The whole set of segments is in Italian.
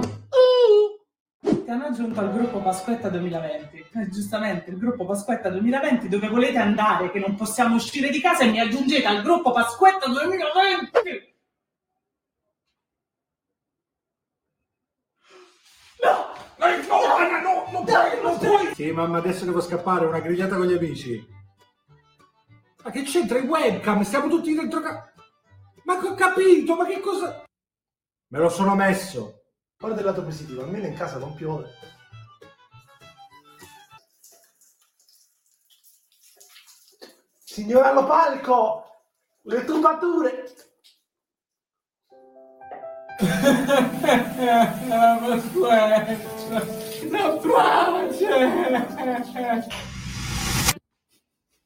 Ti hanno aggiunto al gruppo Pasquetta 2020. Eh, giustamente, il gruppo Pasquetta 2020 dove volete andare, che non possiamo uscire di casa e mi aggiungete al gruppo Pasquetta 2020. No! No, no, no, non puoi, non puoi! Sì, mamma, adesso devo scappare, una grigliata con gli amici. Ma che c'entra i webcam? Stiamo tutti dentro ca... Ma che ho capito, ma che cosa... Me lo sono messo. Guarda il lato positivo, almeno in casa non piove. Signora Lo Palco, le tubature. Non piace!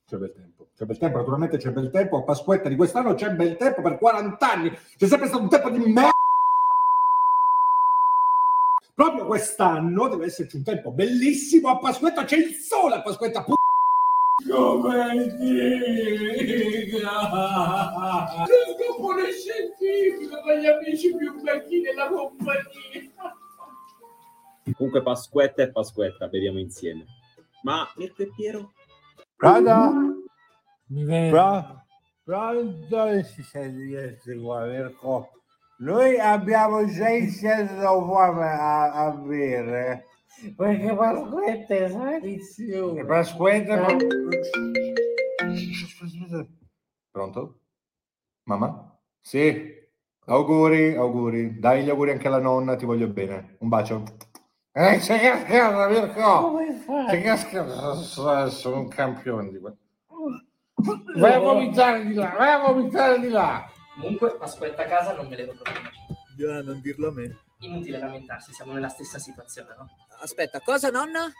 C'è bel tempo. C'è bel tempo, naturalmente c'è bel tempo. A Pasquetta di quest'anno c'è bel tempo per 40 anni. C'è sempre stato un tempo di merda. Proprio quest'anno deve esserci un tempo bellissimo. A Pasquetta c'è il sole. A Pasquetta, pu- Come dica! Scopone scientifico con gli amici più vecchi della compagnia! Comunque Pasquetta e Pasquetta, beviamo insieme. Ma Mirko e Piero? Guarda, Mi pro- pronto si sente qua, Mirko. Noi abbiamo già iniziato a, a bere. Perché Pasquetta è tradizione. Pasquetta. Pronto? Mamma? Sì. Auguri, auguri. Dai gli auguri anche alla nonna, ti voglio bene. Un bacio. Eh, c'è cascata, Mirko! C'è cascata. Sono un campione di questo. Vai a vomitare di là, vai a vomitare di là. Comunque, Pasquetta a casa non me le proprio Già, non dirlo a me. Inutile lamentarsi, siamo nella stessa situazione, no? Aspetta, cosa nonna?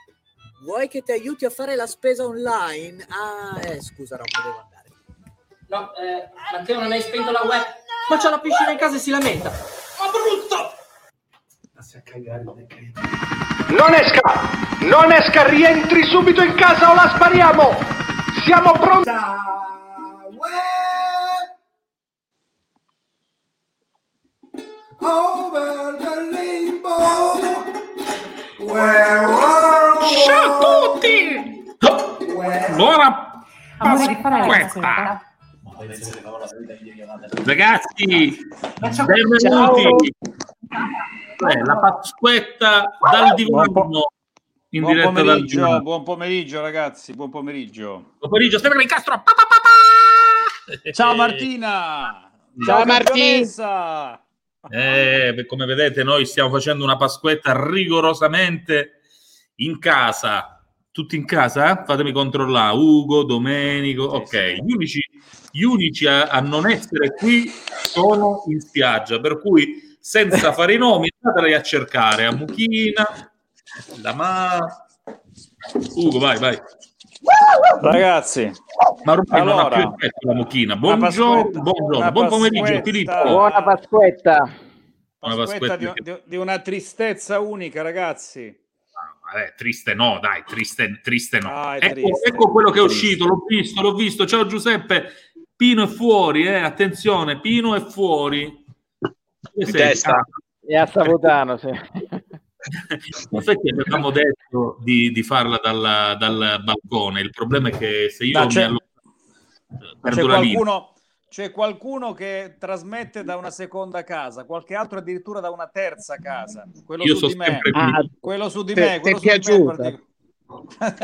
Vuoi che ti aiuti a fare la spesa online? Ah, eh, scusa, non devo andare. No, eh, Matteo non hai spento la web. Ma c'è la piscina in casa e si lamenta. Ma brutto! Passi a cagare, è che... Non esca! Non esca! Rientri subito in casa o la spariamo! Siamo pronti! Over the rainbow. Where are Ciao a tutti! Buona Pasquetta! Ragazzi, benvenuti! Eh, la Pasquetta dal divano in Buon diretta dal pomeriggio, divano. buon pomeriggio ragazzi, buon pomeriggio. Buon pomeriggio, Stefano Nicastro! Pa, pa, pa, pa! Ciao Martina! Ciao, Marti. campionessa! Eh, come vedete, noi stiamo facendo una Pasquetta rigorosamente in casa. Tutti in casa? Fatemi controllare. Ugo, Domenico. ok, gli unici, gli unici a, a non essere qui sono in spiaggia, per cui senza fare i nomi andateli a cercare a Muchina, la Ma... Ugo, vai, vai. Ragazzi, Ma ormai non ha Allora, più effetto la Muchina. una Buongiorno, buongiorno, buon pomeriggio Filippo. Buona Pasquetta. Buona Pasquetta di, di- di una tristezza unica, ragazzi. Vabbè, triste no, dai, triste, triste no. Ah, ecco, triste, ecco quello che è uscito, l'ho visto, l'ho visto. Ciao Giuseppe, Pino è fuori, eh, attenzione, Pino è fuori. Testa. E a Savotano, sì. In effetti avevamo detto di, di farla dal, dal balcone, il problema è che se io No, mi c'è- allontano C'è qualcuno, c'è qualcuno che trasmette da una seconda casa, qualche altro addirittura da una terza casa. Quello Io su sono di me. Ah, quello su di Te- me. ti quello è piaciuta?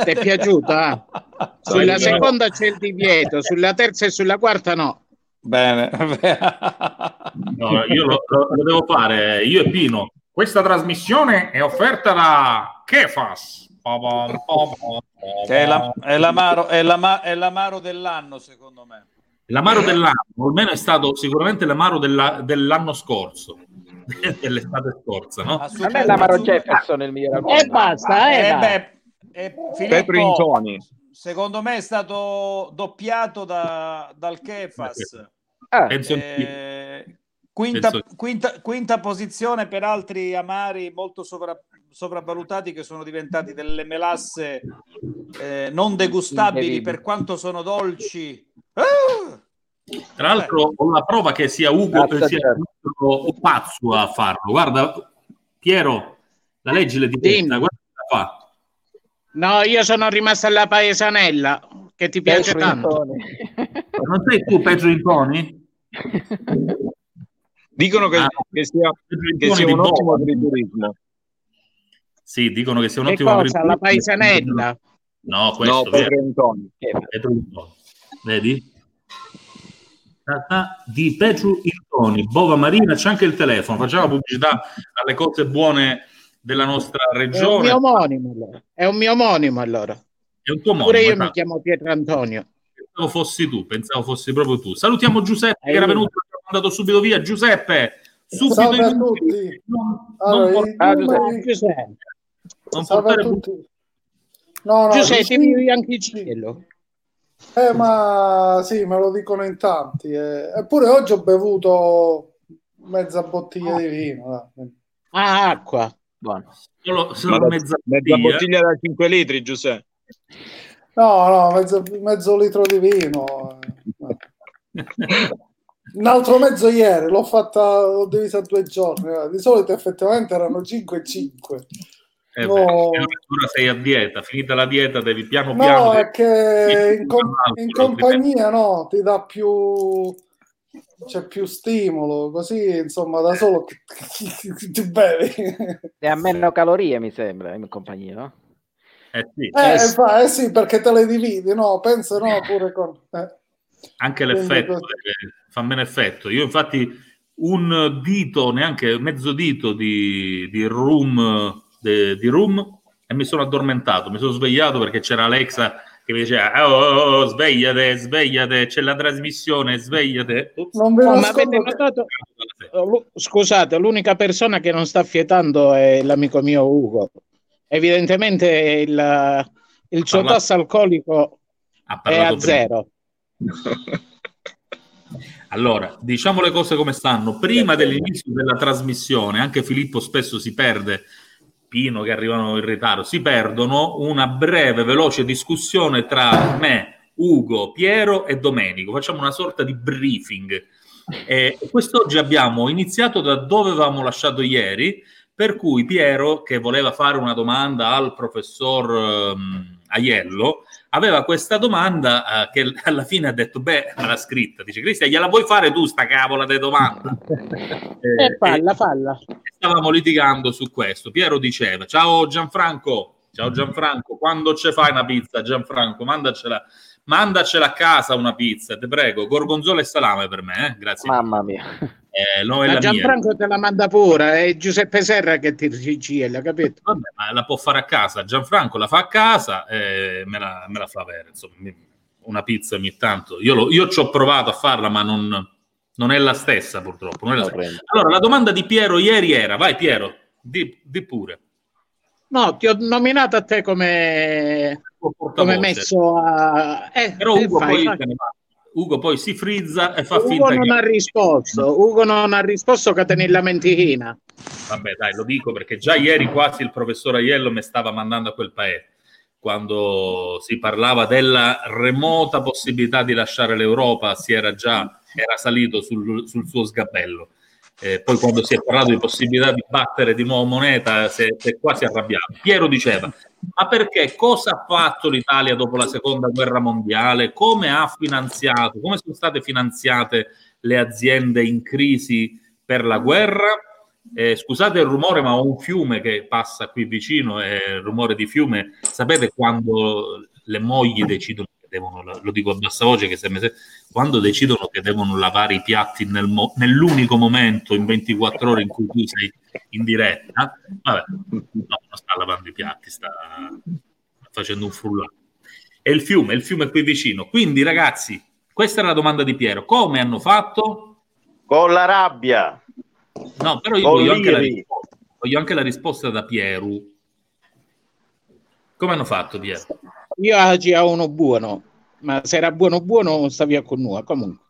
Ti è piaciuta? Sulla Vai, seconda c'è il divieto, sulla terza e sulla quarta no. Bene. No, io lo, lo- lo devo fare, io e Pino. Questa trasmissione è offerta da Kefas. Che è, la- è l'amaro, è l'ama- è l'amaro dell'anno, secondo me. L'amaro dell'anno, almeno è stato sicuramente l'amaro della- dell'anno scorso, dell'estate scorsa, no? A me l'Amaro Jefferson è il migliore. E basta, eh. Eh beh, eh, Filippo, secondo me è stato doppiato da- dal Kefas. Ah, Eh, quinta, Penso- quinta- quinta posizione per altri amari molto sovra- sopravvalutati che sono diventati delle melasse eh, non degustabili per quanto sono dolci. Ah! Tra l'altro ho la prova che sia Ugo Grazie, che sia certo. Ugo pazzo a farlo. Guarda, Piero, la leggi l'etichetta, guarda cosa fa. No, io sono rimasto alla paesanella, che ti piace tanto. Non sei tu Pedro Intoni? Dicono che, Ah, che sia, che sia un ottimo agriturismo. Sì, dicono che sia un Che ottimo cosa? agriturismo. La paesanella? No, questo No, Pedro. Intoni. Pedro Intoni. Vedi? Di Petru Intoni, Bova Marina, c'è anche il telefono. Facciamo pubblicità alle cose buone della nostra È un regione. mio omonimo allora. È un mio omonimo allora. È un tuo Pure io mi chiamo Pietro Antonio. Pensavo fossi tu, pensavo fossi proprio tu. Salutiamo Giuseppe che Eh, era venuto andato subito via. Giuseppe, subito Salve in a tutti. Non, Allora, non portare, numeri- Giuseppe, non Salve a portare tutti. No, no, Giuseppe, vivi anche cielo. Eh, ma sì, me lo dicono in tanti. eh. Eppure oggi ho bevuto mezza bottiglia di vino. Ah, acqua. solo, solo Ma mezza mezza bottiglia. bottiglia da 5 litri, Giuseppe. No, no, mezzo, mezzo litro di vino. eh. Un altro mezzo ieri, l'ho fatta, l'ho divisa due giorni. eh. Di solito effettivamente erano 5 e 5. Eh No. beh, ora sei a dieta, finita la dieta devi piano piano... No, devi- è che in, com- in compagnia no, ti dà più c'è più stimolo, così insomma da solo ti, bevi. E ha meno calorie, mi sembra, in compagnia, no? Eh sì, Eh, fa- eh sì, perché te le dividi, no? Penso no, pure con... eh. anche quindi l'effetto così. eh, fa meno effetto. Io infatti un dito, neanche mezzo dito di, di rum, de- di rum e mi sono addormentato, mi sono svegliato perché c'era Alexa che mi diceva oh, oh, oh, svegliate, svegliate, c'è la trasmissione, svegliate. Non vi Oh, ma avete notato? Oh, Scusate, l'unica persona che non sta fietando è l'amico mio Ugo. Evidentemente il, il suo tasso alcolico è a zero. Allora, diciamo le cose come stanno. Prima dell'inizio della trasmissione, anche Filippo spesso si perde, Pino che arrivano in ritardo, si perdono una breve, veloce discussione tra me, Ugo, Piero e Domenico. Facciamo una sorta di briefing. E quest'oggi abbiamo iniziato da dove avevamo lasciato ieri, per cui Piero, che voleva fare una domanda al professor ehm, Aiello, aveva questa domanda eh, che alla fine ha detto, beh, me l'ha scritta, dice Cristian, gliela vuoi fare tu sta cavola di domanda? Eh, E falla, falla. stavamo litigando su questo. Piero diceva, ciao Gianfranco, ciao Gianfranco, quando ce fai una pizza Gianfranco? Mandacela, mandacela a casa una pizza, te prego, gorgonzola e salame per me, eh? grazie. Mamma mia. Eh, no, è Ma la mia. Gianfranco te la manda pure, è Giuseppe Serra che ti rigela, capito? Vabbè, ma la può fare a casa. Gianfranco la fa a casa e me la, me la fa avere. Insomma, una pizza ogni tanto. Io, lo- io ci ho provato a farla, ma non, non è la stessa, purtroppo. non è la stessa. Allora, la domanda di Piero ieri era: vai, Piero, di, di pure. No, ti ho nominato a te come, come messo a... Eh, Però eh, Ugo, fai, poi, fai. Ugo poi si frizza e fa Ugo finta non che. ha risposto, Ugo non ha risposto che te ne lamentina. Vabbè, dai, lo dico perché già ieri quasi il professor Aiello mi stava mandando a quel paese quando si parlava della remota possibilità di lasciare l'Europa, si era già era salito sul, sul suo sgabello. Eh, poi quando si è parlato di possibilità di battere di nuovo moneta, si è, si è quasi arrabbiato. Piero diceva, ma perché cosa ha fatto l'Italia dopo la seconda guerra mondiale? Come ha finanziato? Come sono state finanziate le aziende in crisi per la guerra? Eh, scusate il rumore, ma ho un fiume che passa qui vicino, è il rumore di fiume. Sapete quando le mogli decidono devono, lo dico a bassa voce, che se se- quando decidono che devono lavare i piatti nel mo- nell'unico momento in 24 ore in cui tu sei in diretta, vabbè, no, non sta lavando i piatti, sta facendo un frullato. È il fiume, il fiume è qui vicino. Quindi, ragazzi, questa era la domanda di Piero. Come hanno fatto? Con la rabbia. No, però io voglio anche, risposta, voglio anche la risposta da Piero. Come hanno fatto, Piero? Io oggi ho uno buono, ma se era buono buono sta via con noi, comunque.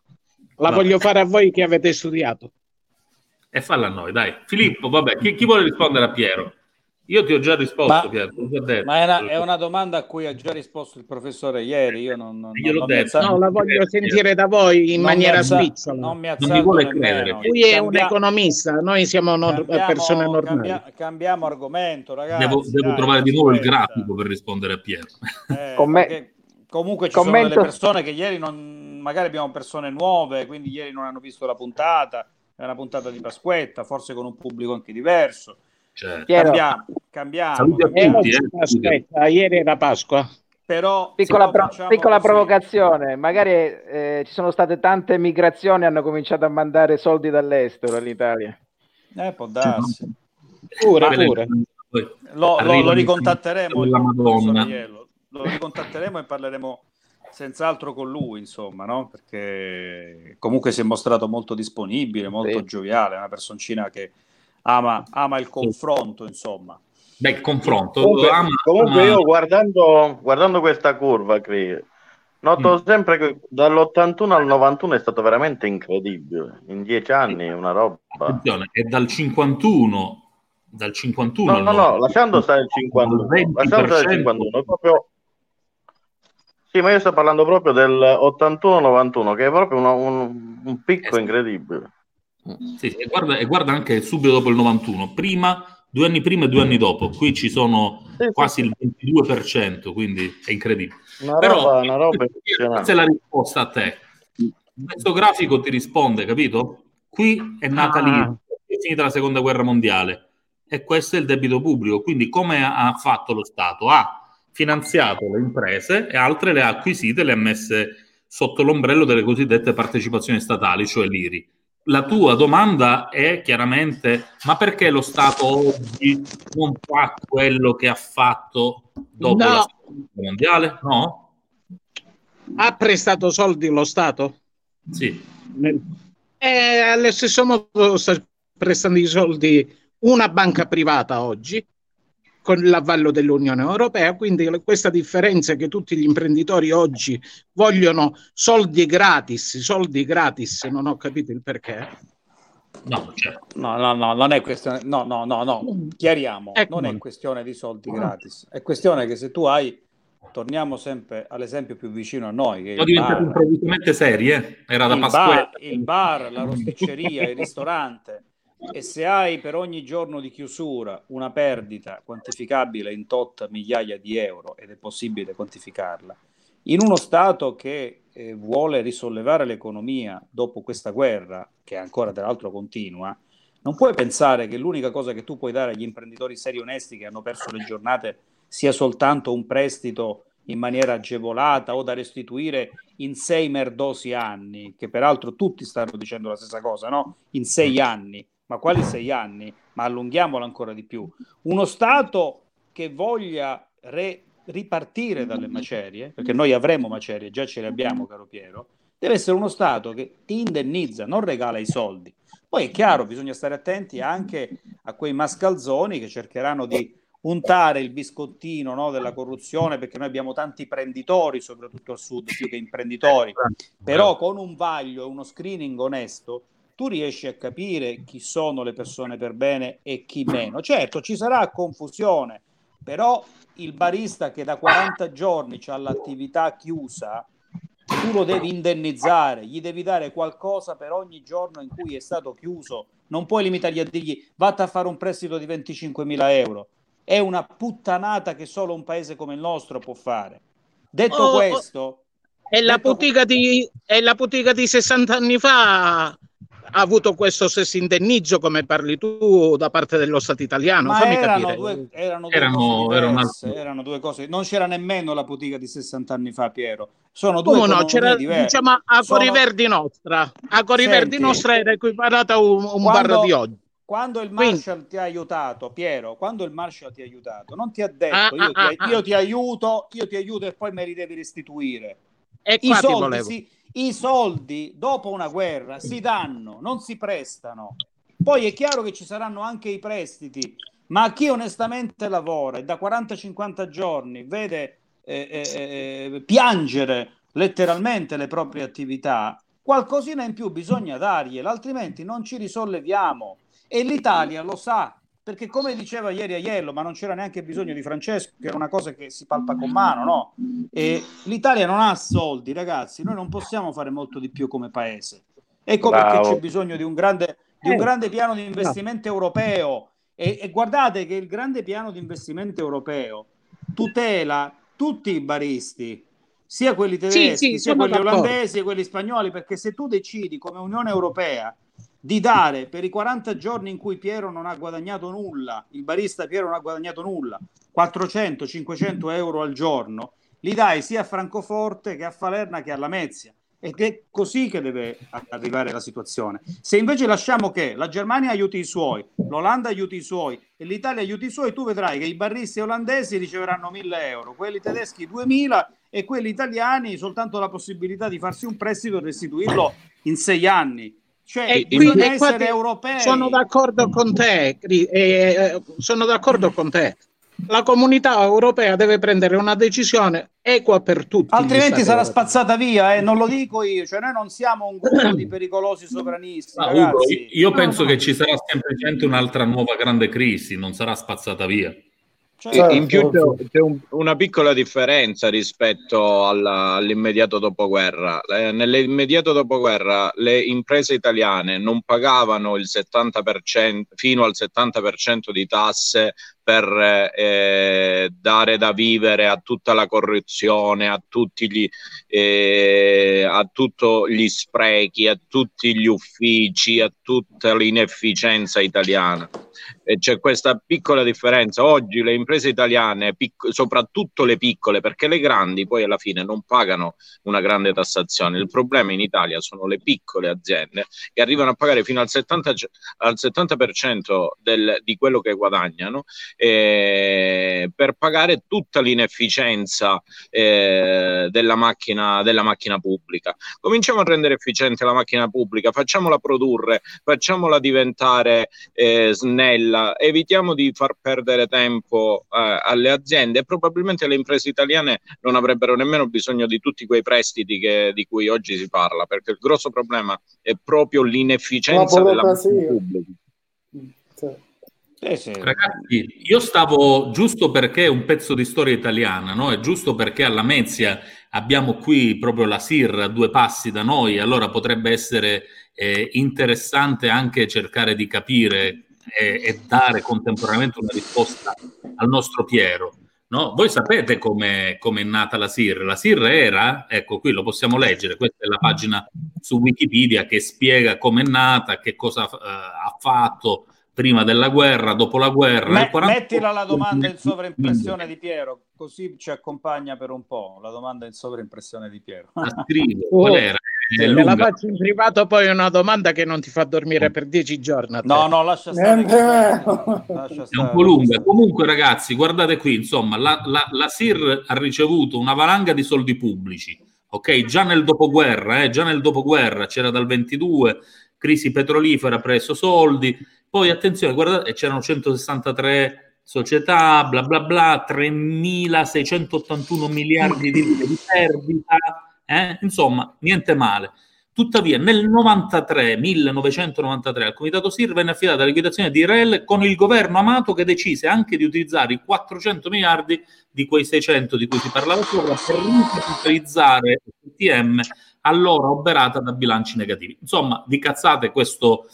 La Vabbè. voglio fare a voi che avete studiato. E falla a noi, dai. Filippo, vabbè, chi, chi vuole rispondere a Piero? Io ti ho già risposto, Ma- ho già detto. Ma è una, è una domanda a cui ha già risposto il professore ieri. Io non, non, Gliel'ho non detto. alza- No, la voglio sentire da voi in non maniera svizzera. Non mi Non vuole nemmeno. credere. Lui è un Cambia- economista, noi siamo nor- cambiamo- persone normali. cambia- cambiamo argomento, ragazzi. Devo, devo dai, trovare di nuovo il grafico per rispondere a Piero. Eh, perché comunque ci commento- sono delle persone che ieri non, magari abbiamo persone nuove, quindi ieri non hanno visto la puntata, è una puntata di Pasquetta, forse con un pubblico anche diverso. Certo. Piero, Cambiamo, cambiamo. Saluti a E tutti. eh. aspetta, ieri era Pasqua. Però piccola, pro- piccola provocazione, magari eh, ci sono state tante migrazioni, hanno cominciato a mandare soldi dall'estero all'Italia. Eh, può darsi. Pure, pure. Lo, lo- lo ricontatteremo, lo ricontatteremo e parleremo senz'altro con lui, insomma, no? Perché comunque si è mostrato molto disponibile, molto Sì. gioviale, una personcina che ama, ama il confronto, insomma. Beh, il confronto. Comunque, ama- comunque ama- io guardando, guardando questa curva, Cri, noto Mm. sempre che dall'81 al 91 è stato veramente incredibile. In dieci anni una roba. attenzione, è dal 51 dal 51 No, al no, no, 90. lasciando stare il 51, lasciando stare il 51, è proprio... Sì, ma io sto parlando proprio del 81-91, che è proprio una- un, un picco incredibile. Sì, sì, e, guarda, e guarda anche subito dopo il 91, prima, due anni prima e due anni dopo, qui ci sono Sì, quasi il 22%, quindi è incredibile. Una Però roba, una roba questa è la risposta a te. Questo grafico ti risponde, capito? Qui è nata Ah. l'Italia, è finita la seconda guerra mondiale e questo è il debito pubblico. Quindi come ha fatto lo Stato? Ha finanziato le imprese e altre le ha acquisite, le ha messe sotto l'ombrello delle cosiddette partecipazioni statali, cioè l'IRI. La tua domanda è chiaramente: ma perché lo Stato oggi non fa quello che ha fatto dopo No. la seconda guerra mondiale? No? Ha prestato soldi lo Stato? Sì. E allo stesso modo sta prestando i soldi una banca privata oggi con l'avallo dell'Unione Europea, quindi questa differenza è che tutti gli imprenditori oggi vogliono soldi gratis, soldi gratis, non ho capito il perché. No, cioè, No, no, no, non è questione, no, no, no, no, chiariamo, Ecco. non è questione di soldi gratis, è questione che se tu hai, torniamo sempre all'esempio più vicino a noi, che è sono diventate bar, improvvisamente serie. Era da bar, il bar, la rosticceria, il ristorante, e se hai per ogni giorno di chiusura una perdita quantificabile in tot migliaia di euro, ed è possibile quantificarla, in uno Stato che eh, vuole risollevare l'economia dopo questa guerra, che ancora tra l'altro continua, non puoi pensare che l'unica cosa che tu puoi dare agli imprenditori seri e onesti che hanno perso le giornate sia soltanto un prestito in maniera agevolata o da restituire in sei merdosi anni, che peraltro tutti stanno dicendo la stessa cosa, no? In sei anni. Ma quali sei anni? Ma allunghiamolo ancora di più. Uno Stato che voglia re- ripartire dalle macerie, perché noi avremo macerie, già ce le abbiamo, caro Piero, deve essere uno Stato che ti indennizza, non regala i soldi. Poi è chiaro, bisogna stare attenti anche a quei mascalzoni che cercheranno di untare il biscottino no, della corruzione, perché noi abbiamo tanti prenditori, soprattutto al sud, più che imprenditori, però con un vaglio e uno screening onesto tu riesci a capire chi sono le persone per bene e chi meno. Certo, ci sarà confusione, però il barista che da 40 giorni ha l'attività chiusa, tu lo devi indennizzare, gli devi dare qualcosa per ogni giorno in cui è stato chiuso. Non puoi limitargli a dirgli vatta a fare un prestito di 25.000 euro. È una puttanata che solo un paese come il nostro può fare. Detto Oh, oh, questo, E la, bottega di, e la bottega di 60 anni fa ha avuto questo stesso indennizzo, come parli tu, da parte dello Stato italiano. Ma Fammi erano capire. due, erano due Erano- diverse, altro- erano due cose. Non c'era nemmeno la bottega di 60 anni fa, Piero. Sono due Come no? C'era, diverse. diciamo, a Sono- Cori Verdi Nostra. A Cori Verdi Senti, Nostra era equiparata a un, un quando- bar di oggi. Quando il Quindi- Marshall ti ha aiutato, Piero, quando il Marshall ti ha aiutato, non ti ha detto Ah, io, ah, ti, ah, io ah. ti aiuto, io ti aiuto e poi me li devi restituire. E I soldi, volevo. si- I soldi dopo una guerra si danno, non si prestano. Poi è chiaro che ci saranno anche i prestiti, ma chi onestamente lavora e da 40-50 giorni vede eh, eh, eh, piangere letteralmente le proprie attività, qualcosina in più bisogna dargliela, altrimenti non ci risolleviamo. E l'Italia lo sa perché come diceva ieri Aiello, ma non c'era neanche bisogno di Francesco, che era una cosa che si palpa con mano, no? E l'Italia non ha soldi, ragazzi, noi non possiamo fare molto di più come paese. Ecco Bravo. perché c'è bisogno di un grande, di un Eh. grande piano di investimento europeo. E, e guardate che il grande piano di investimento europeo tutela tutti i baristi, sia quelli tedeschi, sì, sia sono quelli d'accordo. olandesi, sia quelli spagnoli, perché se tu decidi come Unione Europea di dare per i 40 giorni in cui Piero non ha guadagnato nulla, il barista Piero non ha guadagnato nulla, 400-500 euro al giorno, li dai sia a Francoforte che a Falerna che a Lamezia. Ed è così che deve arrivare la situazione. Se invece lasciamo che la Germania aiuti i suoi, l'Olanda aiuti i suoi e l'Italia aiuti i suoi, tu vedrai che i barristi olandesi riceveranno 1000 euro, quelli tedeschi 2000 e quelli italiani soltanto la possibilità di farsi un prestito e restituirlo in sei anni. Cioè, E bisogna quindi, essere europei. Sono d'accordo con te, eh, eh, sono d'accordo con te. La comunità europea deve prendere una decisione equa per tutti. Altrimenti sarà europei. spazzata via, eh, non lo dico io, cioè noi non siamo un gruppo di pericolosi sovranisti, Ma, Ugo, io penso che ci sarà semplicemente un'altra nuova grande crisi, non sarà spazzata via. Certo. In più c'è, c'è un- una piccola differenza rispetto alla- all'immediato dopoguerra. Eh, nell'immediato dopoguerra le imprese italiane non pagavano il 70%, fino al 70% di tasse per eh, dare da vivere a tutta la corruzione, a tutti gli, eh, a gli sprechi, a tutti gli uffici, a tutta l'inefficienza italiana. E c'è questa piccola differenza. Oggi le imprese italiane, pic- soprattutto le piccole, perché le grandi poi alla fine non pagano una grande tassazione. Il problema in Italia sono le piccole aziende che arrivano a pagare fino al 70%, al 70% del- di quello che guadagnano eh, per pagare tutta l'inefficienza eh, della, macchina, della macchina pubblica. Cominciamo a rendere efficiente la macchina pubblica, facciamola produrre, facciamola diventare eh, snella, evitiamo di far perdere tempo eh, alle aziende. E probabilmente le imprese italiane non avrebbero nemmeno bisogno di tutti quei prestiti che- di cui oggi si parla, perché il grosso problema è proprio l'inefficienza La della macchina burocrazia. pubblica. Ragazzi, io stavo giusto perché è un pezzo di storia italiana, no? E giusto perché alla Mezia abbiamo qui proprio la SIR a due passi da noi, allora potrebbe essere eh, interessante anche cercare di capire e, e dare contemporaneamente una risposta al nostro Piero. No? Voi sapete come è nata la SIR? La SIR era, ecco qui lo possiamo leggere, questa è la pagina su Wikipedia che spiega come è nata, che cosa eh, ha fatto prima della guerra, dopo la guerra. Me- nel 48 mettila la domanda in sovraimpressione di Piero, così ci accompagna per un po'. La domanda in sovraimpressione di Piero. La scrivo, Oh, qual era? È Te la faccio in privato poi una domanda che non ti fa dormire per dieci giorni. No, no, lascia stare. Lascia È un stare. po' lunga. Comunque, ragazzi, guardate qui, insomma, la, la- la SIR ha ricevuto una valanga di soldi pubblici, ok? Già nel dopoguerra, eh, già nel dopoguerra c'era dal 22, crisi petrolifera, ha preso soldi, poi attenzione, guardate, c'erano 163 società, bla bla bla, 3.681 miliardi di, di perdita, eh? insomma, niente male. Tuttavia, nel 93, 1993, al Comitato SIR venne affidata la liquidazione di REL con il governo Amato che decise anche di utilizzare i 400 miliardi di quei 600 di cui si parlava sopra per ricapitalizzare TM allora oberata da bilanci negativi. Insomma, di cazzate questo,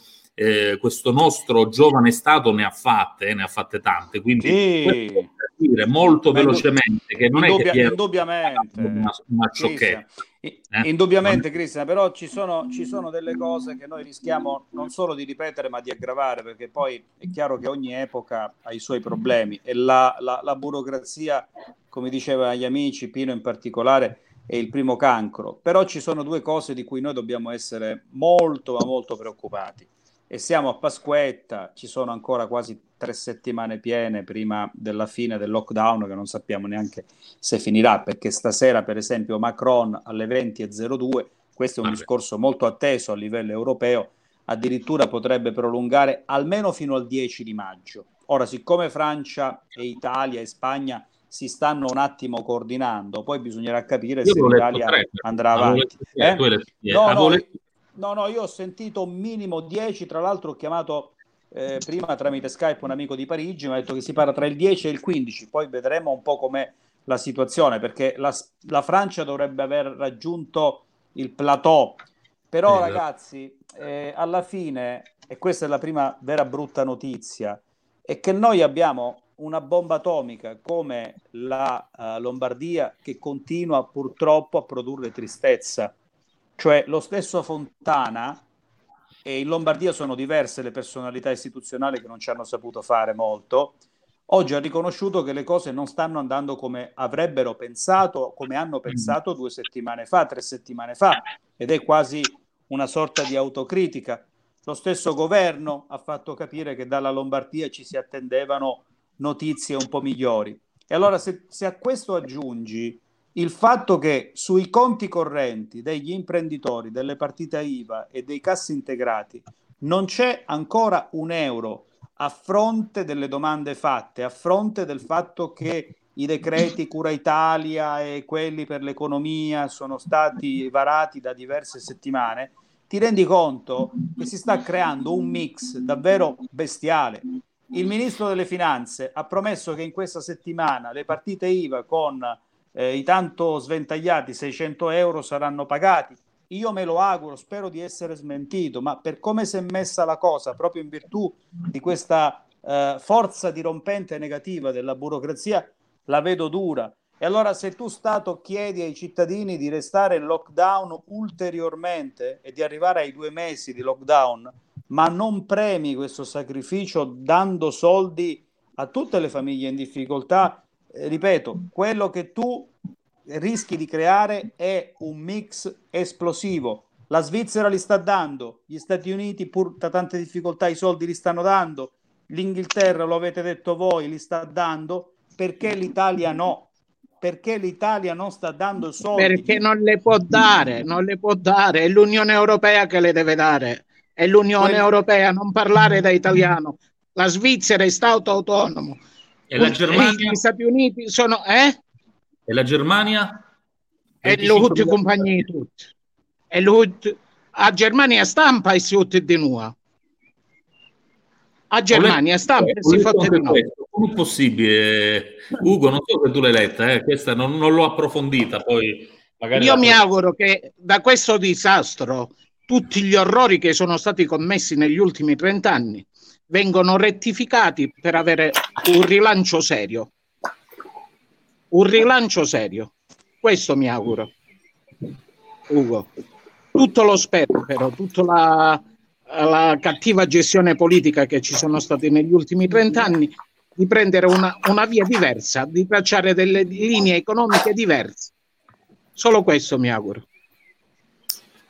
eh, questo nostro giovane Stato ne ha fatte, eh, ne ha fatte tante, quindi Sì. per dire molto Beh, velocemente che non è che Indubbia- indubbiamente, una, una sciocchezza. Eh. Indubbiamente, Cristian, però ci sono, ci sono delle cose che noi rischiamo non solo di ripetere, ma di aggravare, perché poi è chiaro che ogni epoca ha i suoi problemi e la, la- la burocrazia, come diceva gli amici, Pino in particolare, è il primo cancro. Però ci sono due cose di cui noi dobbiamo essere molto, ma molto preoccupati. E siamo a Pasquetta, ci sono ancora quasi tre settimane piene prima della fine del lockdown, che non sappiamo neanche se finirà, perché stasera, per esempio, Macron alle 20.02, questo è un Vabbè. discorso molto atteso a livello europeo, addirittura potrebbe prolungare almeno fino al 10 di maggio. Ora, siccome Francia e Italia e Spagna si stanno un attimo coordinando, poi bisognerà capire Io se l'Italia andrà avanti. Eh? No, no, no, no, io ho sentito minimo 10, tra l'altro ho chiamato eh, prima tramite Skype un amico di Parigi mi ha detto che si parla tra il 10 e il 15, poi vedremo un po' com'è la situazione, perché la, la Francia dovrebbe aver raggiunto il plateau. Però Sì, ragazzi, eh, alla fine, e questa è la prima vera brutta notizia, è che noi abbiamo una bomba atomica come la eh, Lombardia che continua purtroppo a produrre tristezza. Cioè lo stesso Fontana, e in Lombardia sono diverse le personalità istituzionali che non ci hanno saputo fare molto, oggi ha riconosciuto che le cose non stanno andando come avrebbero pensato, come hanno pensato due settimane fa, tre settimane fa, ed è quasi una sorta di autocritica. Lo stesso governo ha fatto capire che dalla Lombardia ci si attendevano notizie un po' migliori. E allora se, se a questo aggiungi il fatto che sui conti correnti degli imprenditori, delle partite IVA e dei cassi integrati non c'è ancora un euro a fronte delle domande fatte, a fronte del fatto che i decreti Cura Italia e quelli per l'economia sono stati varati da diverse settimane, ti rendi conto che si sta creando un mix davvero bestiale. Il ministro delle Finanze ha promesso che in questa settimana le partite IVA con eh, i tanto sventagliati 600 euro saranno pagati. Io me lo auguro, spero di essere smentito, ma per come si è messa la cosa, proprio in virtù di questa eh, forza dirompente negativa della burocrazia, la vedo dura. E allora se tu Stato chiedi ai cittadini di restare in lockdown ulteriormente e di arrivare ai due mesi di lockdown, ma non premi questo sacrificio dando soldi a tutte le famiglie in difficoltà, ripeto, quello che tu rischi di creare è un mix esplosivo. La Svizzera li sta dando, gli Stati Uniti pur da tante difficoltà i soldi li stanno dando, l'Inghilterra, lo avete detto voi, li sta dando, perché l'Italia no? Perché l'Italia non sta dando soldi? Perché non le può dare, non le può dare, è l'Unione Europea che le deve dare, è l'Unione Europea, non parlare da italiano. La Svizzera è Stato autonomo. E la Germania? Gli Stati Uniti sono... Eh? E la Germania? E lo tutti compagni tutti. E lo a Germania stampa e si fotte di nuovo. A Germania stampa e si anche di nuovo. Come è possibile? Ugo, non so se tu l'hai letta, eh, questa non, non l'ho approfondita, poi magari... Io mi auguro che da questo disastro tutti gli orrori che sono stati commessi negli ultimi 30 anni vengono rettificati per avere un rilancio serio. Un rilancio serio. Questo mi auguro. Ugo. Tutto lo sperpero, tutta la, la cattiva gestione politica che ci sono stati negli ultimi 30 anni, di prendere una, una via diversa, di tracciare delle linee economiche diverse. Solo questo mi auguro.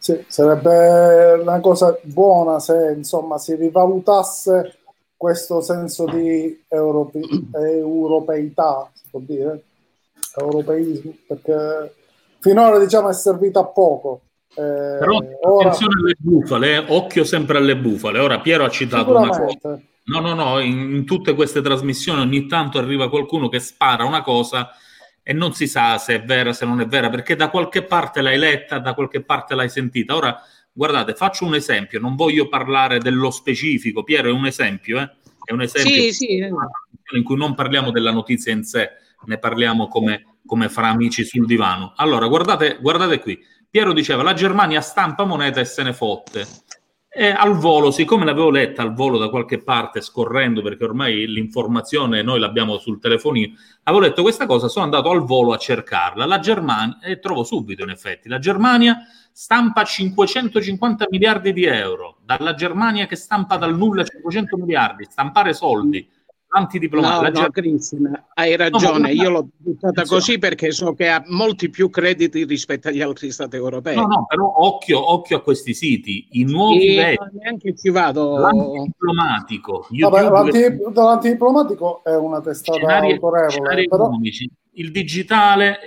Sì, sarebbe una cosa buona se insomma si rivalutasse questo senso di europe- europeità, si può dire, europeismo, perché finora diciamo è servito a poco. Eh, Però ora attenzione alle bufale, eh, occhio sempre alle bufale. Ora Piero ha citato una cosa. No, no, no, in, in tutte queste trasmissioni ogni tanto arriva qualcuno che spara una cosa e non si sa se è vera, se non è vera, perché da qualche parte l'hai letta, da qualche parte l'hai sentita. Ora, guardate, faccio un esempio, non voglio parlare dello specifico, Piero è un esempio, eh? È un esempio Sì, sì. in cui non parliamo della notizia in sé, ne parliamo come, come fra amici sul divano. Allora, guardate, guardate qui. Piero diceva, la Germania stampa moneta e se ne fotte. E al volo, siccome l'avevo letta al volo da qualche parte, scorrendo, perché ormai l'informazione noi l'abbiamo sul telefonino, avevo letto questa cosa, sono andato al volo a cercarla. La Germania, e trovo subito in effetti, la Germania stampa 550 miliardi di euro. Dalla Germania che stampa dal nulla 500 miliardi, stampare soldi, antidiplomatici. No, no, hai ragione. No, Io l'ho buttata così perché so che ha molti più crediti rispetto agli altri stati europei. No, no, però occhio, occhio a questi siti, i nuovi E vecchi, neanche ci vado. l'antidiplomatico, Vabbè, YouTube, l'anti- l'antidiplomatico è una testata scenari, autorevole, scenari però economici, il digitale,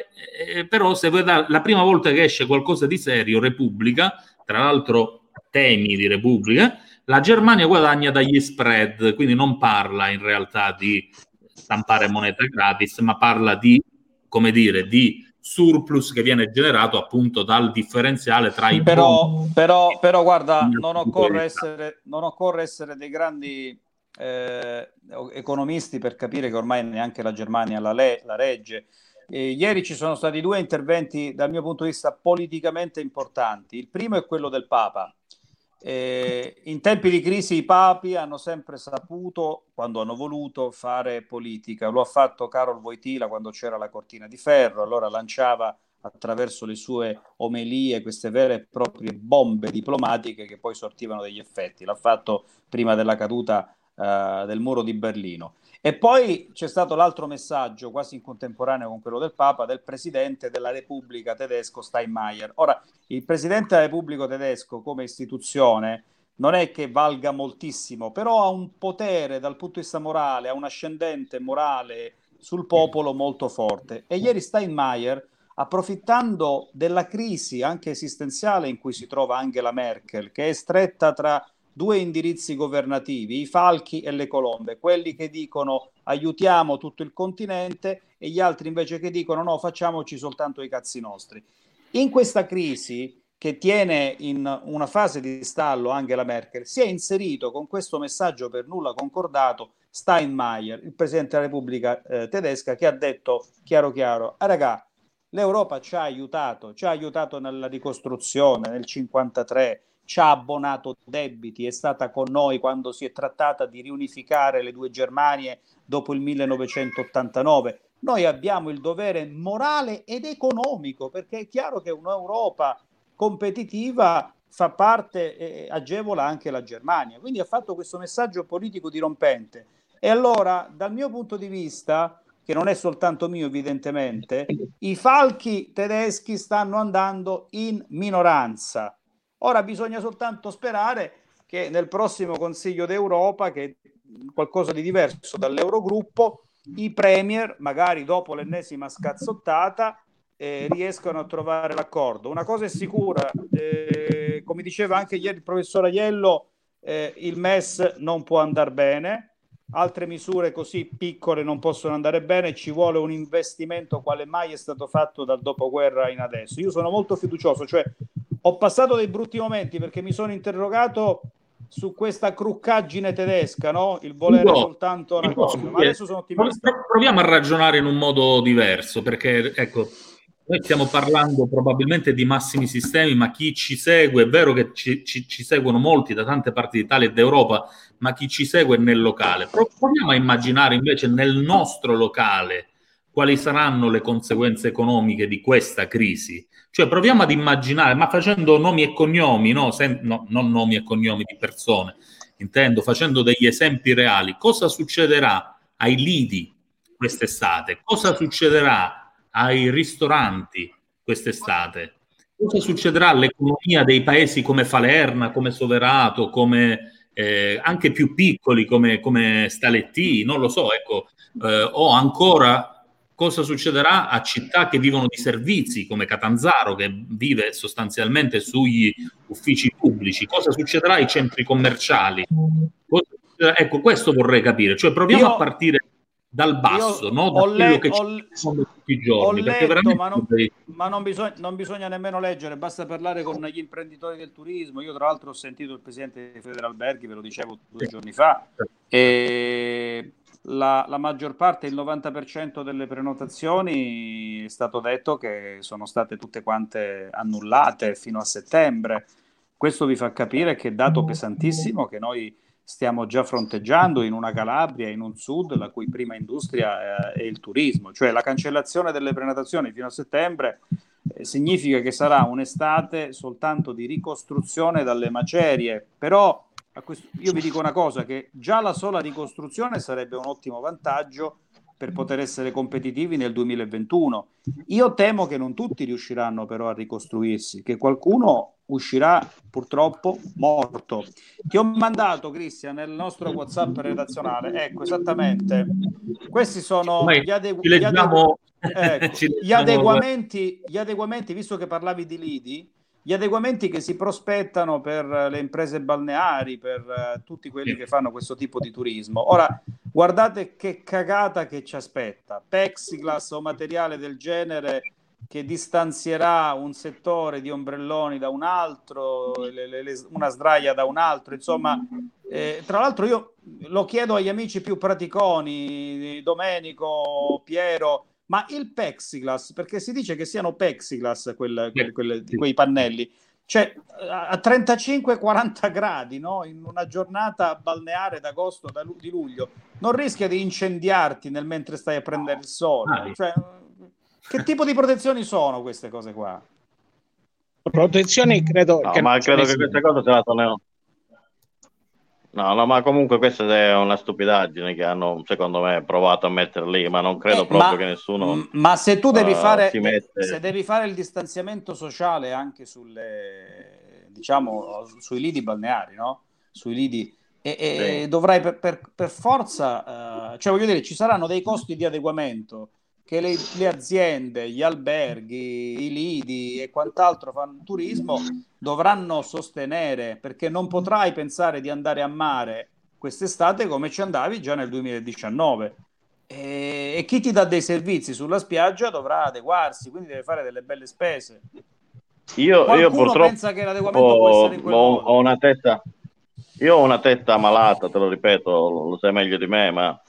eh, però se vuoi dare- la prima volta che esce qualcosa di serio, Repubblica, tra l'altro temi di Repubblica, la Germania guadagna dagli spread, quindi non parla in realtà di stampare moneta gratis, ma parla di, come dire, di surplus che viene generato appunto dal differenziale tra i Però, però, però guarda, non occorre essere, non occorre essere dei grandi eh, economisti per capire che ormai neanche la Germania la, le- la regge. Eh, ieri ci sono stati due interventi dal mio punto di vista politicamente importanti. Il primo è quello del Papa. Eh, in tempi di crisi i papi hanno sempre saputo, quando hanno voluto, fare politica. Lo ha fatto Karol Wojtyla quando c'era la cortina di ferro, allora lanciava attraverso le sue omelie queste vere e proprie bombe diplomatiche che poi sortivano degli effetti. L'ha fatto prima della caduta eh, del muro di Berlino. E poi c'è stato l'altro messaggio, quasi in contemporaneo con quello del Papa, del presidente della Repubblica tedesco Steinmeier. Ora, il presidente della Repubblica tedesco come istituzione non è che valga moltissimo, però ha un potere dal punto di vista morale, ha un ascendente morale sul popolo molto forte. E ieri Steinmeier, approfittando della crisi anche esistenziale in cui si trova Angela Merkel, che è stretta tra due indirizzi governativi, i falchi e le colombe, quelli che dicono aiutiamo tutto il continente e gli altri invece che dicono no, facciamoci soltanto i cazzi nostri. In questa crisi che tiene in una fase di stallo Angela Merkel, si è inserito con questo messaggio per nulla concordato Steinmeier, il Presidente della Repubblica eh, tedesca, che ha detto chiaro chiaro, ah, raga, l'Europa ci ha aiutato, ci ha aiutato nella ricostruzione nel 1953, ci ha abbonato debiti, è stata con noi quando si è trattata di riunificare le due Germanie dopo il 1989. Noi abbiamo il dovere morale ed economico, perché è chiaro che un'Europa competitiva fa parte e agevola anche la Germania. Quindi ha fatto questo messaggio politico dirompente. E allora, dal mio punto di vista, che non è soltanto mio evidentemente, i falchi tedeschi stanno andando in minoranza. Ora bisogna soltanto sperare che nel prossimo Consiglio d'Europa, che è qualcosa di diverso dall'Eurogruppo, i premier, magari dopo l'ennesima scazzottata, eh, riescano a trovare l'accordo. Una cosa è sicura, eh, come diceva anche ieri il professor Aiello, eh, il MES non può andare bene, altre misure così piccole non possono andare bene, ci vuole un investimento quale mai è stato fatto dal dopoguerra in adesso. Io sono molto fiducioso, cioè ho passato dei brutti momenti perché mi sono interrogato su questa cruccaggine tedesca, no? il volere No, soltanto una cosa, ma adesso sono ottimista. Pro- Proviamo a ragionare in un modo diverso, perché ecco, noi stiamo parlando probabilmente di massimi sistemi, ma chi ci segue, è vero che ci, ci- ci seguono molti da tante parti d'Italia e d'Europa, ma chi ci segue nel locale. Pro- Proviamo a immaginare invece nel nostro locale quali saranno le conseguenze economiche di questa crisi. Cioè proviamo ad immaginare, ma facendo nomi e cognomi, no? Sem- no, non nomi e cognomi di persone, intendo facendo degli esempi reali, cosa succederà ai lidi quest'estate? Cosa succederà ai ristoranti quest'estate? Cosa succederà all'economia dei paesi come Falerna, come Soverato, come eh, anche più piccoli come, come Staletti? Non lo so, ecco, eh, o ancora cosa succederà a città che vivono di servizi come Catanzaro che vive sostanzialmente sugli uffici pubblici, cosa succederà ai centri commerciali? Ecco, questo vorrei capire, cioè proviamo Io- a partire dal basso, no? da quello le- che ho sono tutti i giorni, letto, veramente ma, non, ma non bisogna, non bisogna nemmeno leggere, basta parlare con gli imprenditori del turismo. Io, tra l'altro, ho sentito il presidente di Federalberghi, ve lo dicevo due giorni fa, e la, la maggior parte, il 90% delle prenotazioni è stato detto che sono state tutte quante annullate fino a settembre. Questo vi fa capire che dato pesantissimo che noi stiamo già fronteggiando in una Calabria, in un sud, la cui prima industria eh, è il turismo, cioè la cancellazione delle prenotazioni fino a settembre eh, significa che sarà un'estate soltanto di ricostruzione dalle macerie, però questo- io vi dico una cosa, che già la sola ricostruzione sarebbe un ottimo vantaggio per poter essere competitivi nel 2021. Io temo che non tutti riusciranno però a ricostruirsi, che qualcuno uscirà purtroppo morto. Ti ho mandato, Cristian, nel nostro WhatsApp redazionale, ecco esattamente, questi sono gli, adegu- gli adegu- ecco, gli leggiamo- adeguamenti, gli adeguamenti, visto che parlavi di lidi, gli adeguamenti che si prospettano per le imprese balneari, per eh, tutti quelli che fanno questo tipo di turismo. Ora, guardate che cagata che ci aspetta. Plexiglass o materiale del genere che distanzierà un settore di ombrelloni da un altro, le- le- le- una sdraia da un altro, insomma, eh, tra l'altro io lo chiedo agli amici più praticoni, Domenico, Piero, ma il plexiglass, perché si dice che siano plexiglass quel- quel- quelle- quei pannelli, cioè a a 35-40 gradi, no? in una giornata balneare d'agosto, da di luglio, non rischia di incendiarti nel mentre stai a prendere il sole? Cioè, che tipo di protezioni sono queste cose qua? Protezioni credo No, che ma credo che siano. queste cose se la sono... No, no, ma comunque questa è una stupidaggine che hanno, secondo me, provato a mettere lì, ma non credo Eh, proprio ma- che nessuno Ma se tu devi eh, fare, mette... se devi fare il distanziamento sociale anche sulle, diciamo, sui lidi balneari, no? Sui lidi, e, e Sì. dovrai per, per- per forza, eh, cioè voglio dire, ci saranno dei costi di adeguamento che le, le aziende, gli alberghi, i lidi e quant'altro fanno turismo dovranno sostenere, perché non potrai pensare di andare a mare quest'estate come ci andavi già nel 2019 e, e chi ti dà dei servizi sulla spiaggia dovrà adeguarsi, quindi deve fare delle belle spese. Io, io purtroppo pensa che l'adeguamento può essere in quel ho, ho una testa, io ho una testa malata, te lo ripeto, lo, sai meglio di me, ma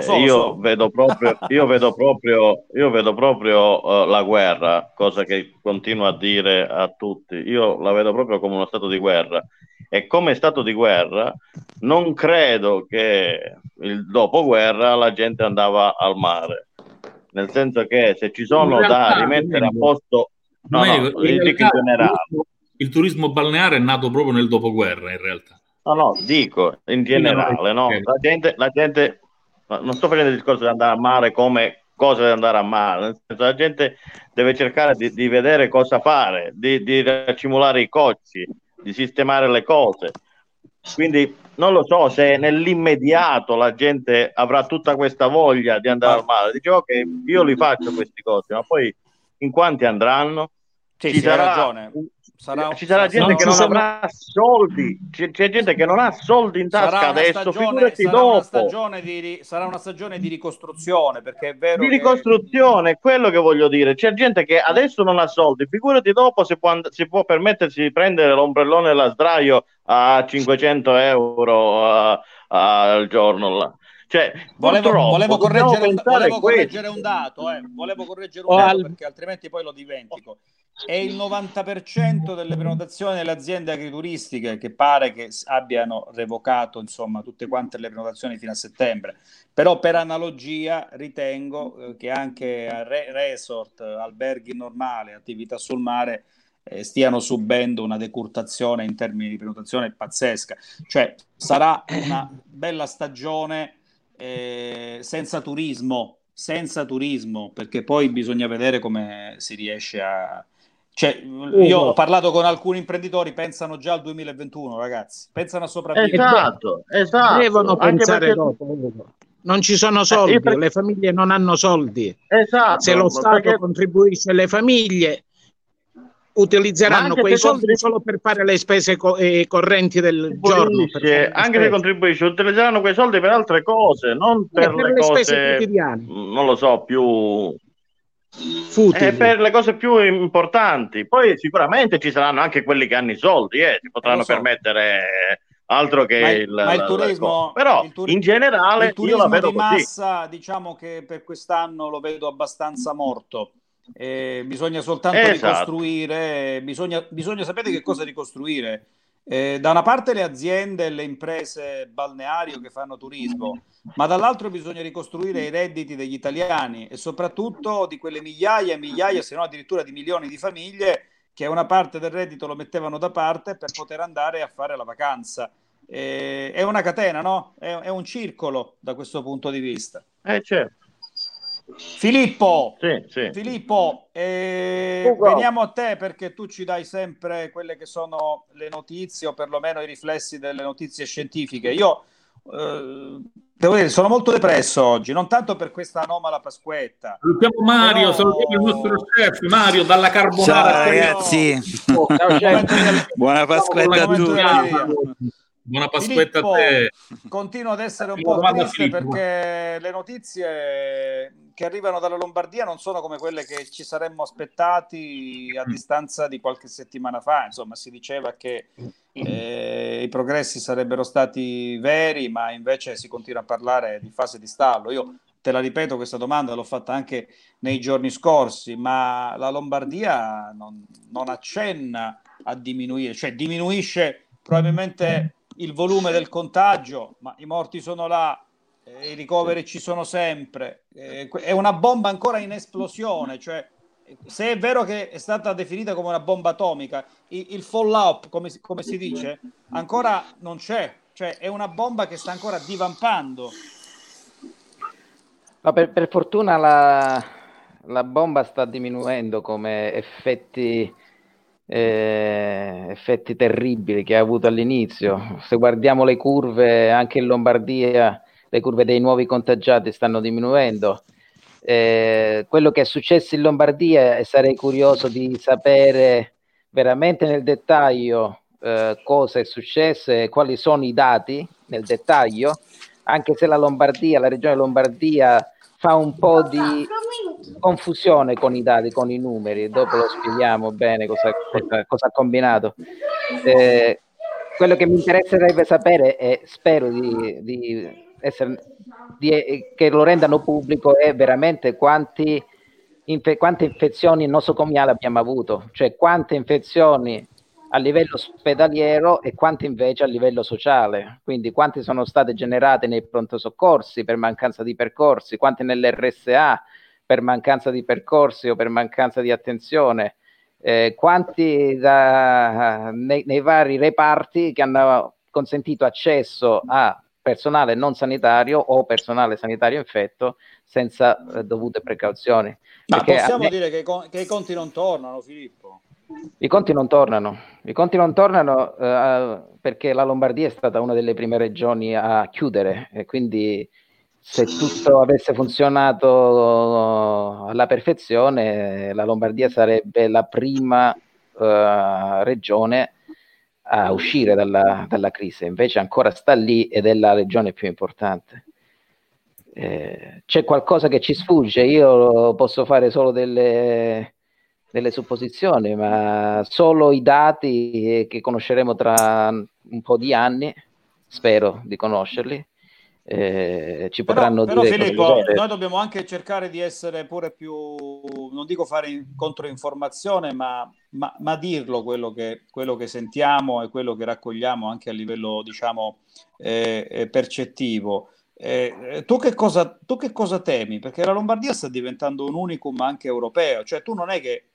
so, lo io so. vedo proprio, io vedo proprio, io vedo proprio eh, la guerra, cosa che continuo a dire a tutti. Io la vedo proprio come uno stato di guerra. E come stato di guerra, non credo che il dopoguerra la gente andava al mare. Nel senso che se ci sono realtà, da rimettere a posto, no, no, in dico in realtà generale. il turismo- il turismo balneare è nato proprio nel dopoguerra, in realtà. No, no, dico in generale, no? La gente, la gente, no, non sto facendo il discorso di andare a mare come cosa di andare a mare, senso, la gente deve cercare di, di vedere cosa fare, di, di raccimolare i cocci, di sistemare le cose. Quindi non lo so se nell'immediato la gente avrà tutta questa voglia di andare al mare. Dice ok, io li faccio questi cose, ma poi in quanti andranno? Sì, Ci sì, sarà- ragione. Sarà, ci sarà gente che non sono- avrà soldi, c'è, c'è gente che non ha soldi in tasca adesso, stagione, figurati sarà una stagione di, sarà una stagione di ricostruzione perché è vero Di che- ricostruzione, è quello che voglio dire. C'è gente che adesso non ha soldi, figurati dopo se può, and- si può permettersi di prendere l'ombrellone e la sdraio a 500 euro a- al giorno. Là. Cioè, Volevo, volevo correggere, volevo correggere un dato, eh. volevo correggere un Oh, dato al- perché altrimenti poi lo dimentico. È il 90% delle prenotazioni delle aziende agrituristiche che pare che abbiano revocato insomma tutte quante le prenotazioni fino a settembre. Però per analogia ritengo eh, che anche re- resort, alberghi normali, attività sul mare eh, stiano subendo una decurtazione in termini di prenotazione pazzesca. Cioè sarà una bella stagione eh, senza turismo, senza turismo, perché poi bisogna vedere come si riesce a... Cioè, io ho parlato con alcuni imprenditori, pensano già al 2021, ragazzi, pensano a sopravvivere. Esatto, esatto. Devono Anche pensare perché- dopo. Ugo. Non ci sono soldi, io per- le famiglie non hanno soldi. Esatto, Se lo Stato perché- contribuisce alle famiglie, utilizzeranno quei soldi contribu- solo per fare le spese co- eh, correnti del giorno. anche se contribuisce, utilizzeranno quei soldi per altre cose, non per, per le le spese cose, quotidiane. non lo so, più Futili. per le cose più importanti. Poi sicuramente ci saranno anche quelli che hanno i soldi, eh, si potranno so. permettere altro che Ma il, ma il turismo, però il turi- in generale il io la turismo vedo di così. massa, diciamo che per quest'anno lo vedo abbastanza morto. Eh, bisogna soltanto Esatto. ricostruire, bisogna, bisogna sapere che cosa ricostruire. Eh, da una parte le aziende e le imprese balneari che fanno turismo, ma dall'altro bisogna ricostruire i redditi degli italiani e soprattutto di quelle migliaia e migliaia, se no addirittura di milioni di famiglie che una parte del reddito lo mettevano da parte per poter andare a fare la vacanza. Eh, è una catena, no? È, è un circolo da questo punto di vista. Eh, certo. Filippo, Sì, sì. Filippo, eh, veniamo a te perché tu ci dai sempre quelle che sono le notizie o perlomeno i riflessi delle notizie scientifiche. Io eh, devo dire, sono molto depresso oggi, non tanto per questa anomala Pasquetta. Salutiamo Mario, Però- salutiamo il nostro chef Mario dalla carbonara. Ciao ragazzi, Ciao, chef. buona Pasquetta a tutti. Buona Pasquetta Filippo, a te. Continuo ad essere un po' triste perché le notizie che arrivano dalla Lombardia non sono come quelle che ci saremmo aspettati a distanza di qualche settimana fa. Insomma, si diceva che eh, i progressi sarebbero stati veri, ma invece si continua a parlare di fase di stallo. Io te la ripeto, questa domanda l'ho fatta anche nei giorni scorsi, ma la Lombardia non, non accenna a diminuire, cioè diminuisce probabilmente il volume del contagio, ma i morti sono là, i ricoveri ci sono sempre, eh, è una bomba ancora in esplosione, cioè se è vero che è stata definita come una bomba atomica, il, fallout, come, come si dice, ancora non c'è, cioè è una bomba che sta ancora divampando. No, per, per fortuna la, la bomba sta diminuendo come effetti, eh, effetti terribili che ha avuto all'inizio. Se guardiamo le curve, anche in Lombardia, le curve dei nuovi contagiati stanno diminuendo. Eh, quello che è successo in Lombardia e sarei curioso di sapere veramente nel dettaglio eh, cosa è successo e quali sono i dati nel dettaglio, anche se la Lombardia, la regione Lombardia fa un po' di confusione con i dati, con i numeri, dopo lo spieghiamo bene cosa, cosa, cosa ha combinato. Eh, quello che mi interesserebbe sapere e spero di, di essere, di, eh, che lo rendano pubblico è veramente quanti, infe, quante infezioni nosocomiali abbiamo avuto, cioè quante infezioni a livello ospedaliero e quante invece a livello sociale, quindi quante sono state generate nei pronto soccorsi per mancanza di percorsi, quante nell'RSA per mancanza di percorsi o per mancanza di attenzione, eh, quanti da, nei, nei vari reparti che hanno consentito accesso a personale non sanitario o personale sanitario infetto senza eh, dovute precauzioni. Ma Perché possiamo me- dire che, i con- che i conti non tornano, Filippo? I conti non tornano, i conti non tornano eh, perché la Lombardia è stata una delle prime regioni a chiudere e quindi se tutto avesse funzionato alla perfezione, la Lombardia sarebbe la prima eh, regione a uscire dalla, dalla crisi, invece ancora sta lì ed è la regione più importante. Eh, c'è qualcosa che ci sfugge, io posso fare solo delle, delle supposizioni, ma solo i dati che conosceremo tra un po' di anni, spero di conoscerli, eh, ci potranno Però dire Filippo, noi dobbiamo anche cercare di essere pure più, non dico fare in- controinformazione, ma, ma, ma dirlo quello che, quello che sentiamo e quello che raccogliamo anche a livello, diciamo, eh, eh, percettivo. Eh, eh, tu, che cosa, tu che cosa temi? Perché la Lombardia sta diventando un unicum anche europeo, cioè tu non è che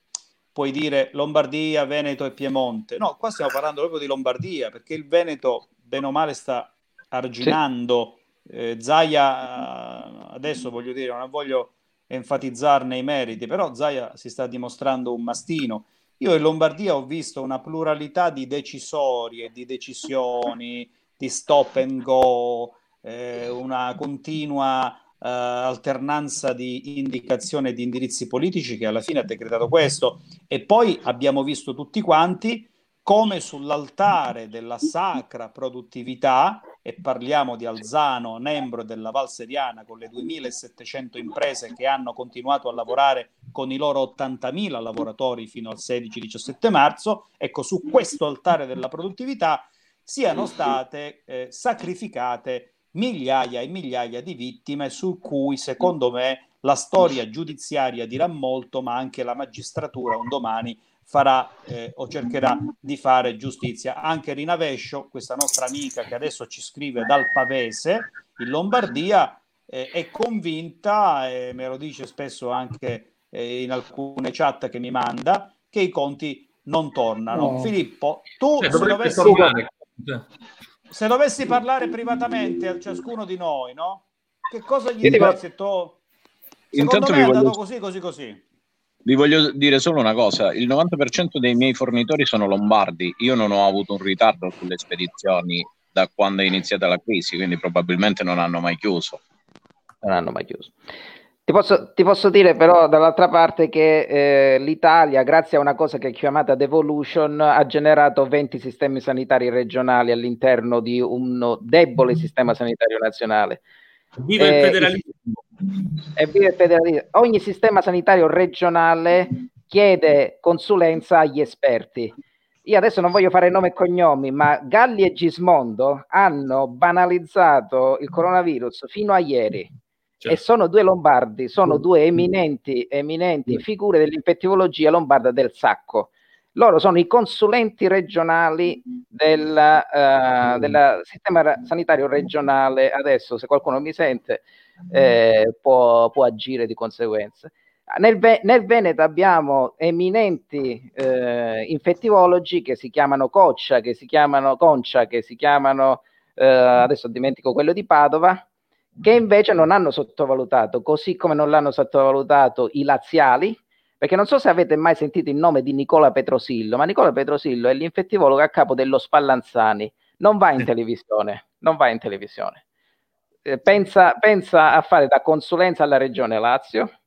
puoi dire Lombardia, Veneto e Piemonte, no, qua stiamo parlando proprio di Lombardia, perché il Veneto, bene o male, sta arginando. Eh, Zaia, adesso voglio dire, non voglio enfatizzarne i meriti, però Zaia si sta dimostrando un mastino. Io in Lombardia ho visto una pluralità di decisori e di decisioni, di stop and go, eh, una continua eh, alternanza di indicazioni e di indirizzi politici che alla fine ha decretato questo. E poi abbiamo visto tutti quanti come sull'altare della sacra produttività, e parliamo di Alzano, Nembro e della Val Seriana, con le 2700 imprese che hanno continuato a lavorare con i loro 80.000 lavoratori fino al 16-17 marzo, ecco, su questo altare della produttività siano state eh, sacrificate migliaia e migliaia di vittime su cui, secondo me, la storia giudiziaria dirà molto, ma anche la magistratura un domani farà eh, o cercherà di fare giustizia. Anche Rina Vescio, questa nostra amica che adesso ci scrive dal Pavese, in Lombardia, eh, è convinta, e me lo dice spesso anche eh, in alcune chat che mi manda, che i conti non tornano. No. Filippo, tu Cioè, se dovessi, se dovessi parlare privatamente a ciascuno di noi, no? Che cosa gli Secondo Intanto me è andato voglio- così, così, così. Vi voglio dire solo una cosa, il 90% dei miei fornitori sono lombardi, io non ho avuto un ritardo sulle spedizioni da quando è iniziata la crisi, quindi probabilmente non hanno mai chiuso. Non hanno mai chiuso. Ti posso, ti posso dire però dall'altra parte che eh, l'Italia, grazie a una cosa che è chiamata devolution, ha generato 20 sistemi sanitari regionali all'interno di un debole sistema sanitario nazionale. Viva il Eh, federalismo! Evviva il federalismo. Ogni sistema sanitario regionale chiede consulenza agli esperti. Io adesso non voglio fare nome e cognomi, ma Galli e Gismondo hanno banalizzato il coronavirus fino a ieri. E sono due lombardi, sono due eminenti, eminenti figure dell'infettivologia lombarda del sacco. Loro sono i consulenti regionali del, del sistema sanitario regionale. Adesso, se qualcuno mi sente, eh, può, può agire di conseguenza. Nel, nel Veneto abbiamo eminenti eh, infettivologi che si chiamano Coccia, che si chiamano Concia, che si chiamano, eh, adesso dimentico quello di Padova, che invece non hanno sottovalutato, così come non l'hanno sottovalutato i laziali, perché non so se avete mai sentito il nome di Nicola Petrosillo, ma Nicola Petrosillo è l'infettivologo a capo dello Spallanzani, non va in televisione, non va in televisione. Eh, pensa, pensa a fare da consulenza alla regione Lazio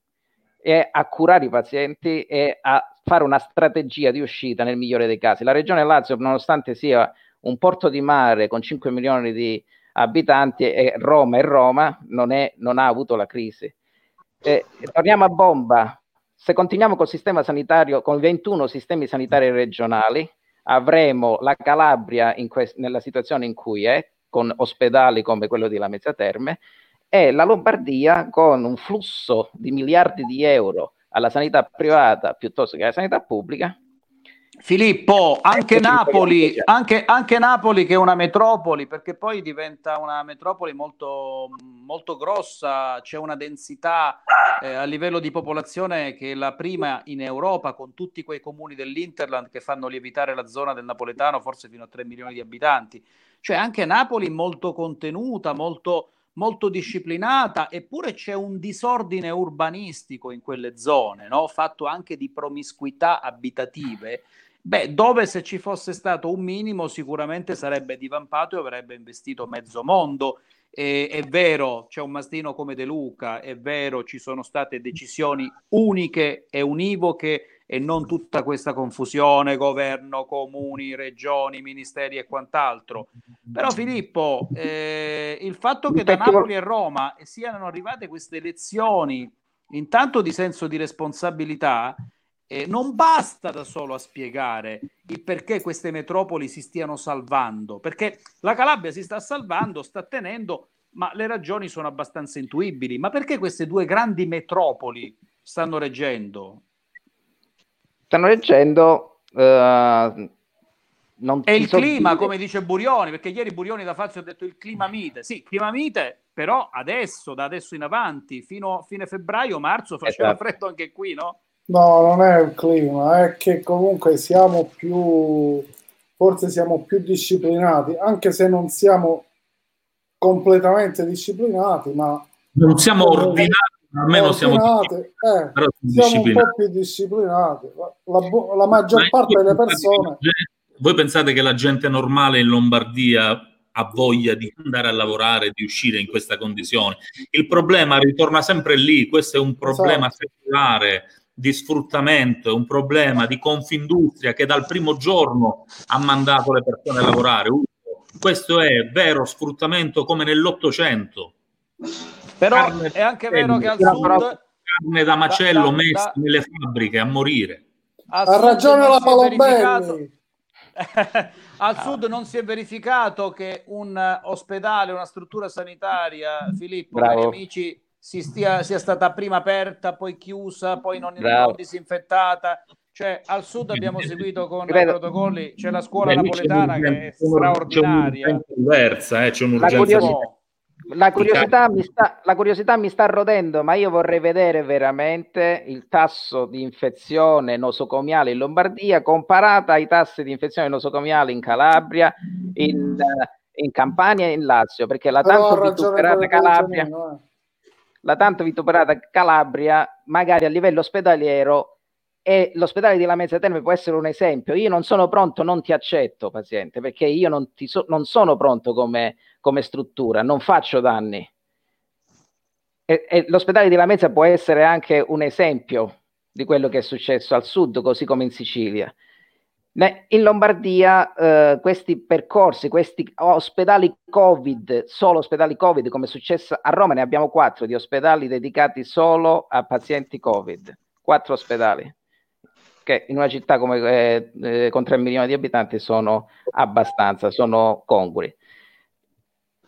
e a curare i pazienti e a fare una strategia di uscita nel migliore dei casi. La regione Lazio, nonostante sia un porto di mare con 5 milioni di abitanti e Roma è Roma, non, è, non ha avuto la crisi. Eh, torniamo a bomba. Se continuiamo col sistema sanitario, con 21 sistemi sanitari regionali, avremo la Calabria que- nella situazione in cui è, con ospedali come quello di Lamezia Terme, e la Lombardia con un flusso di miliardi di euro alla sanità privata piuttosto che alla sanità pubblica. Filippo, anche Napoli, anche, anche Napoli che è una metropoli, perché poi diventa una metropoli molto, molto grossa, c'è una densità eh, a livello di popolazione che è la prima in Europa, con tutti quei comuni dell'Interland che fanno lievitare la zona del napoletano, forse fino a 3 milioni di abitanti. Cioè anche Napoli molto contenuta, molto, molto disciplinata, eppure c'è un disordine urbanistico in quelle zone, no? fatto anche di promiscuità abitative. Beh, dove se ci fosse stato un minimo sicuramente sarebbe divampato e avrebbe investito mezzo mondo. E, è vero, c'è un mastino come De Luca, è vero, ci sono state decisioni uniche e univoche e non tutta questa confusione, governo, comuni, regioni, ministeri e quant'altro. Però Filippo, eh, il fatto che da Napoli e Roma siano arrivate queste lezioni, intanto di senso di responsabilità, eh, non basta da solo a spiegare il perché queste metropoli si stiano salvando, perché la Calabria si sta salvando, sta tenendo, ma le ragioni sono abbastanza intuibili. Ma perché queste due grandi metropoli stanno reggendo? Stanno leggendo... eh, non È il so clima, dire- come dice Burioni, perché ieri Burioni da Fazio ha detto il clima mite. Sì, clima mite, però adesso, da adesso in avanti, fino a fine febbraio, marzo, faceva Esatto. freddo anche qui, no? No, non è il clima, è che comunque siamo più, forse siamo più disciplinati, anche se non siamo completamente disciplinati, ma Non siamo ordinati, almeno siamo eh, siamo siamo un po' più disciplinati. La, la maggior Ma parte delle persone Voi pensate che la gente normale in Lombardia ha voglia di andare a lavorare, di uscire in questa condizione? Il problema ritorna sempre lì, questo è un problema Esatto. secolare di sfruttamento, è un problema di confindustria che dal primo giorno ha mandato le persone a lavorare. Questo è vero sfruttamento come nell'Ottocento. Però Carne è anche vero che al sud... carne da macello da- da- messa nelle fabbriche a morire. ha ragione la Palombelli. Al sud non si è verificato che un eh, ospedale, una struttura sanitaria, Filippo, Bravo. cari amici, si stia, sia stata prima aperta, poi chiusa, poi non, non disinfettata. Cioè, al sud abbiamo seguito con i Credo- protocolli, c'è la scuola Beh, c'è napoletana che è c'è straordinaria. un'urgenza diversa, eh, c'è La un'urgenza curiosità, la curiosità mi sta, la curiosità mi sta rodendo, ma io vorrei vedere veramente il tasso di infezione nosocomiale in Lombardia comparata ai tassi di infezione nosocomiale in Calabria, in, in Campania e in Lazio, perché la tanto dice Calabria, eh. La tanto vituperata Calabria, magari a livello ospedaliero, e l'ospedale di Lamezia Terme può essere un esempio. Io non sono pronto, non ti accetto, paziente, perché io non, so- non sono pronto come, come struttura, non faccio danni. E, e l'ospedale di Lamezia può essere anche un esempio di quello che è successo al sud, così come in Sicilia. In Lombardia eh, questi percorsi, questi ospedali Covid, solo ospedali Covid, come è successo a Roma, ne abbiamo quattro di ospedali dedicati solo a pazienti Covid, quattro ospedali, che in una città come, eh, eh, con 3 milioni di abitanti sono abbastanza, sono congrui.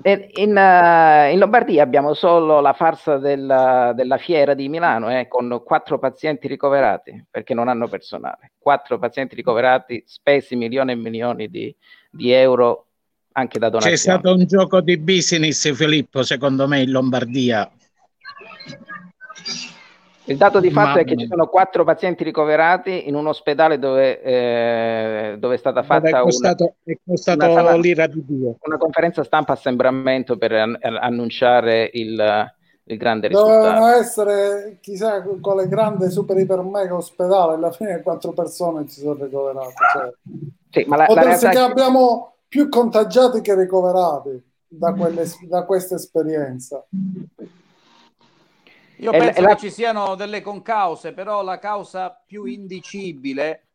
In, eh, in Lombardia abbiamo solo la farsa della, della fiera di Milano eh, con quattro pazienti ricoverati perché non hanno personale. Quattro pazienti ricoverati, spesi milioni e milioni di, di euro anche da donazioni. C'è stato un gioco di business, Filippo, secondo me, in Lombardia. Il dato di fatto Ma- è che ci sono quattro pazienti ricoverati in un ospedale dove, eh, dove è stata fatta è una, costato, è costato una sala- l'ira di Dio. una conferenza stampa assembramento per an- annunciare il, il grande risultato. Dovevano essere chissà quale grande super iper mega ospedale, alla fine quattro persone ci sono ricoverate. Cioè, Sì, ma la, la realtà che- abbiamo più contagiati che ricoverati da, quelle- da questa esperienza. Io penso la- che ci siano delle concause, però la causa più indicibile,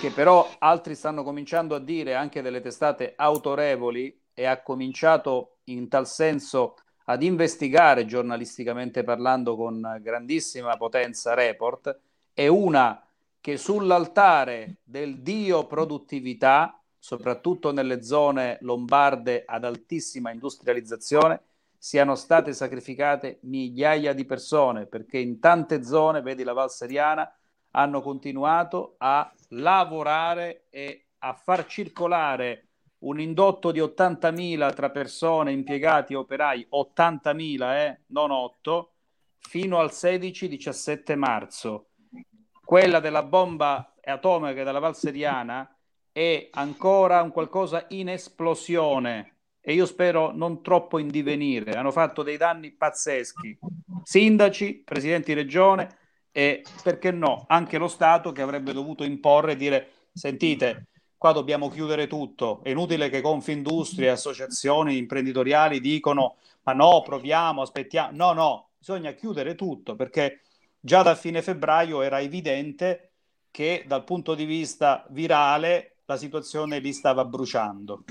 che però altri stanno cominciando a dire, anche delle testate autorevoli, e ha cominciato in tal senso ad investigare giornalisticamente parlando con grandissima potenza report, è una che sull'altare del dio produttività, soprattutto nelle zone lombarde ad altissima industrializzazione, siano state sacrificate migliaia di persone perché in tante zone, vedi la Val Seriana, hanno continuato a lavorare e a far circolare un indotto di 80.000 tra persone, impiegati e operai, 80.000, eh, non 8, fino al 16-17 marzo. Quella della bomba atomica della Val Seriana è ancora un qualcosa in esplosione e io spero non troppo in divenire. Hanno fatto dei danni pazzeschi. Sindaci, presidenti di regione e perché no, anche lo Stato che avrebbe dovuto imporre e dire sentite, qua dobbiamo chiudere tutto. È inutile che Confindustria, associazioni imprenditoriali dicono ma no, proviamo, aspettiamo. No, no, bisogna chiudere tutto perché già da fine febbraio era evidente che dal punto di vista virale la situazione lì stava bruciando.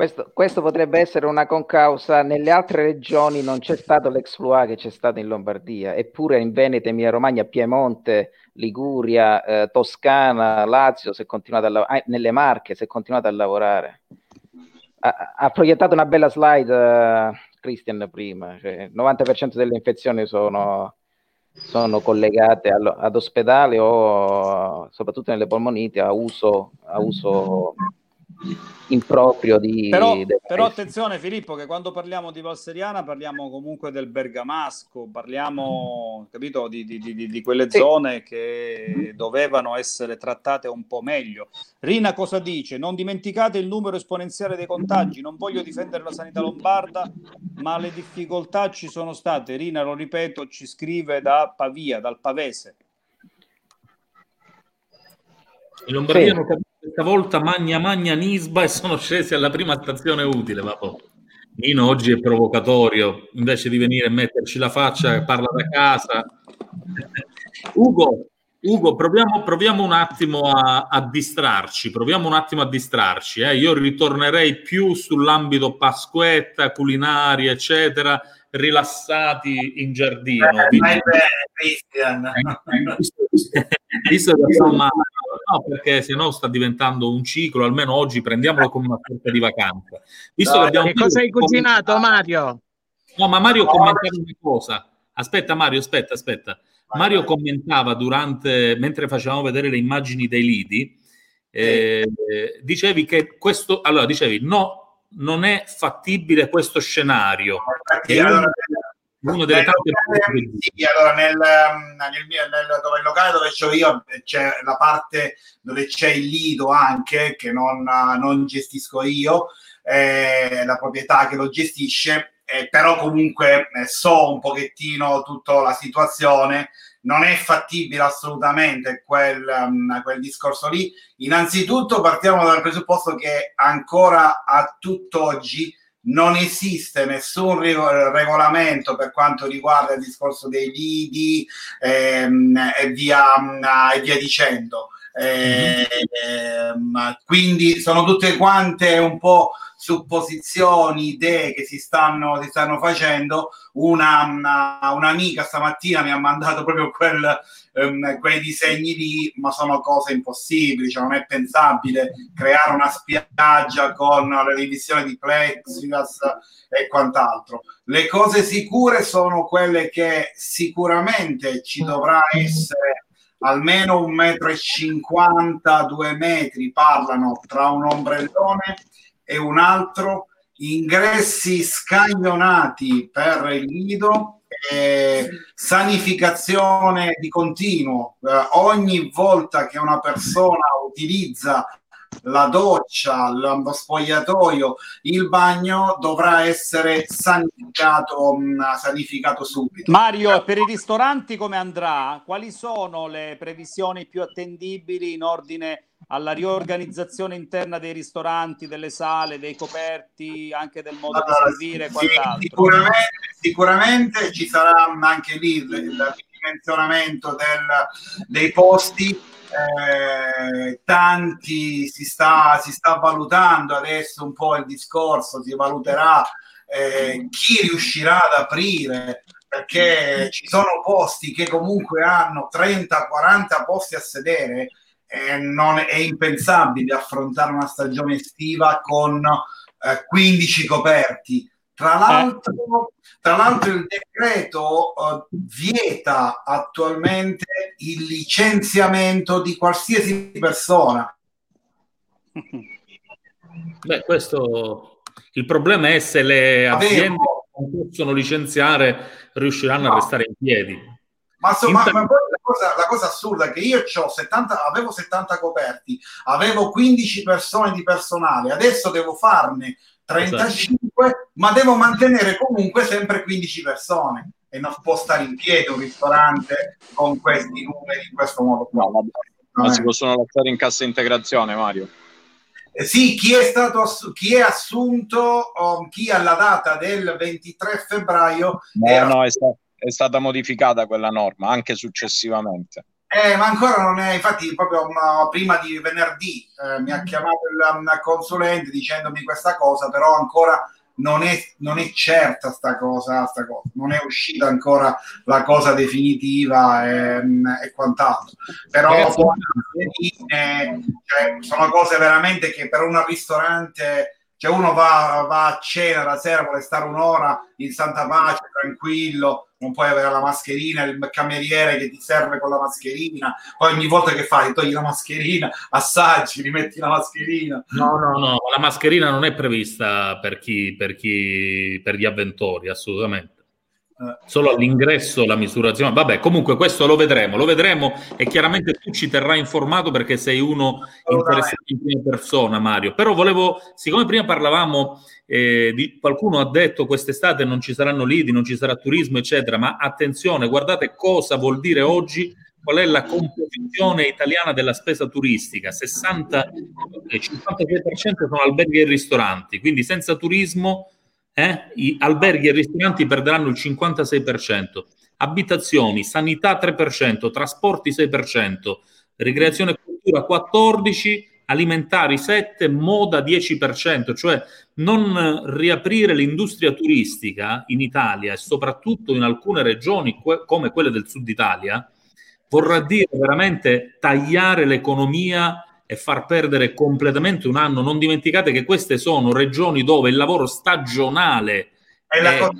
Questo, questo potrebbe essere una concausa. Nelle altre regioni non c'è stato l'exploit che c'è stato in Lombardia, eppure in Veneto, Emilia Romagna, Piemonte, Liguria, eh, Toscana, Lazio, si è continuato a lav- ah, nelle Marche si è continuato a lavorare. Ha, ha proiettato una bella slide eh, Christian prima, cioè, il 90% delle infezioni sono, sono collegate allo- ad ospedale o soprattutto nelle polmoniti a uso, a uso improprio di... Però, però attenzione Filippo che quando parliamo di Valseriana parliamo comunque del Bergamasco, parliamo capito, di, di- di- di quelle zone che dovevano essere trattate un po' meglio. Rina cosa dice? Non dimenticate il numero esponenziale dei contagi, non voglio difendere la sanità lombarda, ma le difficoltà ci sono state. Rina, lo ripeto, ci scrive da Pavia, dal Pavese. In Lombardia Sì. hanno capito questa volta magna magna Nisba e sono scesi alla prima stazione utile. Vabbè. Nino oggi è provocatorio, invece di venire e metterci la faccia, parla da casa. Ugo, Ugo proviamo, proviamo un attimo a, a distrarci, proviamo un attimo a distrarci. eh. Io ritornerei più sull'ambito Pasquetta, culinaria, eccetera, rilassati in giardino. Eh, Vai bene, Christian. visto, visto che insomma, no, perché se no sta diventando un ciclo, almeno oggi prendiamolo come una sorta di vacanza. Visto No, che abbiamo che cosa hai cucinato, Mario? No, ma Mario commentava una cosa. Aspetta, Mario, aspetta, aspetta. Mario commentava durante, mentre facevamo vedere le immagini dei lidi, eh, dicevi che questo, allora dicevi no, non è fattibile questo scenario. È uno, uno delle nel tante locale- sì, allora nel, nel mio- nel- dove il locale dove c'ho io c'è la parte dove c'è il lido anche che non, non gestisco io eh, la proprietà che lo gestisce eh, però comunque eh, so un pochettino tutta la situazione. Non è fattibile assolutamente quel, um, quel discorso lì. Innanzitutto partiamo dal presupposto che ancora a tutt'oggi non esiste nessun rego- regolamento per quanto riguarda il discorso dei lidi ehm, e, via, e via dicendo. Eh, ehm, quindi sono tutte quante un po' supposizioni, idee che si stanno, si stanno facendo. Una, una- un'amica stamattina mi ha mandato proprio quel, ehm, quei disegni lì, ma sono cose impossibili, cioè non è pensabile creare una spiaggia con le divisioni di plexiglass e quant'altro. Le cose sicure sono quelle che sicuramente ci dovrà essere almeno un metro e cinquanta, due metri, parlano tra un ombrellone e un altro, ingressi scaglionati per il nido, e sanificazione di continuo. Eh, ogni volta che una persona utilizza la doccia, lo spogliatoio, il bagno dovrà essere sanificato, mh, sanificato subito. Mario, per i ristoranti come andrà? Quali sono le previsioni più attendibili in ordine alla riorganizzazione interna dei ristoranti, delle sale, dei coperti, anche del modo Allora, di servire sì, quant'altro? sicuramente, sicuramente ci sarà anche lì il, ridimensionamento dei posti. eh, tanti si sta, si sta valutando adesso un po' il discorso, si valuterà eh, chi riuscirà ad aprire perché ci sono posti che comunque hanno 30-40 posti a sedere non è impensabile affrontare una stagione estiva con eh, 15 coperti. Tra l'altro, tra l'altro il decreto eh, vieta attualmente il licenziamento di qualsiasi persona. Beh, questo il problema è se le aziende non possono licenziare riusciranno a No. restare in piedi. Ma, so- ma- ma poi la cosa, la cosa assurda è che io c'ho 70, avevo 70 coperti, avevo 15 persone di personale, adesso devo farne 35, ma devo mantenere comunque sempre 15 persone e non può stare in piedi un ristorante con questi numeri in questo modo. qua. Ma si possono lasciare in cassa integrazione, Mario? Eh, Sì, chi è stato ass- chi è assunto, um, chi alla data del 23 febbraio No, era no, è, sta- è stata modificata quella norma anche successivamente. Eh, ma ancora non è, infatti, proprio ma, prima di venerdì eh, mi ha chiamato il um, consulente dicendomi questa cosa, però ancora non è, non è certa sta cosa, sta cosa, non è uscita ancora la cosa definitiva ehm, e, quant'altro. Però poi, eh, cioè, sono cose veramente che per un ristorante, cioè uno va, va a cena la sera, vuole stare un'ora in santa pace, tranquillo, non puoi avere la mascherina, il cameriere che ti serve con la mascherina, poi ogni volta che fai togli la mascherina, assaggi, rimetti la mascherina. No, no, no, la mascherina non è prevista per chi, per chi, per gli avventori, assolutamente. Solo all'ingresso la misurazione. Vabbè, comunque questo lo vedremo, lo vedremo e chiaramente tu ci terrai informato perché sei uno interessato in prima persona, Mario. Però volevo, siccome prima parlavamo eh, di qualcuno ha detto quest'estate non ci saranno lidi, non ci sarà turismo, eccetera, ma attenzione, guardate cosa vuol dire oggi qual è la composizione italiana della spesa turistica. 60, eh, 56% sono alberghi e ristoranti, quindi senza turismo eh, i alberghi e ristoranti perderanno il 56%, abitazioni, sanità 3%, trasporti 6%, ricreazione e cultura 14%, alimentari 7%, moda 10%, cioè non riaprire l'industria turistica in Italia e soprattutto in alcune regioni que- come quelle del sud Italia vorrà dire veramente tagliare l'economia e far perdere completamente un anno. Non dimenticate che queste sono regioni dove il lavoro stagionale È la è- cosa-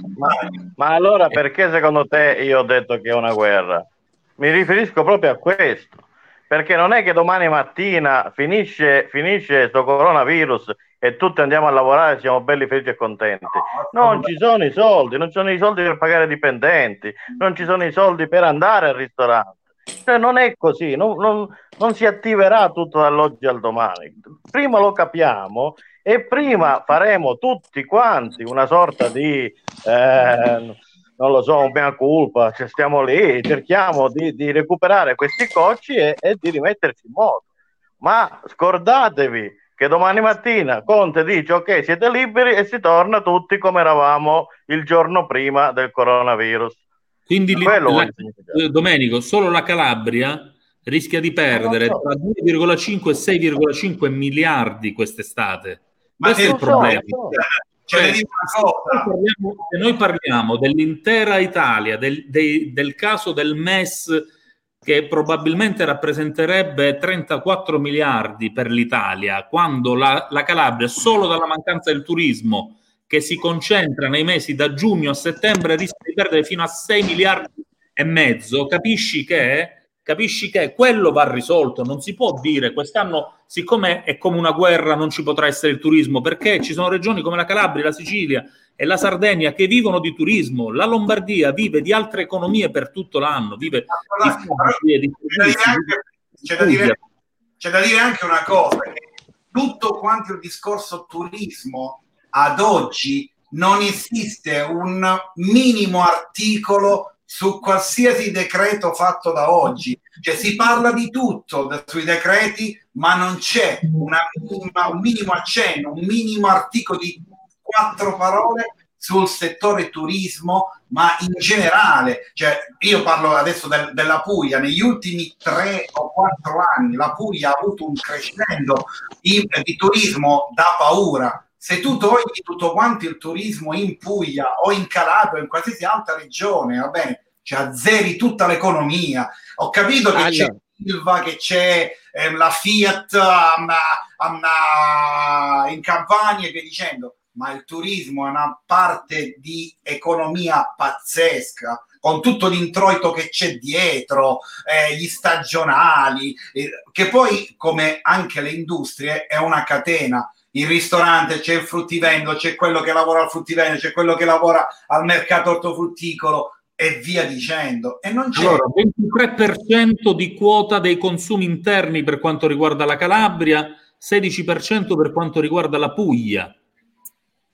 Ma allora perché secondo te io ho detto che è una guerra? Mi riferisco proprio a questo, perché non è che domani mattina finisce, finisce questo coronavirus e tutti andiamo a lavorare siamo belli felici e contenti. Non ci sono i soldi, non ci sono i soldi per pagare i dipendenti, non ci sono i soldi per andare al ristorante. Cioè, non è così, non, non- non si attiverà tutto dall'oggi al domani. Prima lo capiamo e prima faremo tutti quanti una sorta di, eh, non lo so, un mea culpa, cioè stiamo lì, cerchiamo di, di recuperare questi cocci e, e di rimetterci in moto. Ma scordatevi che domani mattina Conte dice ok, siete liberi e si torna tutti come eravamo il giorno prima del coronavirus. Quindi la- eh, Domenico, solo la Calabria rischia di perdere so. tra 2,5 e 6,5 miliardi quest'estate. Ma Questo è il so, problema. so. Cosa. Se noi parliamo- se noi parliamo dell'intera Italia, del, dei- del caso del MES che probabilmente rappresenterebbe 34 miliardi per l'Italia, quando la, la Calabria, solo dalla mancanza del turismo, che si concentra nei mesi da giugno a settembre, rischia di perdere fino a 6 miliardi e mezzo, capisci che, capisci che quello va risolto. Non si può dire quest'anno, siccome è come una guerra, non ci potrà essere il turismo, perché ci sono regioni come la Calabria, la Sicilia e la Sardegna che vivono di turismo. La Lombardia vive di altre economie per tutto l'anno, vive di fabbriche, di C'è da dire c'è da dire- anche una cosa, tutto quanto il discorso turismo ad oggi non esiste un minimo articolo su qualsiasi decreto fatto da oggi. Cioè si parla di tutto sui decreti, ma non c'è una minima- un minimo accenno, un minimo articolo di quattro parole sul settore turismo, ma in generale, cioè io parlo adesso del- della Puglia, negli ultimi tre o quattro anni la Puglia ha avuto un crescendo in- di turismo da paura. Se tu togli tutto quanto il turismo in Puglia o in Calabria o in qualsiasi altra regione, va bene, cioè azzeri tutta l'economia. Ho capito che c'è Allora. Silva, che c'è ehm, la Fiat a- a- in Campania e via dicendo, ma il turismo è una parte di economia pazzesca con tutto l'introito che c'è dietro, eh, gli stagionali, eh, che poi, come anche le industrie, è una catena. Il ristorante, c'è il fruttivendolo, c'è quello che lavora al fruttivendolo, c'è quello che lavora al mercato ortofrutticolo e via dicendo. E non c'è Allora, 23% di quota dei consumi interni per quanto riguarda la Calabria, 16% per quanto riguarda la Puglia,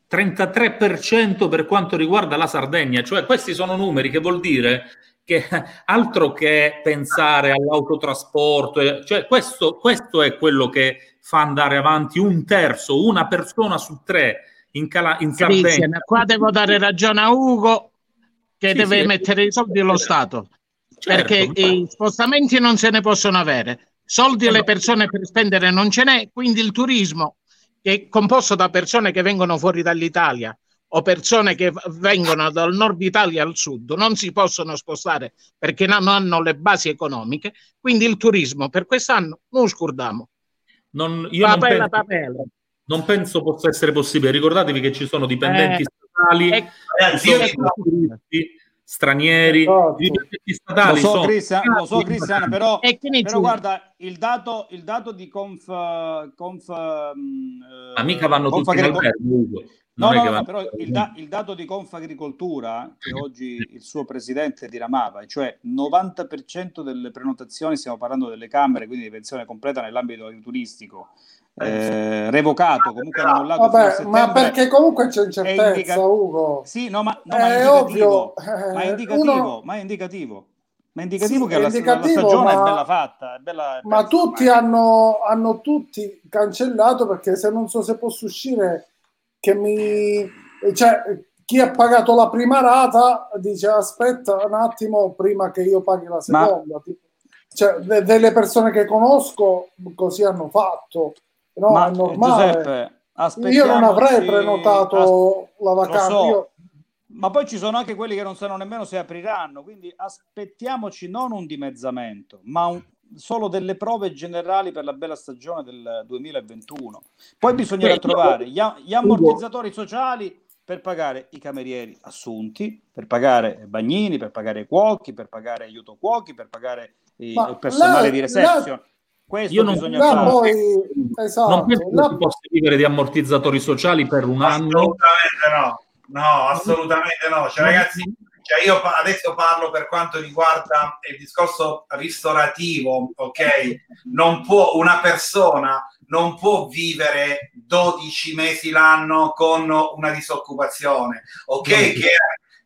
33% per quanto riguarda la Sardegna. Cioè, questi sono numeri che vuol dire che altro che pensare all'autotrasporto, eh, cioè questo, questo è quello che fa andare avanti un terzo, una persona su tre in, Cala- in Sardegna. Qua devo dare ragione a Ugo che Sì, deve sì. mettere i soldi allo Stato Certo, perché ma- i spostamenti non se ne possono avere soldi alle persone per spendere non ce n'è quindi il turismo che è composto da persone che vengono fuori dall'Italia o persone che vengono dal nord Italia al sud non si possono spostare perché non hanno le basi economiche quindi il turismo per quest'anno non scordiamo Non, io non penso, non penso possa essere possibile. Ricordatevi che ci sono dipendenti Eh, statali, eh, ci sono turisti, stranieri, Esatto. i dipendenti Lo statali so, Cristian, lo so, Cristian, però, però guarda, il dato, il dato di Conf... conf mm, eh, Ma mica vanno Conf tutti in Agrico- albergo. No, no, no, però il, da- il dato di Confagricoltura, che oggi il suo presidente diramava, e cioè 90% delle prenotazioni, stiamo parlando delle camere, quindi di pensione completa nell'ambito turistico, eh, revocato, comunque annullato Vabbè, ma perché comunque c'è incertezza, indica- Ugo. Sì, no, ma, no, ma è È indicativo, ovvio, ma è eh, indicativo, uno- ma è indicativo. Ma è indicativo Sì, che è la, indicativo, la stagione ma- è bella fatta, è bella, è Ma bella tutti hanno, hanno tutti cancellato perché se non so se posso uscire che mi... Cioè, chi ha pagato la prima rata dice aspetta un attimo prima che io paghi la Ma- seconda. Tipo, cioè, de- delle persone che conosco così hanno fatto. No, Ma, è normale. Giuseppe, io non avrei prenotato la Lo vacanza. so, Io- ma poi ci sono anche quelli che non sanno nemmeno se apriranno, quindi aspettiamoci non un dimezzamento, ma un- solo delle prove generali per la bella stagione del 2021. Poi bisognerà Beh, io- trovare gli, a- gli ammortizzatori sociali per pagare i camerieri assunti, per pagare bagnini, per pagare i cuochi, per pagare aiuto cuochi, per pagare i- il personale là- di reception. Questo Io non- bisogna fare. poi, esatto, non penso che si possa vivere di ammortizzatori sociali per un anno. Assolutamente no, no, assolutamente no. Cioè, ragazzi, cioè io pa- adesso parlo per quanto riguarda il discorso ristorativo, ok? Non può una persona non può vivere 12 mesi l'anno con una disoccupazione, ok? Che,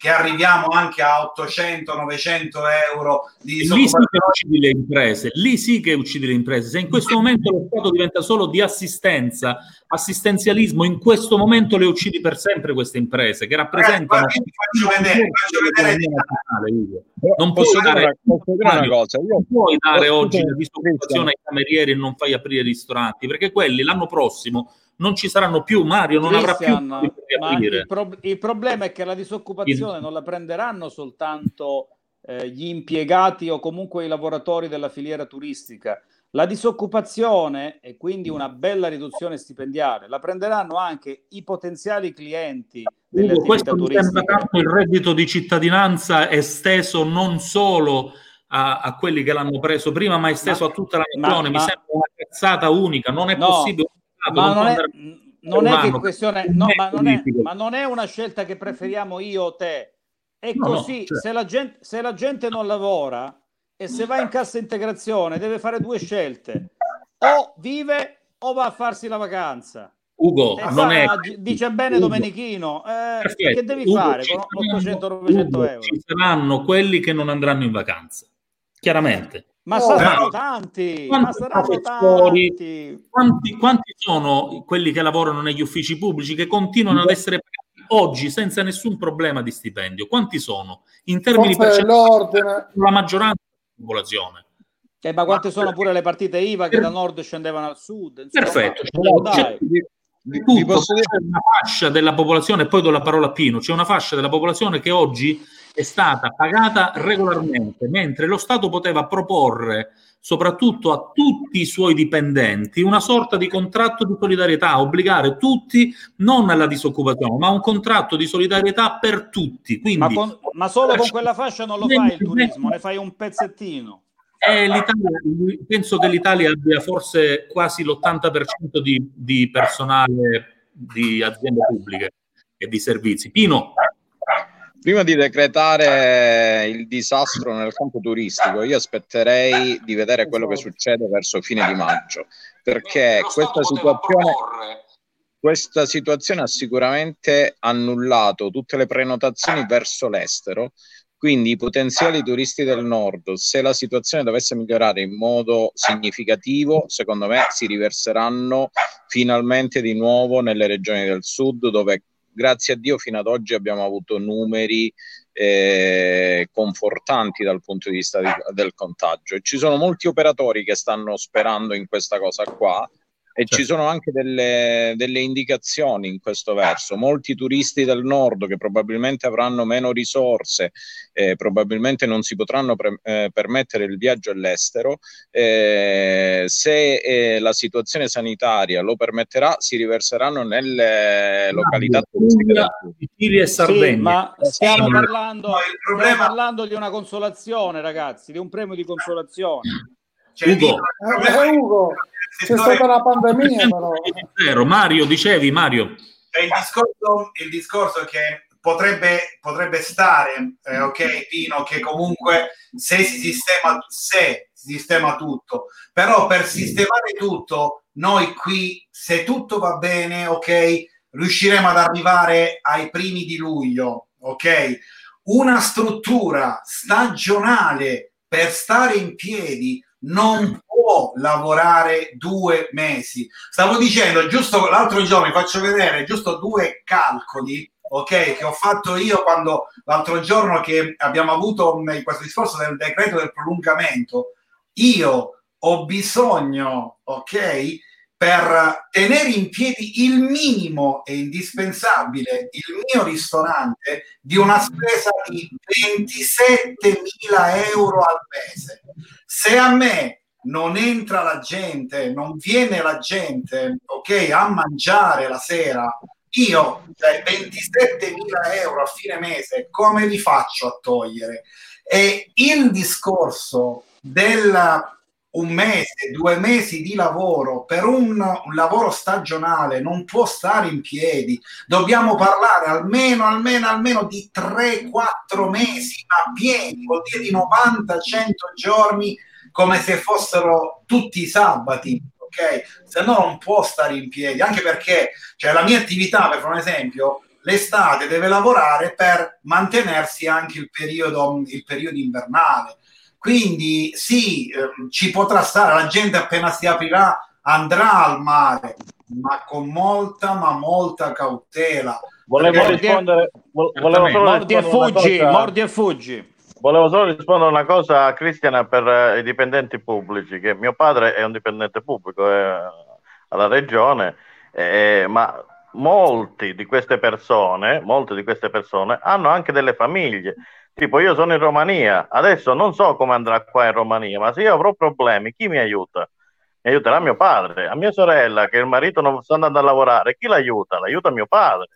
che arriviamo anche a 800, 900 euro di Lì sì che uccidi le imprese, lì sì che uccidi le imprese. Se in questo momento lo Stato diventa solo di assistenza, assistenzialismo, in questo momento le uccidi per sempre queste imprese che rappresentano ti faccio vedere, faccio vedere non Posso dare, una- posso una cosa? Io- non puoi dare oggi la disoccupazione ai camerieri e non fai aprire i ristoranti, perché quelli l'anno prossimo non ci saranno più, Mario non avrà più ma il, prob- il problema è che la disoccupazione non la prenderanno soltanto eh, gli impiegati o comunque i lavoratori della filiera turistica. La disoccupazione e quindi una bella riduzione stipendiale la prenderanno anche i potenziali clienti delle Ugo, attività questo mi sembra turistiche. tanto il reddito di cittadinanza è esteso non solo a, a quelli che l'hanno preso prima, ma esteso a tutta la ma- nazione. Mi ma- sembra una cazzata unica, non è No, possibile. Ma non è, non è che questione, no, ma, non è, ma non è una scelta che preferiamo io o te. È No, no, così, certo. se, la gente, se la gente non lavora e se va in cassa integrazione deve fare due scelte, o vive o va a farsi la vacanza. Ugo, E non fa- è dice bene Ugo, Domenichino, eh, che devi Ugo, fare con saranno- 800-900 Ugo, euro? Ci saranno quelli che non andranno in vacanza, chiaramente. Ma Oh, saranno tanti, ma Quanti saranno professori, tanti. Quanti, quanti sono quelli che lavorano negli uffici pubblici che continuano ad essere pagati oggi senza nessun problema di stipendio? Quanti sono? In termini percentuali, l'ordine. la maggioranza della popolazione. Eh, ma quante sono pure le partite IVA che da nord scendevano al sud? insomma. Perfetto. C'è, tutto, c'è una fascia della popolazione, e poi do la parola a Pino, c'è una fascia della popolazione che oggi è stata pagata regolarmente, mentre lo Stato poteva proporre soprattutto a tutti i suoi dipendenti una sorta di contratto di solidarietà, obbligare tutti non alla disoccupazione, ma un contratto di solidarietà per tutti. Quindi, Ma, con- ma solo con quella fascia non lo fai il turismo, ne fai un pezzettino. Penso che l'Italia abbia forse quasi l'80% di, di personale di aziende pubbliche e di servizi. Pino, Prima di decretare il disastro nel campo turistico, io aspetterei di vedere quello che succede verso fine di maggio, perché questa situazione, questa situazione ha sicuramente annullato tutte le prenotazioni verso l'estero. Quindi i potenziali turisti del nord, se la situazione dovesse migliorare in modo significativo, secondo me si riverseranno finalmente di nuovo nelle regioni del sud, dove grazie a Dio fino ad oggi abbiamo avuto numeri eh, confortanti dal punto di vista di- del contagio. Ci sono molti operatori che stanno sperando in questa cosa qua. E ci sono anche delle, delle indicazioni in questo verso. Molti turisti del nord che probabilmente avranno meno risorse, eh, probabilmente non si potranno pre- eh, permettere il viaggio all'estero, eh, se eh, la situazione sanitaria lo permetterà, si riverseranno nelle località turistiche. Sicilia e Sardegna. Sì, ma stiamo parlando, stiamo parlando di una consolazione, ragazzi, di un premio di consolazione. Cioè, Ugo, Eh, Ugo, c'è stata la pandemia però. zero. Mario, dicevi Mario. Cioè, il, discorso, il discorso è che potrebbe, potrebbe stare, eh, ok, Pino, che comunque se si sistema, se si sistema tutto, però per sistemare tutto, noi qui, se tutto va bene, ok, riusciremo ad arrivare ai primi di luglio, ok? Una struttura stagionale per stare in piedi non può lavorare due mesi. Stavo dicendo, giusto l'altro giorno, vi faccio vedere giusto due calcoli, ok, che ho fatto io quando l'altro giorno che abbiamo avuto questo discorso del decreto del prolungamento. Io ho bisogno, ok, per tenere in piedi il minimo e indispensabile il mio ristorante di una spesa di 27.000 euro al mese. Se a me non entra la gente, non viene la gente, ok, a mangiare la sera, io cioè, 27.000 euro a fine mese, come li faccio a togliere? E il discorso del un mese, due mesi di lavoro per un, un lavoro stagionale non può stare in piedi. Dobbiamo parlare almeno, almeno, almeno di 3-4 mesi, ma pieni, vuol dire di 90-100 giorni come se fossero tutti i sabati. Ok, se no non può stare in piedi, anche perché cioè, la mia attività, per fare un esempio, l'estate deve lavorare per mantenersi anche il periodo, il periodo invernale. Quindi sì, ehm, ci potrà stare, la gente appena si aprirà andrà al mare, ma con molta, ma molta cautela. Volevo Perché- rispondere, vo- volevo solo Mordi e fuggi, cosa- mordi e fuggi. Volevo solo rispondere una cosa a Cristiana per eh, i dipendenti pubblici, che mio padre è un dipendente pubblico è alla regione, eh, ma molti di queste persone, molte di queste persone hanno anche delle famiglie. Tipo io sono in Romania, adesso non so come andrà qua in Romania, ma se io avrò problemi, chi mi aiuta? Mi aiuterà mio padre, a mia sorella che il marito non sta andando a lavorare, chi l'aiuta? L'aiuta mio padre.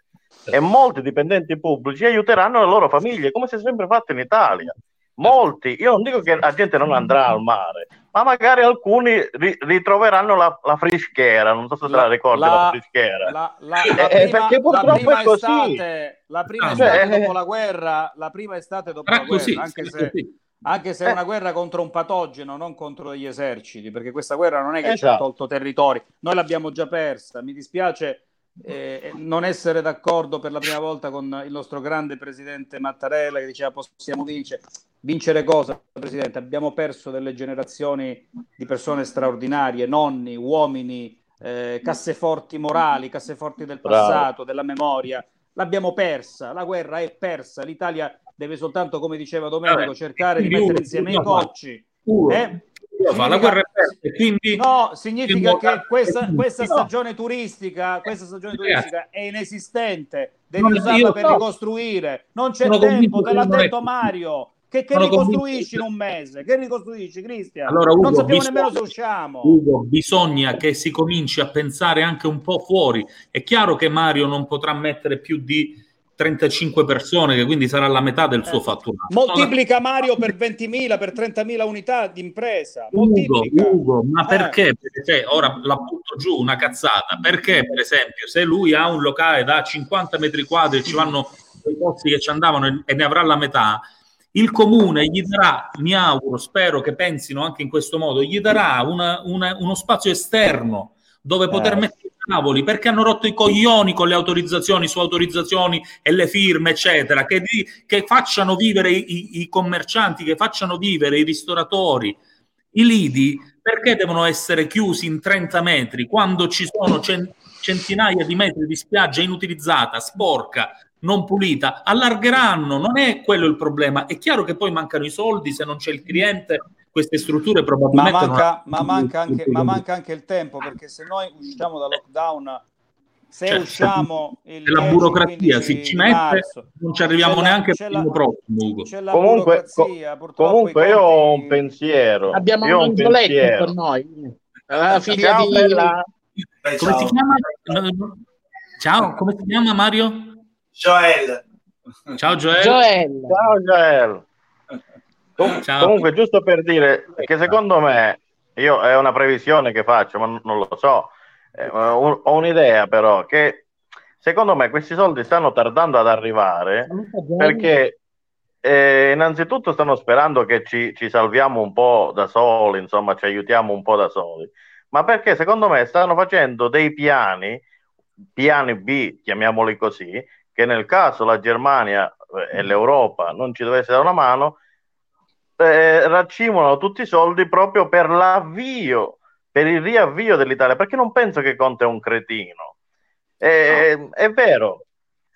E molti dipendenti pubblici aiuteranno le loro famiglie, come si è sempre fatto in Italia. Molti, io non dico che la gente non andrà al mare, ma magari alcuni ri- ritroveranno la, la frischera, non so se te la ricordi la, la- frischera. La, la- Eh, la eh, prima, perché la purtroppo prima è così. estate, la prima Ah, estate cioè, dopo la guerra, la prima estate dopo Sarà la guerra, così, anche se, così. anche se è Eh. una guerra contro un patogeno, non contro gli eserciti, perché questa guerra non è che ci ha Esatto. tolto territori, noi l'abbiamo già persa. Mi dispiace eh, non essere d'accordo per la prima volta con il nostro grande presidente Mattarella che diceva possiamo vincere. Vincere cosa, Presidente? Abbiamo perso delle generazioni di persone straordinarie, nonni, uomini, eh, casseforti morali, casseforti del Bravo. passato, della memoria. L'abbiamo persa, la guerra è persa. L'Italia deve soltanto, come diceva Domenico, cercare di mettere insieme i fa- cocci. Eh? Fa, la guerra è quindi No, significa che questa, questa No. stagione turistica, questa stagione turistica è inesistente, devi non- usarla per so. ricostruire. Non c'è Sono tempo, te l'ha detto. Mario. Che, che ricostruisci in un mese? Che ricostruisci, Cristian? Allora, Ugo, non sappiamo bisogna- nemmeno se usciamo. Ugo, bisogna che si cominci a pensare anche un po' fuori. È chiaro che Mario non potrà mettere più di 35 persone, che quindi sarà la metà del suo fatturato. Moltiplica Mario per 20.000, per 30.000 unità di impresa. Ugo. Ugo, ma Eh. perché? Perché ora la butto giù una cazzata. Perché, per esempio, se lui ha un locale da 50 metri quadri e ci vanno quei posti che ci andavano e- e ne avrà la metà, il comune gli darà, mi auguro, spero che pensino anche in questo modo, gli darà una- una- uno spazio esterno dove poter Eh. mettere i tavoli perché hanno rotto i coglioni con le autorizzazioni su autorizzazioni e le firme, eccetera, che, di- che facciano vivere i, i- commercianti, che facciano vivere i ristoratori. I lidi perché devono essere chiusi in 30 metri quando ci sono cen- centinaia di metri di spiaggia inutilizzata, sporca, non pulita? Allargheranno, non è quello il problema. È chiaro che poi mancano i soldi, se non c'è il cliente, queste strutture Ma probabilmente non manca, ma, manca anche, ma manca anche il tempo, perché se noi usciamo da lockdown, se Cioè, usciamo il la 10, burocrazia 15 si ci mette, marzo, non ci arriviamo c'è la- neanche al la- primo prossimo, Ugo. c'è la Comunque, burocrazia, co- purtroppo comunque io ho un pensiero. Abbiamo io un angioletto pensiero. con noi. La figlia Ciao, di... bella. Beh, Come ciao. si chiama? Ciao, come si chiama Mario? Joel. Ciao Joel. Joel. Ciao Joel. Com- Ciao. Comunque, giusto per dire che secondo me, io è una previsione che faccio, ma non lo so, eh, ho ho un'idea però che secondo me questi soldi stanno tardando ad arrivare perché eh, innanzitutto stanno sperando che ci, ci salviamo un po' da soli, insomma, ci aiutiamo un po' da soli, ma perché secondo me stanno facendo dei piani, piani B, chiamiamoli così, che nel caso la Germania eh, e l'Europa non ci dovesse dare una mano, eh, raccimolano tutti i soldi proprio per l'avvio, per il riavvio dell'Italia, perché non penso che Conte è un cretino. Eh, È vero,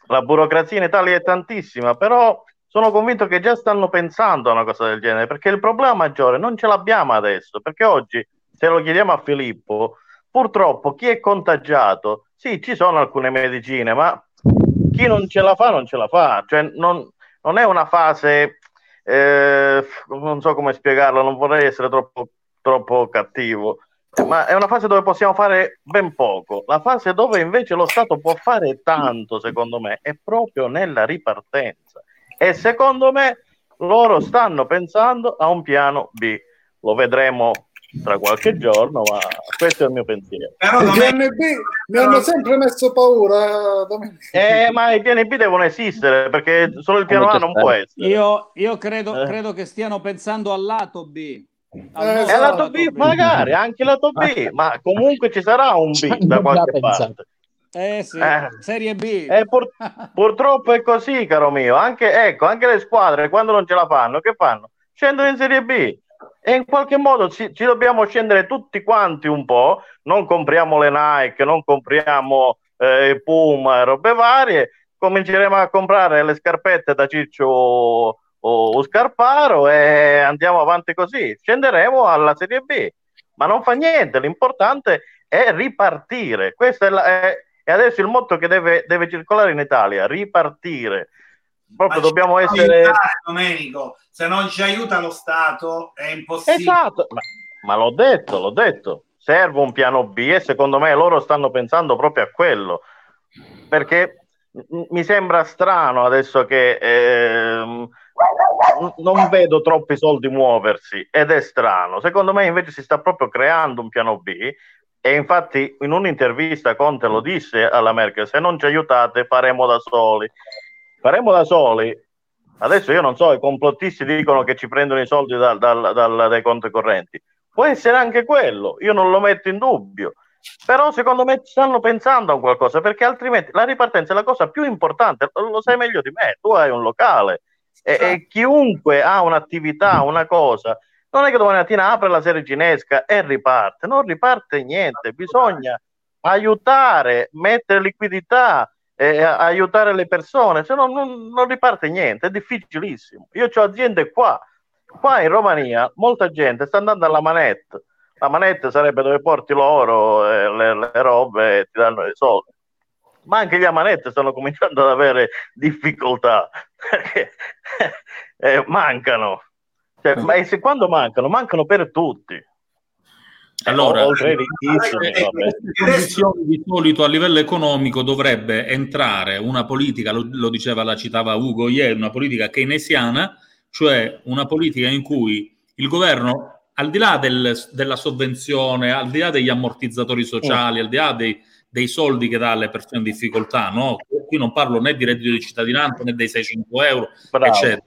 la burocrazia in Italia è tantissima, però sono convinto che già stanno pensando a una cosa del genere, perché il problema maggiore non ce l'abbiamo adesso, perché oggi, se lo chiediamo a Filippo, purtroppo chi è contagiato, sì, ci sono alcune medicine, ma chi non ce la fa non ce la fa, cioè non, non è una fase, eh, non so come spiegarlo, non vorrei essere troppo, troppo cattivo, ma è una fase dove possiamo fare ben poco. La fase dove invece lo Stato può fare tanto, secondo me, è proprio nella ripartenza. E secondo me loro stanno pensando a un piano B. Lo vedremo tra qualche giorno, ma questo è il mio pensiero. Il GNB mi hanno sempre messo paura, Domenico. Eh, ma i piani B devono esistere perché solo il piano A non può essere. Io, io credo, Eh. credo che stiano pensando al lato B. Al Eh, È lato B, magari anche lato B, ma comunque ci sarà un B da qualche parte. Eh sì, Eh. Serie B. Eh, pur- purtroppo è così, caro mio. Anche, ecco, anche le squadre, quando non ce la fanno, che fanno? Scendono in Serie B. E in qualche modo ci, ci dobbiamo scendere tutti quanti un po'. Non compriamo le Nike, non compriamo eh, Puma e robe varie. Cominceremo a comprare le scarpette da Ciccio o, o Scarparo e andiamo avanti così. Scenderemo alla Serie B. Ma non fa niente, l'importante è ripartire. Questo è, la- è- è adesso il motto che deve, deve circolare in Italia, ripartire. Proprio Ma dobbiamo essere... aiutare, Domenico. Se non ci aiuta lo Stato è impossibile. Esatto, ma, ma l'ho detto, l'ho detto. Serve un piano B e secondo me loro stanno pensando proprio a quello. Perché mi sembra strano adesso che n- non vedo troppi soldi muoversi ed è strano. Secondo me invece si sta proprio creando un piano B e infatti in un'intervista Conte lo disse alla Merkel, se non ci aiutate faremo da soli. Faremo da soli. Adesso io non so, i complottisti dicono che ci prendono i soldi dal- dal- dal- dai conti correnti. Può essere anche quello, io non lo metto in dubbio. Però secondo me stanno pensando a qualcosa, perché altrimenti la ripartenza è la cosa più importante, lo sai meglio di me, tu hai un locale e, e chiunque ha un'attività, una cosa, non è che domani mattina apre la serie cinesca e riparte, non riparte niente, bisogna aiutare, mettere liquidità, eh, aiutare le persone, se no non, non riparte niente, è difficilissimo. Io ho aziende qua, qua in Romania, molta gente sta andando alla manette, la manette sarebbe dove porti l'oro, e le, le robe e ti danno i soldi. Ma anche gli amanette stanno cominciando ad avere difficoltà perché eh, mancano. Cioè, ma se quando mancano, mancano per tutti. Allora, oltre ai ricchissimi, vabbè. condizioni di solito a livello economico dovrebbe entrare una politica, lo, lo diceva, la citava Ugo ieri, una politica keynesiana, cioè una politica in cui il governo, al di là del- della sovvenzione, al di là degli ammortizzatori sociali, al di là dei, dei soldi che dà alle persone in difficoltà, no? qui non parlo né di reddito di cittadinanza né dei 600 euro, Bravo. eccetera.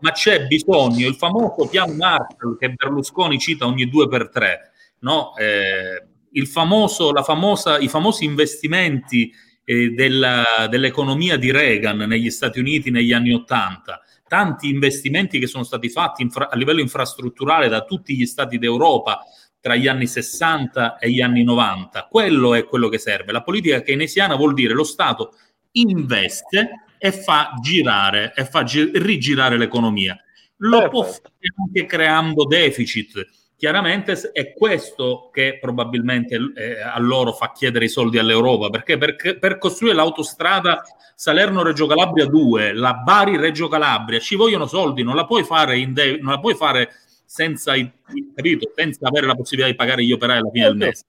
Ma c'è bisogno, il famoso piano Marshall che Berlusconi cita ogni due per tre, no? Eh, il famoso, la famosa, i famosi investimenti eh, della- dell'economia di Reagan negli Stati Uniti negli anni Ottanta, tanti investimenti che sono stati fatti infra- a livello infrastrutturale da tutti gli stati d'Europa tra gli anni 60 e gli anni 90. Quello è quello che serve. La politica keynesiana vuol dire lo Stato investe e fa girare e fa gi- rigirare l'economia. Lo può fare anche creando deficit. Chiaramente è questo che probabilmente eh, a loro fa chiedere i soldi all'Europa, perché per, per costruire l'autostrada Salerno-Reggio Calabria 2, la Bari-Reggio Calabria, ci vogliono soldi, non la puoi fare, in de- non la puoi fare senza, i- capito? senza avere la possibilità di pagare gli operai alla fine del mese.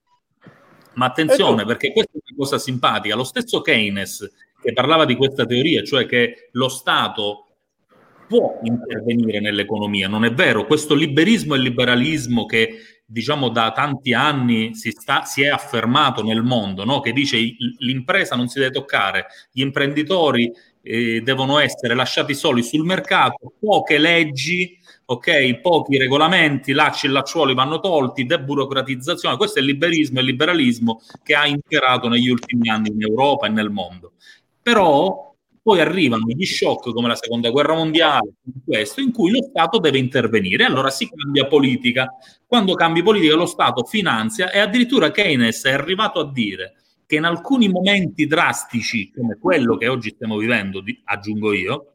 Ma attenzione, perché questa è una cosa simpatica. Lo stesso Keynes che parlava di questa teoria, cioè che lo Stato può intervenire nell'economia. Non è vero, questo liberismo e liberalismo che diciamo da tanti anni si, sta, si è affermato nel mondo, no? che dice l'impresa non si deve toccare, gli imprenditori eh, devono essere lasciati soli sul mercato, poche leggi, ok, pochi regolamenti, lacci e lacciuoli vanno tolti, deburocratizzazione, questo è il liberismo e il liberalismo che ha imperato negli ultimi anni in Europa e nel mondo. Però poi arrivano gli shock come la seconda guerra mondiale, questo, in cui lo Stato deve intervenire. Allora si cambia politica. Quando cambi politica, lo Stato finanzia e addirittura Keynes è arrivato a dire che in alcuni momenti drastici, come quello che oggi stiamo vivendo, aggiungo io,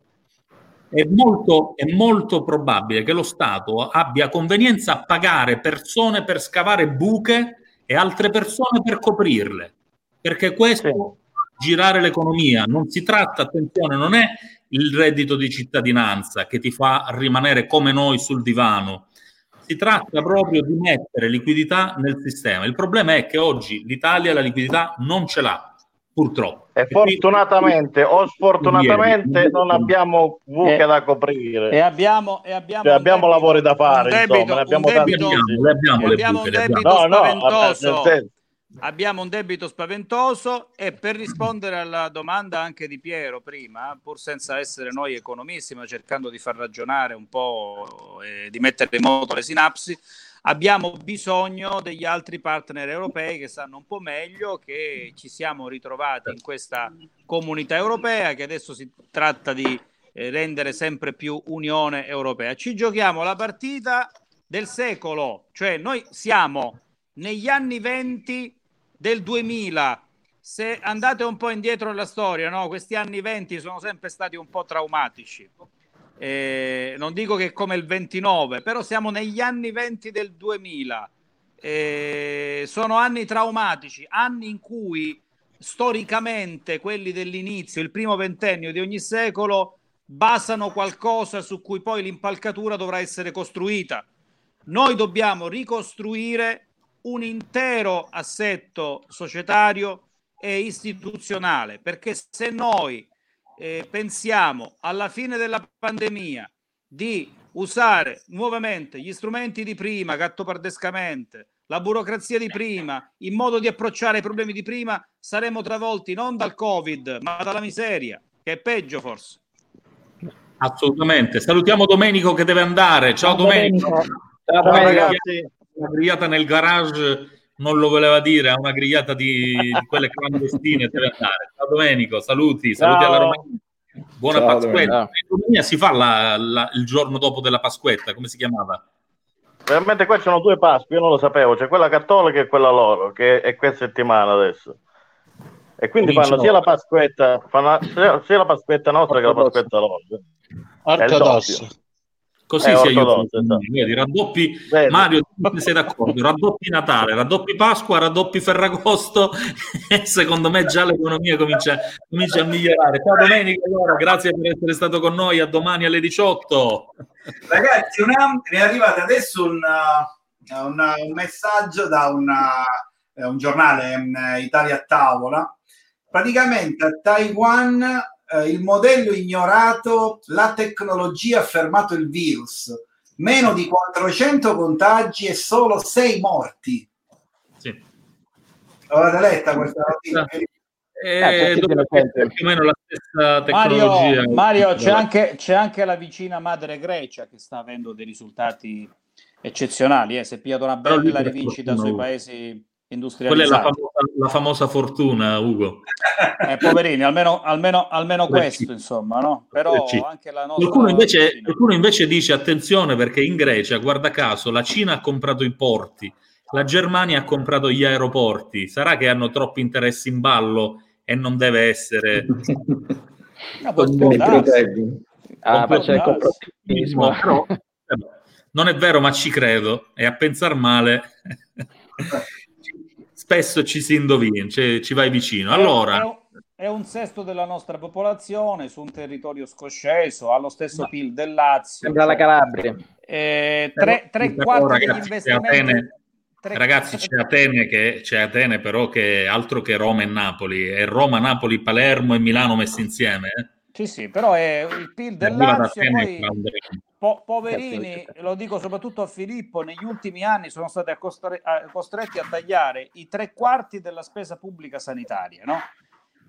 è molto, è molto probabile che lo Stato abbia convenienza a pagare persone per scavare buche e altre persone per coprirle, perché questo girare l'economia non si tratta, attenzione, non è il reddito di cittadinanza che ti fa rimanere come noi sul divano. Si tratta proprio di mettere liquidità nel sistema. Il problema è che oggi l'Italia la liquidità non ce l'ha, purtroppo. E fortunatamente o sfortunatamente non abbiamo buche Eh, da coprire. E abbiamo, e abbiamo, Cioè, un abbiamo debito- lavori da fare, un debito- insomma, ne abbiamo un tanti. debito- Le abbiamo, le abbiamo buche, un le abbiamo. debito No, no, spaventoso. nel senso- abbiamo un debito spaventoso e per rispondere alla domanda anche di Piero prima, pur senza essere noi economisti, ma cercando di far ragionare un po' e di mettere in moto le sinapsi, abbiamo bisogno degli altri partner europei che sanno un po' meglio che ci siamo ritrovati in questa comunità europea che adesso si tratta di eh, rendere sempre più Unione Europea. Ci giochiamo la partita del secolo, cioè noi siamo negli anni 20 del 2000. Se andate un po' indietro nella storia, no? questi anni 20 sono sempre stati un po' traumatici. Eh, non dico che come il 29, però siamo negli anni 20 del 2000. Eh, sono anni traumatici, anni in cui storicamente quelli dell'inizio, il primo ventennio di ogni secolo, basano qualcosa su cui poi l'impalcatura dovrà essere costruita. Noi dobbiamo ricostruire un intero assetto societario e istituzionale, perché se noi eh, pensiamo alla fine della pandemia di usare nuovamente gli strumenti di prima, gattopardescamente, la burocrazia di prima, in modo di approcciare i problemi di prima, saremo travolti non dal Covid, ma dalla miseria, che è peggio forse. Assolutamente. Salutiamo Domenico che deve andare. Ciao, Ciao, Domenico. Domenico. Ciao, Ciao, Domenico. ragazzi. Una grigliata nel garage non lo voleva dire, è una grigliata di, di quelle clandestine deve andare. Ciao Domenico, saluti, saluti Ciao. alla Romagna. Buona Ciao, Pasquetta. Domenico. In Romagna si fa la- la- il giorno dopo della Pasquetta, come si chiamava? Veramente qua ci sono due Pasque, io non lo sapevo, c'è quella cattolica e quella loro, che è questa settimana adesso. E quindi Cominciano. fanno sia la Pasquetta, fanno sia, sia la Pasquetta nostra che la Pasquetta loro. Doppio. Così Eh, si aiuta. esatto. Vedi, raddoppi Vedi. Mario, sei d'accordo? Raddoppi Natale, raddoppi Pasqua, raddoppi Ferragosto e secondo me già l'economia comincia, comincia a migliorare. Ciao Domenico, allora, grazie per essere stato con noi, a domani alle 18. Ragazzi, una- mi è arrivato adesso un, uh, un- un messaggio da una- eh, un giornale, um, Italia a tavola. Praticamente a Taiwan eh, il modello ignorato, la tecnologia ha fermato il virus. Meno di 400 contagi e solo 6 morti. Sì. Avete letta questa notizia? Eh, essere più o meno la stessa tecnologia. Mario, Mario c'è, anche, c'è anche la vicina madre Grecia che sta avendo dei risultati eccezionali. Eh. Si è pigliata una bella rivincita sui paesi Quella è la famosa, la famosa fortuna, Ugo. Eh, poverini, almeno, almeno, almeno questo, insomma, no? Però anche la nostra... Qualcuno invece, qualcuno invece dice attenzione perché in Grecia, guarda caso, la Cina ha comprato i porti, la Germania ha comprato gli aeroporti. Sarà che hanno troppi interessi in ballo e non deve essere... No, può-. Ah. Però, eh, non è vero, ma ci credo. E a pensare male, spesso ci si indovina, ci, ci vai vicino. È- Allora, è, un- è un sesto della nostra popolazione su un territorio scosceso, ha lo stesso PIL del Lazio. Sembra la Calabria. Eh, tre, tre Però, quarti degli ragazzi, c'è investimenti... Atene- tre- Ragazzi, c'è Atene, che, c'è Atene però che è altro che Roma e Napoli, è Roma, Napoli, Palermo e Milano messi insieme. eh. Sì, sì, però è il PIL del Lazio, poi po- poverini, lo dico soprattutto a Filippo, negli ultimi anni sono stati a- costretti a tagliare i tre quarti della spesa pubblica sanitaria, no?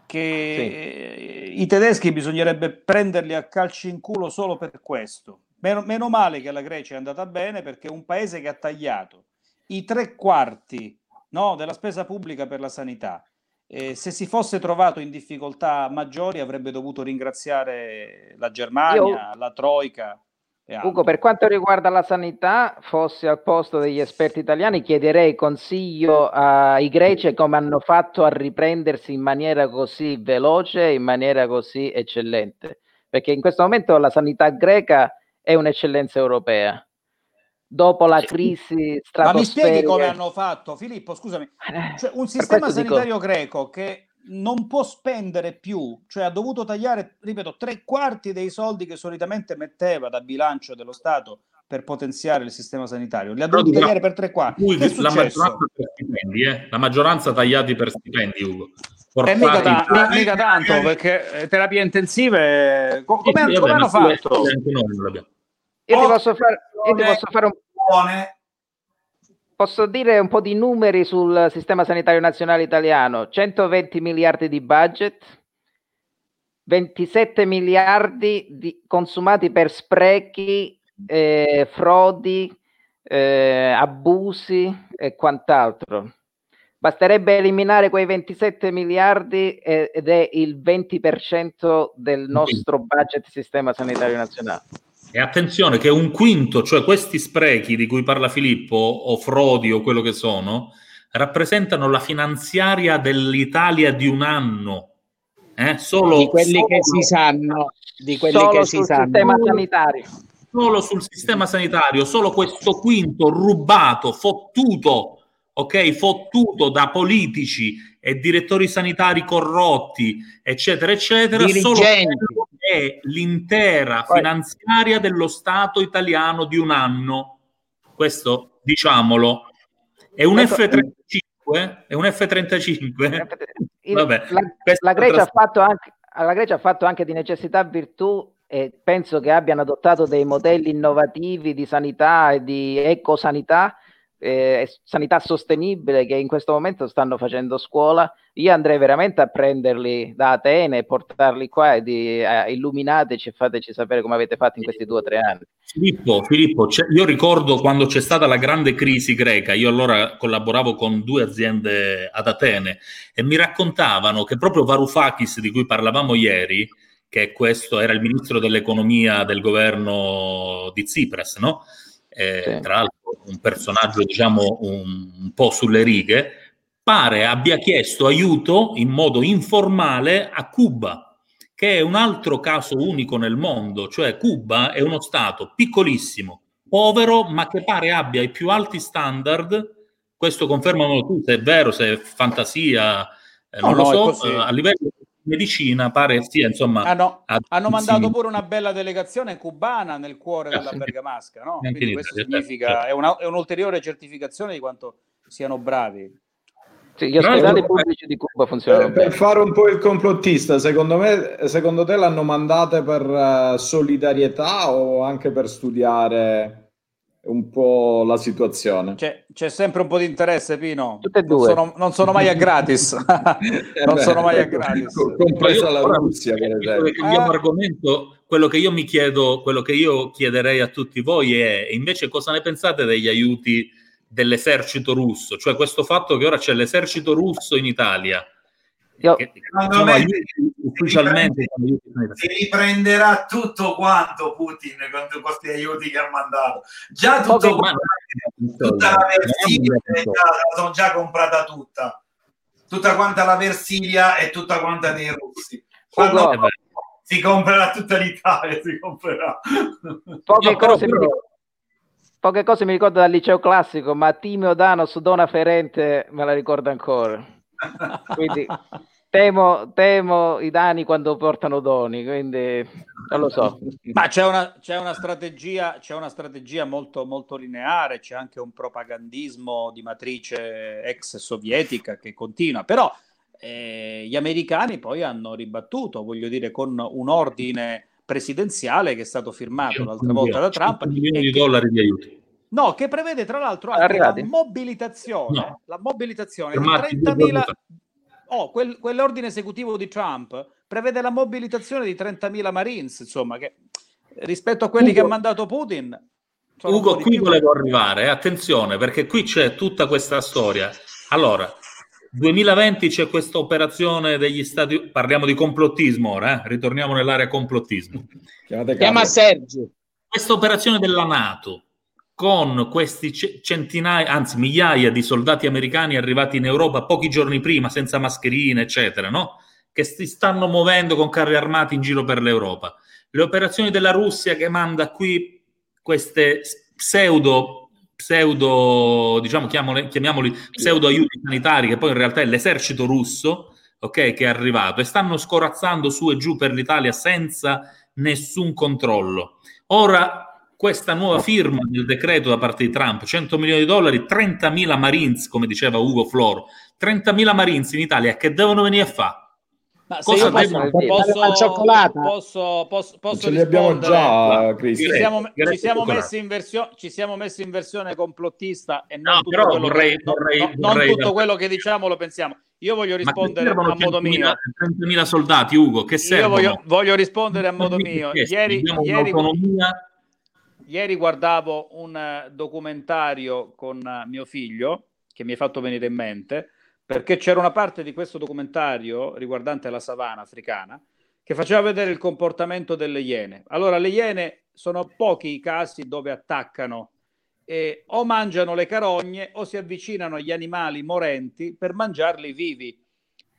Che eh, i tedeschi bisognerebbe prenderli a calci in culo solo per questo. Meno, meno male che la Grecia è andata bene perché è un paese che ha tagliato i tre quarti no, della spesa pubblica per la sanità. Eh, se si fosse trovato in difficoltà maggiori avrebbe dovuto ringraziare la Germania, la Troica e. Ugo, per quanto riguarda la sanità, fossi al posto degli esperti italiani, chiederei consiglio ai greci come hanno fatto a riprendersi in maniera così veloce, in maniera così eccellente, perché in questo momento la sanità greca è un'eccellenza europea. Dopo la crisi Ma mi stratosferica... spieghi come hanno fatto, Filippo? Scusami, cioè, un sistema questo dico- sanitario greco che non può spendere più, cioè ha dovuto tagliare, ripeto, tre quarti dei soldi che solitamente metteva da bilancio dello Stato per potenziare il sistema sanitario, li ha dovuti tagliare per tre quarti. È la maggioranza per stipendi, eh? la maggioranza tagliati per stipendi, Ugo. E mica, ta- mi- mica tanto, perché eh, terapie intensive, co- come, come vabbè, hanno fatto? Io ti posso fare, io ti posso fare un... posso dire un po' di numeri sul sistema sanitario nazionale italiano. 120 miliardi di budget, 27 miliardi di- consumati per sprechi, eh, frodi, eh, abusi e quant'altro. Basterebbe eliminare quei 27 miliardi eh, ed è il 20% del nostro budget sistema sanitario nazionale. E attenzione che un quinto, cioè questi sprechi di cui parla Filippo, o frodi o quello che sono, rappresentano la finanziaria dell'Italia di un anno. Eh? Solo, di quelli che solo- si sanno, di quelli Solo che si sul sanno. sistema sanitario. solo sul sistema sanitario, solo questo quinto rubato, fottuto, ok, fottuto da politici e direttori sanitari corrotti, eccetera, eccetera, solo Dirigenti. quello è l'intera finanziaria dello Stato italiano di un anno. Questo, diciamolo, è un Ecco, F-35, è un F-35. Il- Vabbè, la, la Grecia ha un'altra fatto anche, la Grecia ha fatto anche di necessità virtù e penso che abbiano adottato dei modelli innovativi di sanità e di ecosanità, eh, sanità sostenibile che in questo momento stanno facendo scuola. Io andrei veramente a prenderli da Atene e portarli qua e di, eh, illuminateci e fateci sapere come avete fatto in questi due o tre anni. Filippo, Filippo, io ricordo quando c'è stata la grande crisi greca, io allora collaboravo con due aziende ad Atene e mi raccontavano che proprio Varoufakis, di cui parlavamo ieri, che questo era il ministro dell'economia del governo di Tsipras, no? Eh, Tra l'altro un personaggio, diciamo, un, un po' sulle righe, pare abbia chiesto aiuto in modo informale a Cuba, che è un altro caso unico nel mondo, cioè Cuba è uno stato piccolissimo, povero, ma che pare abbia i più alti standard. Questo confermano tu, se è vero, se è fantasia, eh, No, non lo no, è so. eh, a livello medicina pare sia, insomma, Hanno, ad- hanno mandato pure una bella delegazione cubana nel cuore Ah, della. Bergamasca, no? Quindi in questo Italia, significa, certo. è, una- è un'ulteriore certificazione di quanto siano bravi. Sì, gli ospedali pubblici di Cuba funzionano Per, per bene. fare un po' il complottista, secondo me, secondo te l'hanno mandate per eh, solidarietà o anche per studiare un po' la situazione? C'è, c'è sempre un po' di interesse, Pino. Tutte e Non due. sono, non sono mai a gratis. non beh, sono mai a gratis. co- compresa la ora, Russia, per esempio. che cambiamo Ah. argomento, quello che io mi chiedo, quello che io chiederei a tutti voi è invece cosa ne pensate degli aiuti dell'esercito russo? Cioè questo fatto che ora c'è l'esercito russo in Italia. Io- Secondo me ufficialmente si riprenderà tutto quanto Putin con tutti questi aiuti che ha mandato. Già tutto Poco- quanto- tutta la Versilia sono già comprata tutta. Tutta quanta la Versilia e tutta quanta dei russi. Quando Poco- si comprerà tutta l'Italia, si comprerà. Poche No, però- cose mi ricordo- Poche cose mi ricordo dal liceo classico, ma Timeo Danos, Dona Ferente me la ricordo ancora. Quindi temo, temo i dani quando portano doni, quindi non lo so. Ma c'è una, c'è una strategia, c'è una strategia molto, molto lineare, c'è anche un propagandismo di matrice ex sovietica che continua, però eh, gli americani poi hanno ribattuto, voglio dire, con un ordine presidenziale che è stato firmato l'altra volta da Trump 100 milioni di dollari di aiuti. No, che prevede tra l'altro anche la mobilitazione, No. la mobilitazione di Fermati due 30.000 giorni fa. Oh, quel- quell'ordine esecutivo di Trump prevede la mobilitazione di 30.000 Marines, insomma, che rispetto a quelli Ugo- che ha mandato Putin. Ugo, qui più. volevo arrivare, attenzione, perché qui c'è tutta questa storia. Allora, 2020 c'è questa operazione degli Stati parliamo di complottismo ora, eh, ritorniamo nell'area complottismo. Chiamate Chiama. Sergio. Questa operazione della Nato con questi ce- centinaia, anzi migliaia di soldati americani arrivati in Europa pochi giorni prima senza mascherine, eccetera, no? Che si stanno muovendo con carri armati in giro per l'Europa. Le operazioni della Russia che manda qui queste pseudo pseudo, diciamo, chiamole- chiamiamoli pseudo aiuti sanitari, che poi in realtà è l'esercito russo, ok, che è arrivato e stanno scorazzando su e giù per l'Italia senza nessun controllo. Ora, questa nuova firma del decreto da parte di Trump, 100 milioni di dollari, 30.000 Marines, come diceva Ugo Floro, 30.000 Marines in Italia che devono venire a fare? Ma se Cosa io posso, posso, posso, posso, posso Ce li abbiamo già, Ci siamo, ci siamo messi in versione, ci siamo messi in versione complottista e non No, tutto, però quello, vorrei- che, no- vorrei- no- non vorrei- tutto quello che diciamo lo pensiamo. Io voglio rispondere a modo 100.000 mio. 30.000 soldati, Ugo, che Io servono? voglio, voglio rispondere a modo Non mio. Ieri, ieri, ieri guardavo un eh, documentario con eh, mio figlio che mi ha fatto venire in mente perché c'era una parte di questo documentario riguardante la savana africana che faceva vedere il comportamento delle iene. Allora, le iene sono pochi i casi dove attaccano e o mangiano le carogne o si avvicinano agli animali morenti per mangiarli vivi.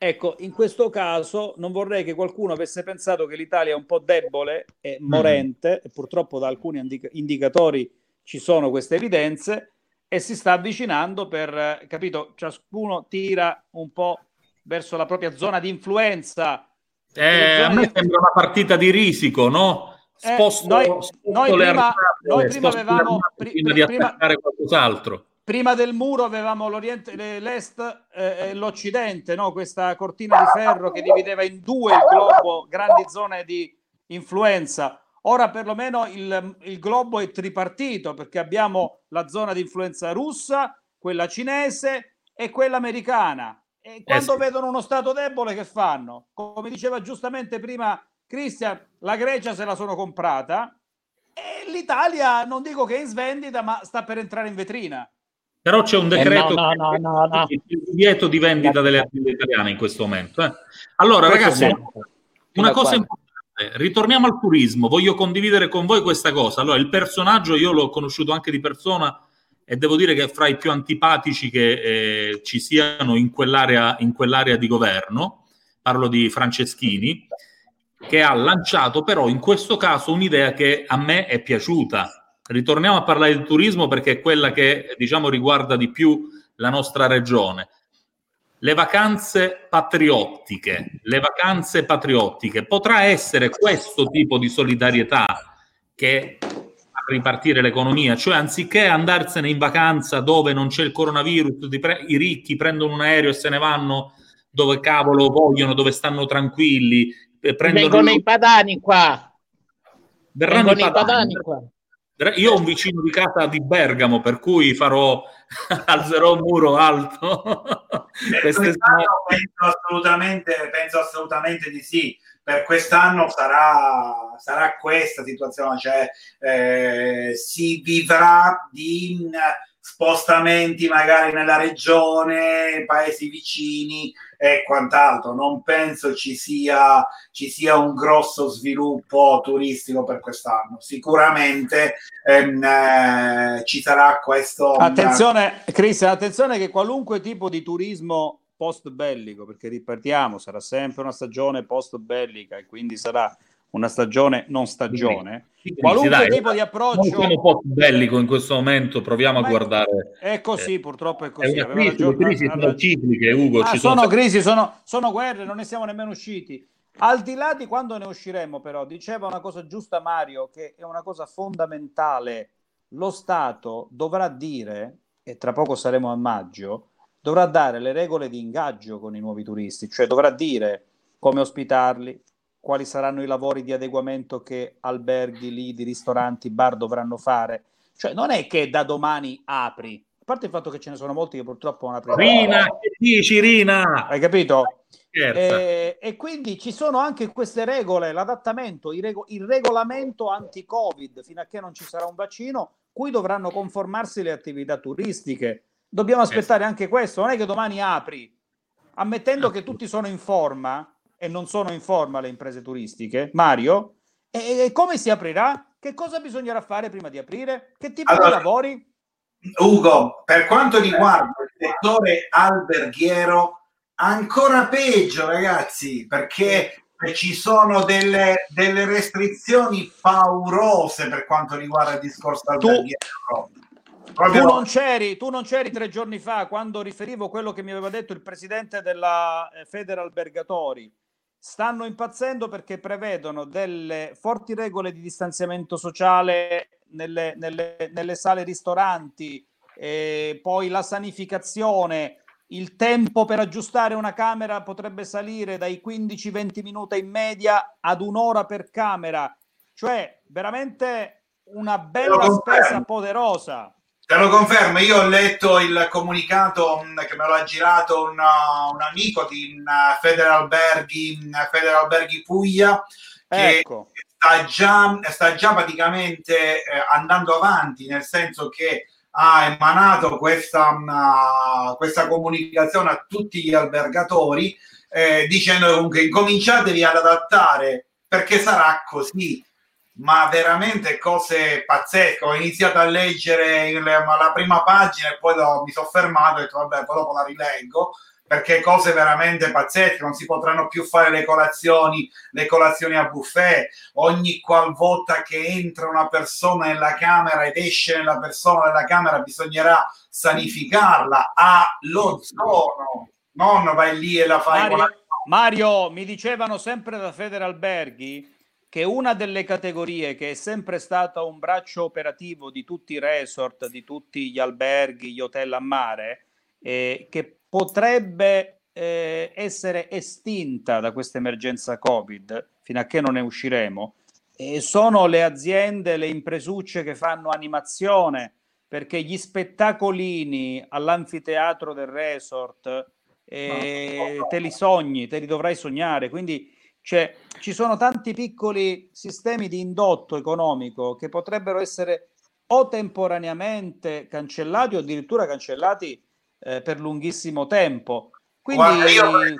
Ecco, in questo caso non vorrei che qualcuno avesse pensato che l'Italia è un po' debole e morente, e purtroppo da alcuni indica- indicatori ci sono queste evidenze, e si sta avvicinando per, eh, capito, ciascuno tira un po' verso la propria zona di influenza. Eh, a me sembra una partita di risico, no? Eh, Sposto, noi- sposto noi prima- armate, noi prima avevamo- prima pri- di prima- attaccare qualcos'altro. Prima del muro avevamo l'Oriente, le- l'Est eh, e l'Occidente, no? questa cortina di ferro che divideva in due il globo, grandi zone di influenza. Ora perlomeno il, il globo è tripartito perché abbiamo la zona di influenza russa, quella cinese e quella americana. E quando sì. vedono uno Stato debole, che fanno? Come diceva giustamente prima Cristian, la Grecia se la sono comprata e l'Italia, non dico che è in svendita, ma sta per entrare in vetrina. Però c'è un Eh, decreto no, che- no, no, no. il divieto di vendita delle aziende italiane in questo momento. eh. Allora, ragazzi, una cosa importante, ritorniamo al turismo. Voglio condividere con voi questa cosa. Allora, il personaggio io l'ho conosciuto anche di persona e devo dire che è fra i più antipatici che eh, ci siano in quell'area, in quell'area di governo. Parlo di Franceschini, che ha lanciato però in questo caso un'idea che a me è piaciuta. Ritorniamo a parlare di turismo perché è quella che diciamo riguarda di più la nostra regione. Le vacanze patriottiche, le vacanze patriottiche potrà essere questo tipo di solidarietà che fa ripartire l'economia, cioè anziché andarsene in vacanza dove non c'è il coronavirus, i ricchi prendono un aereo e se ne vanno dove cavolo vogliono, dove stanno tranquilli, eh, Vengono i padani qua. verranno i padani. padani qua. Io ho un vicino di casa di Bergamo, per cui farò alzerò un muro alto. Penso assolutamente, penso assolutamente di sì. Per quest'anno sarà, sarà questa situazione, cioè eh, si vivrà di mh, spostamenti magari nella regione, paesi vicini e quant'altro. Non penso ci sia, ci sia un grosso sviluppo turistico per quest'anno. Sicuramente ehm, eh, ci sarà questo. Attenzione, Cristian, attenzione che qualunque tipo di turismo post bellico, perché ripartiamo, sarà sempre una stagione post bellica e quindi sarà una stagione non stagione. Sì, Qualunque dai, tipo di approccio siamo un po' bellico in questo momento, proviamo a guardare. è così, purtroppo è È così. Aveva crisi, ragione- crisi sono cicliche, Ugo. Ah, ci sono sono crisi, sono, sono guerre, non ne siamo nemmeno usciti. Al di là di quando ne usciremo, però, diceva una cosa giusta Mario, che è una cosa fondamentale. Lo Stato dovrà dire, e tra poco saremo a maggio, dovrà dare le regole di ingaggio con i nuovi turisti, cioè dovrà dire come ospitarli, quali saranno i lavori di adeguamento che alberghi, lidi, ristoranti, bar dovranno fare. Cioè non è che da domani apri, a parte il fatto che ce ne sono molti che purtroppo non aprono. Rina, che dici Rina? Hai capito? E, e quindi ci sono anche queste regole, l'adattamento, il, rego- il regolamento anti-Covid, fino a che non ci sarà un vaccino, cui dovranno conformarsi le attività turistiche. Dobbiamo aspettare anche questo, non è che domani apri, ammettendo che tutti sono in forma e non sono in forma le imprese turistiche, Mario, e, e come si aprirà? Che cosa bisognerà fare prima di aprire? Che tipo Allora, di lavori? Ugo, per quanto riguarda il settore alberghiero, ancora peggio, ragazzi, perché ci sono delle, delle restrizioni paurose per quanto riguarda il discorso alberghiero. Proprio- Tu non c'eri, tu non c'eri tre giorni fa quando riferivo quello che mi aveva detto il presidente della eh, Federal Albergatori. Stanno impazzendo perché prevedono delle forti regole di distanziamento sociale nelle, nelle- nelle sale ristoranti, e poi la sanificazione, il tempo per aggiustare una camera potrebbe salire dai 15-20 minuti in media ad un'ora per camera, cioè veramente una bella spesa poderosa. Te lo confermo, io ho letto il comunicato mh, che me lo ha girato un, un amico di mh, Federal Alberghi, mh, Federal Alberghi Puglia, che Ecco. sta già, sta già praticamente eh, andando avanti, nel senso che ha emanato questa, questa comunicazione a tutti gli albergatori eh, dicendo comunque incominciatevi ad adattare perché sarà così ma veramente cose pazzesche. Ho iniziato a leggere il- la prima pagina e poi do- mi sono fermato e ho detto vabbè, poi dopo la rileggo perché cose veramente pazzesche, non si potranno più fare le colazioni, le colazioni a buffet, ogni qualvolta che entra una persona nella camera ed esce nella persona della camera bisognerà sanificarla, ha l'ozono, non vai lì e la fai Mario, Mario, mi dicevano sempre da Federalberghi che una delle categorie che è sempre stata un braccio operativo di tutti i resort, di tutti gli alberghi, gli hotel a mare, eh, che potrebbe eh, essere estinta da questa emergenza Covid fino a che non ne usciremo, eh, sono le aziende, le impresucce che fanno animazione, perché gli spettacolini all'anfiteatro del resort eh, te li sogni, te li dovrai sognare, quindi cioè, ci sono tanti piccoli sistemi di indotto economico che potrebbero essere o temporaneamente cancellati o addirittura cancellati eh, per lunghissimo tempo. Quindi Guarda, io,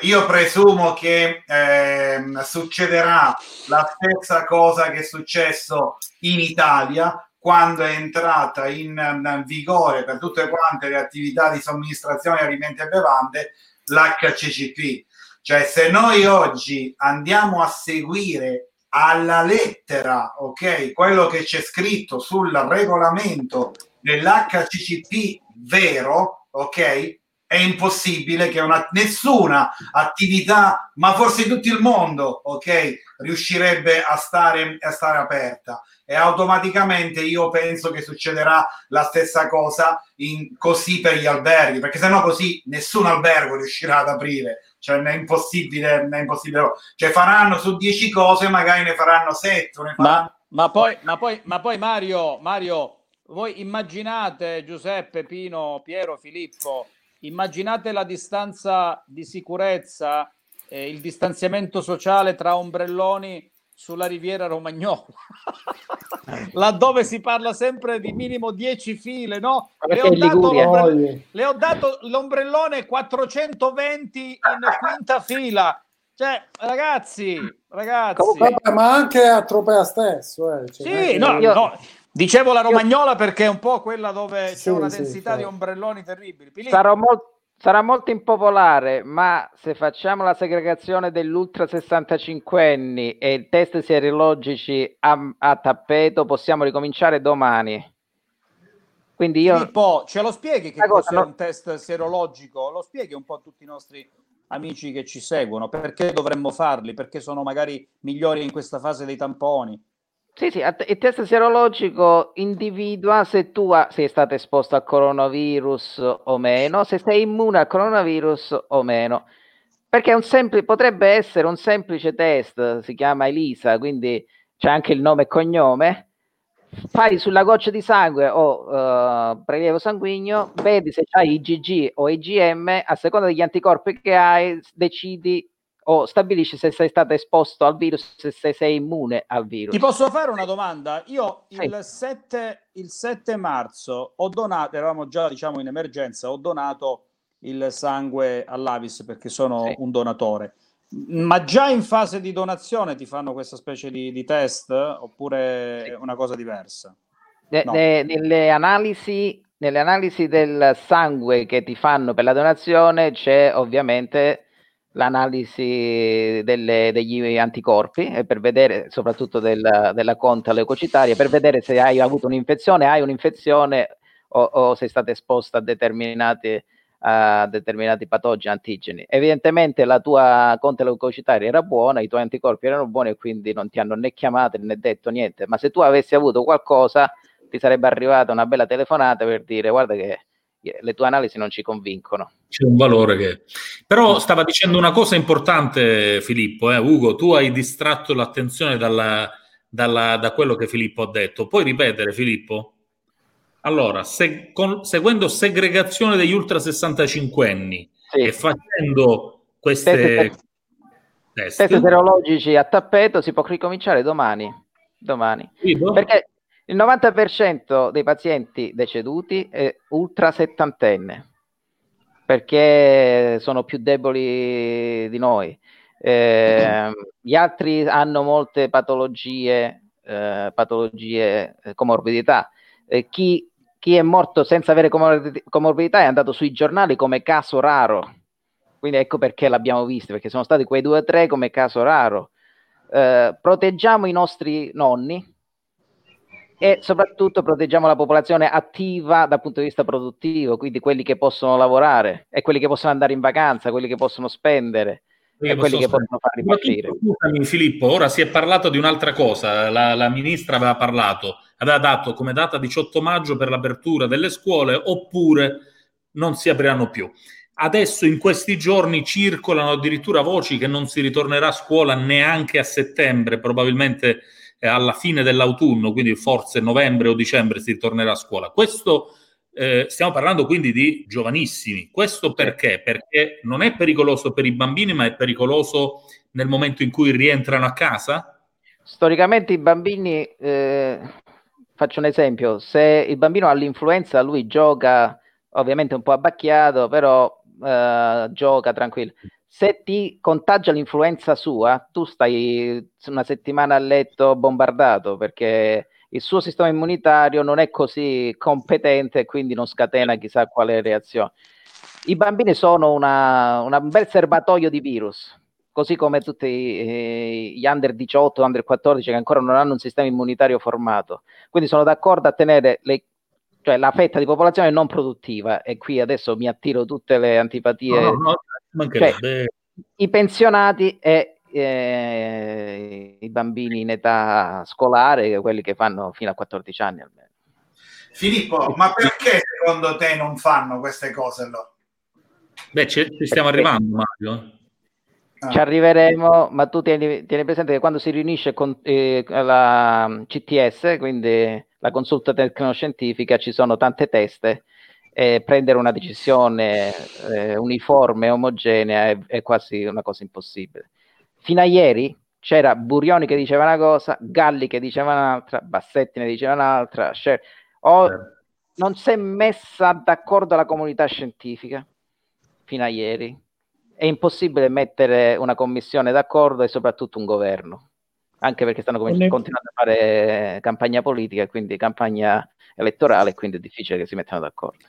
io presumo che ehm, succederà la stessa cosa che è successo in Italia quando è entrata in, in vigore per tutte quante le attività di somministrazione di alimenti e bevande l'HCCP. Cioè, se noi oggi andiamo a seguire alla lettera, ok, quello che c'è scritto sul regolamento dell'HCCP vero, ok, è impossibile che una, nessuna attività, ma forse tutto il mondo, ok, riuscirebbe a stare, a stare aperta. E automaticamente io penso che succederà la stessa cosa in, così per gli alberghi, perché sennò così nessun albergo riuscirà ad aprire. Cioè, è impossibile, è impossibile. Cioè, faranno su 10 cose, magari ne faranno 7. Ne faranno... Ma, ma poi, ma, poi, ma poi Mario, Mario, voi immaginate Giuseppe, Pino, Piero, Filippo, immaginate la distanza di sicurezza, eh, il distanziamento sociale tra ombrelloni sulla riviera romagnola, laddove si parla sempre di minimo 10 file, no? Le ho, le ho dato l'ombrellone 420 in quinta fila. Cioè, ragazzi, ragazzi. Vabbè, ma anche a Tropea stesso. Eh. Cioè, Sì, no, no, dicevo la romagnola perché è un po' quella dove Sì, c'è una sì, densità certo. di ombrelloni terribili. Pilì- Sarà, mol- sarà molto impopolare, ma se facciamo la segregazione dell'ultra 65enni e i test sierologici a, a tappeto, possiamo ricominciare domani. Quindi io... Filippo, ce lo spieghi che cosa, cos'è no- un test sierologico? Lo spieghi un po' a tutti i nostri amici che ci seguono? Perché dovremmo farli? Perché sono magari migliori in questa fase dei tamponi? Sì, sì, il test sierologico individua se tu sei stato esposto al coronavirus o meno, se sei immune al coronavirus o meno. Perché è un sempli- potrebbe essere un semplice test, si chiama ELISA, quindi c'è anche il nome e cognome. Fai sulla goccia di sangue o eh, prelievo sanguigno, vedi se hai IgG o IgM, a seconda degli anticorpi che hai, decidi o stabilisci se sei stato esposto al virus, se sei, sei immune al virus. Ti posso fare una domanda? Io il 7, il 7 marzo ho donato, eravamo già diciamo in emergenza, ho donato il sangue all'Avis perché sono un donatore. Ma già in fase di donazione ti fanno questa specie di, di test oppure è una cosa diversa? Ne- No. ne- nelle, analisi, nelle analisi del sangue che ti fanno per la donazione c'è ovviamente l'analisi delle- degli anticorpi e per vedere soprattutto del- della conta leucocitaria per vedere se hai avuto un'infezione, hai un'infezione o, o sei stato esposto a determinati, a determinati patogeni antigeni. Evidentemente la tua conta leucocitaria era buona, i tuoi anticorpi erano buoni e quindi non ti hanno né chiamato né detto niente, ma se tu avessi avuto qualcosa ti sarebbe arrivata una bella telefonata per dire guarda che le tue analisi non ci convincono. c'è un valore che... Però stava dicendo una cosa importante Filippo, eh. Ugo, tu hai distratto l'attenzione dalla- dalla- da quello che Filippo ha detto. Puoi ripetere Filippo? Allora, se- con- seguendo segregazione degli ultra 65 anni e facendo queste Test- test, Test serologici a tappeto si può ricominciare domani. domani. Perché il 90% dei pazienti deceduti è ultra settantenne, perché sono più deboli di noi. Eh, gli altri hanno molte patologie, eh, patologie, eh, comorbidità. Eh, chi, chi è morto senza avere comor- comorbidità è andato sui giornali come caso raro. Quindi ecco perché l'abbiamo visto, perché sono stati quei due o tre come caso raro. Eh, proteggiamo i nostri nonni e soprattutto proteggiamo la popolazione attiva dal punto di vista produttivo, quindi quelli che possono lavorare e quelli che possono andare in vacanza, quelli che possono spendere e quelli che possono far ripartire. Scusami Filippo, ora si è parlato di un'altra cosa, la, la ministra aveva parlato, aveva dato come data 18 maggio per l'apertura delle scuole oppure non si apriranno più. Adesso in questi giorni circolano addirittura voci che non si ritornerà a scuola neanche a settembre, probabilmente alla fine dell'autunno, quindi forse novembre o dicembre si ritornerà a scuola. Questo eh, stiamo parlando quindi di giovanissimi. Questo perché? Perché non è pericoloso per i bambini, ma è pericoloso nel momento in cui rientrano a casa? Storicamente i bambini, eh, faccio un esempio, se il bambino ha l'influenza, lui gioca ovviamente un po' abbacchiato, però eh, gioca tranquillo. Se ti contagia l'influenza sua, tu stai una settimana a letto bombardato perché il suo sistema immunitario non è così competente e quindi non scatena chissà quale reazione. I bambini sono una, una- un bel serbatoio di virus, così come tutti eh, gli under 18, under 14 che ancora non hanno un sistema immunitario formato. Quindi sono d'accordo a tenere le- cioè la fetta di popolazione non produttiva e qui adesso mi attiro tutte le antipatie. No, no, no, mancherebbe. Cioè, I pensionati e eh, i bambini in età scolare, quelli che fanno fino a 14 anni almeno. Filippo, ma perché secondo te non fanno queste cose allora? Beh, ci, ci stiamo Perché- arrivando, Mario. Ci arriveremo, ma tu tieni, tieni presente che quando si riunisce con eh, la CTS, quindi la consulta tecnoscientifica, ci sono tante teste e prendere una decisione eh, uniforme, omogenea è, è quasi una cosa impossibile. Fino a ieri c'era Burioni che diceva una cosa, Galli che diceva un'altra, Bassetti ne diceva un'altra, Scer- o- non si è messa d'accordo la comunità scientifica fino a ieri. È impossibile mettere una commissione d'accordo e soprattutto un governo, anche perché stanno cominci- continuando a fare campagna politica e quindi campagna elettorale, quindi è difficile che si mettano d'accordo.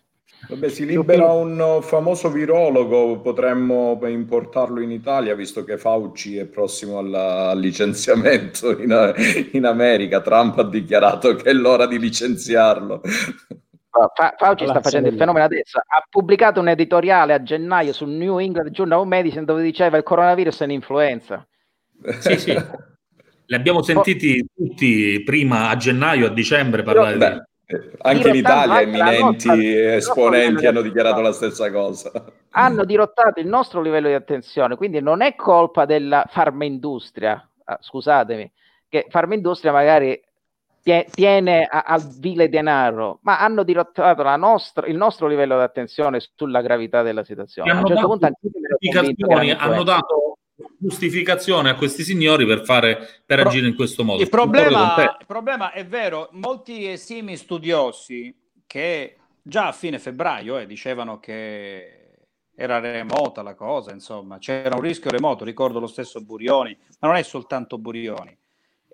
Vabbè, si libera un famoso virologo, potremmo importarlo in Italia, visto che Fauci è prossimo alla- al licenziamento in, in America. Trump ha dichiarato che è l'ora di licenziarlo. Fa- Fa- Fauci sta facendo il fenomeno adesso. Ha pubblicato un editoriale a gennaio sul New England Journal of Medicine dove diceva il coronavirus è un'influenza. Sì, sì. Li abbiamo sentiti tutti prima a gennaio, a dicembre parlare Beh, di... eh, Anche in Italia eminenti nostra- esponenti hanno dichiarato la stessa cosa. hanno dirottato il nostro livello di attenzione, quindi non è colpa della farmaindustria, ah, scusatemi, che farmaindustria magari tie- tiene a- al vile denaro, ma hanno dirottato la nostra- il nostro livello di attenzione sulla gravità della situazione. A un hanno certo dato punto hanno dato giustificazione a questi signori per, fare, per Pro- agire in questo modo. Il problema, il problema è vero, molti esimi studiosi che già a fine febbraio eh, dicevano che era remota la cosa, insomma, c'era un rischio remoto, ricordo lo stesso Burioni, ma non è soltanto Burioni.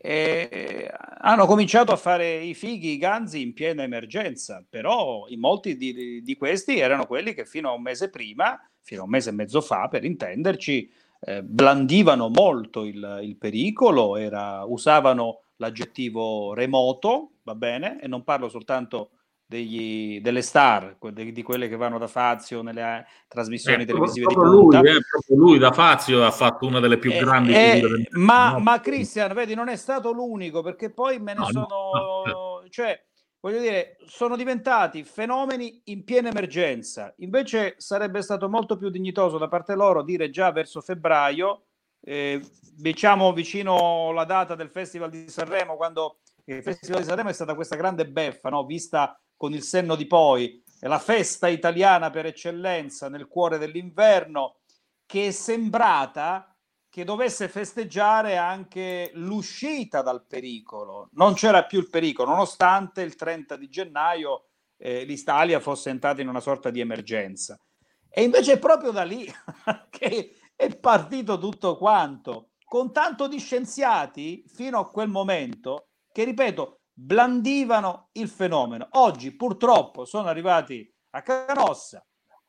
E hanno cominciato a fare i fighi, i ganzi in piena emergenza, però in molti di, di questi erano quelli che fino a un mese prima, fino a un mese e mezzo fa, per intenderci, eh, blandivano molto il, il pericolo, era- usavano l'aggettivo remoto, va bene, e non parlo soltanto degli- delle star, de- di quelle che vanno da Fazio nelle eh, trasmissioni Eh, televisive di lui, punta. eh, proprio lui da Fazio ha fatto una delle più Eh, grandi eh, ma, no? ma Christian, vedi, non è stato l'unico perché poi me ne No, no, sono, cioè, voglio dire, sono diventati fenomeni in piena emergenza. Invece sarebbe stato molto più dignitoso da parte loro dire già verso febbraio, eh, diciamo vicino la data del Festival di Sanremo, quando il Festival di Sanremo è stata questa grande beffa, no? vista con il senno di poi, è la festa italiana per eccellenza nel cuore dell'inverno, che è sembrata che dovesse festeggiare anche l'uscita dal pericolo. Non c'era più il pericolo, nonostante il 30 di gennaio eh, l'Italia fosse entrata in una sorta di emergenza. E invece è proprio da lì che è partito tutto quanto, con tanto di scienziati fino a quel momento che, ripeto, blandivano il fenomeno. Oggi purtroppo sono arrivati a Canossa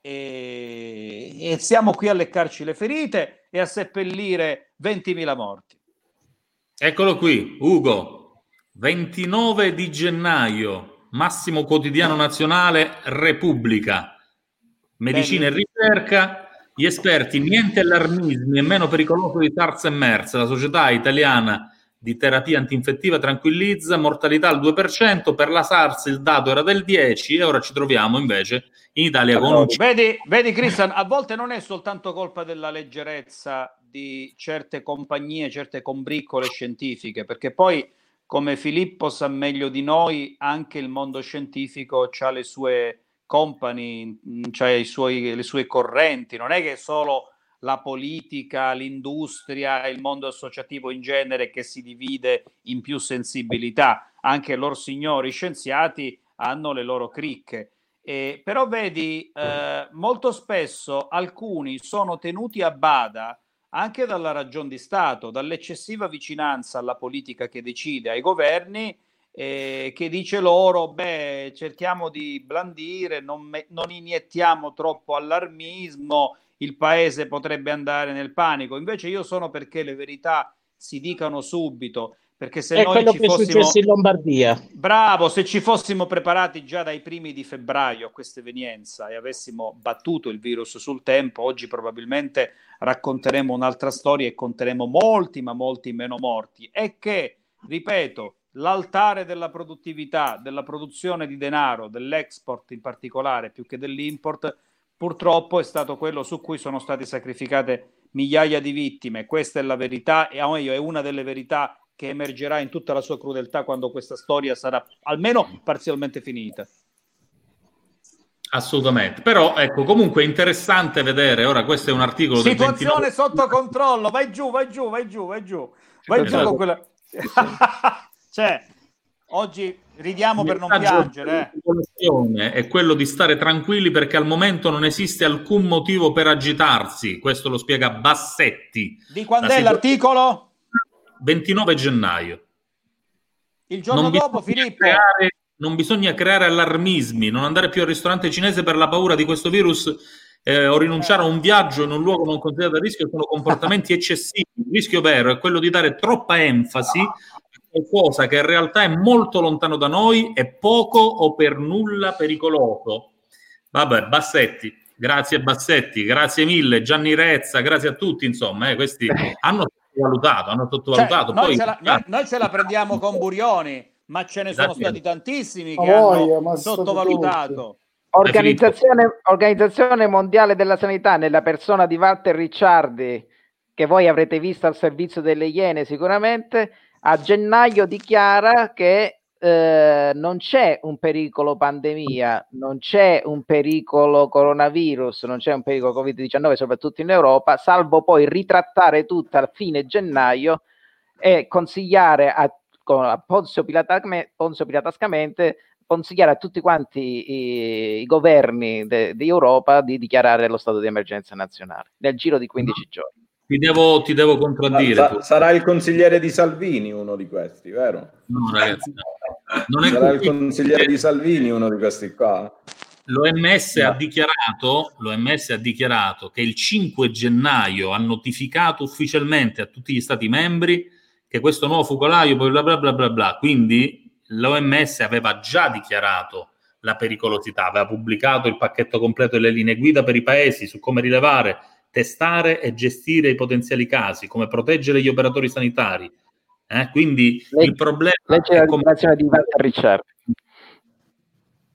e, e siamo qui a leccarci le ferite e a seppellire 20.000 morti. Eccolo qui, Ugo, 29 di gennaio, massimo quotidiano nazionale, Repubblica, medicina Bene. e ricerca, gli esperti, niente allarmismi, è meno pericoloso di SARS e MERS, la società italiana di terapia antinfettiva tranquillizza, mortalità al 2%, per la SARS il dato era del 10% e ora ci troviamo invece in Italia con un Vedi, vedi Cristian, a volte non è soltanto colpa della leggerezza di certe compagnie, certe combriccole scientifiche, perché poi, come Filippo sa meglio di noi, anche il mondo scientifico ha le sue company, ha le sue correnti, non è che solo la politica, l'industria, il mondo associativo in genere che si divide in più sensibilità, anche loro signori scienziati hanno le loro cricche. Eh, però vedi, eh, molto spesso alcuni sono tenuti a bada anche dalla ragion di Stato, dall'eccessiva vicinanza alla politica che decide, ai governi, eh, che dice loro, beh, cerchiamo di blandire, non, me- non iniettiamo troppo allarmismo, il paese potrebbe andare nel panico. Invece io sono perché le verità si dicano subito, perché se È noi ci fossimo... in Lombardia. Bravo, se ci fossimo preparati già dai primi di febbraio a questa evenienza e avessimo battuto il virus sul tempo, oggi probabilmente racconteremo un'altra storia e conteremo molti, ma molti meno morti. E che, ripeto, l'altare della produttività, della produzione di denaro, dell'export in particolare, più che dell'import, purtroppo è stato quello su cui sono state sacrificate migliaia di vittime. Questa è la verità, e o meglio, è una delle verità che emergerà in tutta la sua crudeltà quando questa storia sarà almeno parzialmente finita. Assolutamente, però ecco, comunque è interessante vedere, ora questo è un articolo Situazione 29 sotto controllo, vai giù, vai giù, vai giù, vai giù, vai giù Esatto. con quella... cioè, oggi ridiamo per non piangere, eh. è quello di stare tranquilli perché al momento non esiste alcun motivo per agitarsi. Questo lo spiega Bassetti. Di quando La è l'articolo? 29 gennaio. Il giorno Non dopo, bisogna Filippo? creare- non bisogna creare allarmismi, non andare più al ristorante cinese per la paura di questo virus eh, o rinunciare a un viaggio in un luogo non considerato a rischio sono comportamenti eccessivi. Il rischio vero è quello di dare troppa enfasi a qualcosa che in realtà è molto lontano da noi e poco o per nulla pericoloso. Vabbè, Bassetti, grazie Bassetti, grazie mille, Gianni Rezza, grazie a tutti, insomma, eh, questi hanno sottovalutato, hanno Cioè, sottovalutato. noi, Poi, ce la, noi- noi ce la prendiamo con Burioni, ma ce ne sono Esatto. stati tantissimi che voglia, hanno sottovalutato. Organizzazione, Organizzazione Mondiale della Sanità, nella persona di Walter Ricciardi, che voi avrete visto al servizio delle Iene sicuramente, a gennaio dichiara che eh, non c'è un pericolo pandemia, non c'è un pericolo coronavirus, non c'è un pericolo Covid-19, soprattutto in Europa, salvo poi ritrattare tutto a fine gennaio e consigliare a, a Ponzio, Pilatascamente consigliare a tutti quanti i, i governi de- di Europa di dichiarare lo stato di emergenza nazionale nel giro di 15 giorni. Ti, devo, ti devo contraddire. Sa- sarà il consigliere di Salvini uno di questi, vero? No, ragazzi, no. Non è sarà il consigliere di Salvini uno di questi qua. L'OMS ha dichiarato, l'OMS ha dichiarato che il 5 gennaio ha notificato ufficialmente a tutti gli stati membri che questo nuovo focolaio bla bla bla bla bla. Quindi l'OMS aveva già dichiarato la pericolosità, aveva pubblicato il pacchetto completo delle linee guida per i paesi su come rilevare, testare e gestire i potenziali casi, come proteggere gli operatori sanitari. Eh, Quindi il problema Legge è la come- dichiarazione di Walter Ricciardi.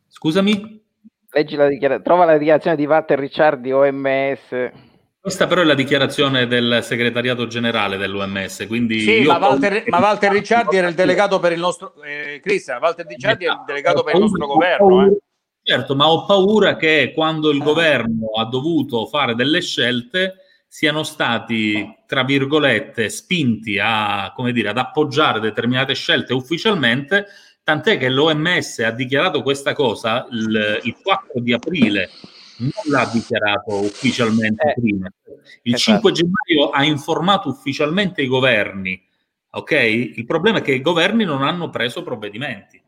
Scusami? Leggi la dichiara- trova la dichiarazione di Walter Ricciardi, OMS. Questa però è la dichiarazione del segretariato generale dell'OMS, quindi Sì, io ma Walter, ma Walter Ricciardi era il delegato per il nostro... Eh, Cristian, Walter Ricciardi è il delegato per il nostro governo. eh. Certo, ma ho paura che quando il governo ha dovuto fare delle scelte siano stati, tra virgolette, spinti a, come dire, ad appoggiare determinate scelte ufficialmente, tant'è che l'OMS ha dichiarato questa cosa il, il 4 di aprile, non l'ha dichiarato ufficialmente prima. Il 5 gennaio ha informato ufficialmente i governi, ok? Il problema è che i governi non hanno preso provvedimenti.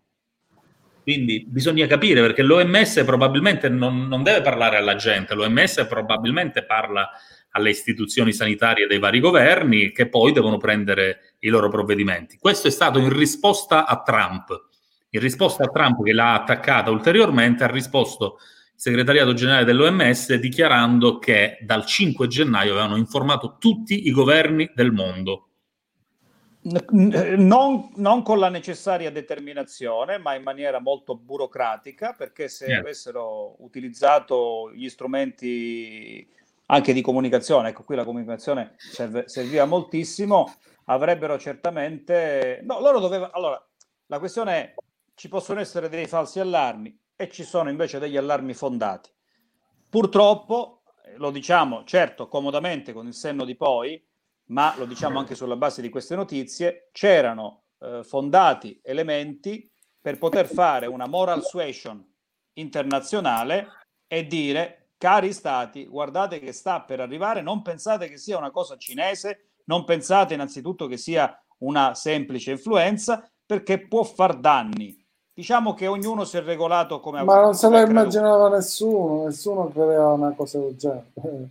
Quindi bisogna capire perché l'OMS probabilmente non, non deve parlare alla gente, l'OMS probabilmente parla alle istituzioni sanitarie dei vari governi che poi devono prendere i loro provvedimenti. Questo è stato in risposta a Trump. In risposta a Trump che l'ha attaccata ulteriormente, ha risposto il segretariato generale dell'OMS dichiarando che dal 5 gennaio avevano informato tutti i governi del mondo. Non, non con la necessaria determinazione, ma in maniera molto burocratica, perché se Certo. avessero utilizzato gli strumenti anche di comunicazione, ecco qui la comunicazione serve- serviva moltissimo, avrebbero certamente... No, loro dovevano... Allora, la questione è, ci possono essere dei falsi allarmi e ci sono invece degli allarmi fondati. Purtroppo, eh, lo diciamo certo comodamente con il senno di poi, ma lo diciamo anche sulla base di queste notizie, c'erano eh, fondati elementi per poter fare una moral suasion internazionale e dire, cari stati, guardate che sta per arrivare, non pensate che sia una cosa cinese, non pensate innanzitutto che sia una semplice influenza, perché può far danni. Diciamo che ognuno si è regolato come ha Ma non se lo immaginava nessuno, nessuno credeva una cosa del genere.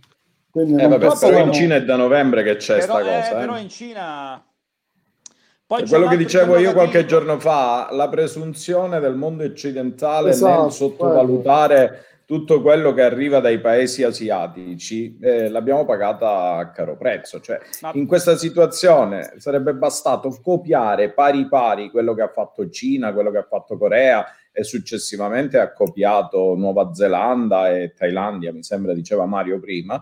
Quindi Eh, vabbè, però in Cina è da novembre che c'è Però, sta eh, cosa. eh. però in Cina... Poi quello che dicevo io qualche giorno fa, la presunzione del mondo occidentale Esatto, nel sottovalutare tutto quello che arriva dai paesi asiatici, eh, l'abbiamo pagata a caro prezzo. Cioè, Ma- in questa situazione sarebbe bastato copiare pari pari quello che ha fatto Cina, quello che ha fatto Corea e successivamente ha copiato Nuova Zelanda e Thailandia, mi sembra diceva Mario prima,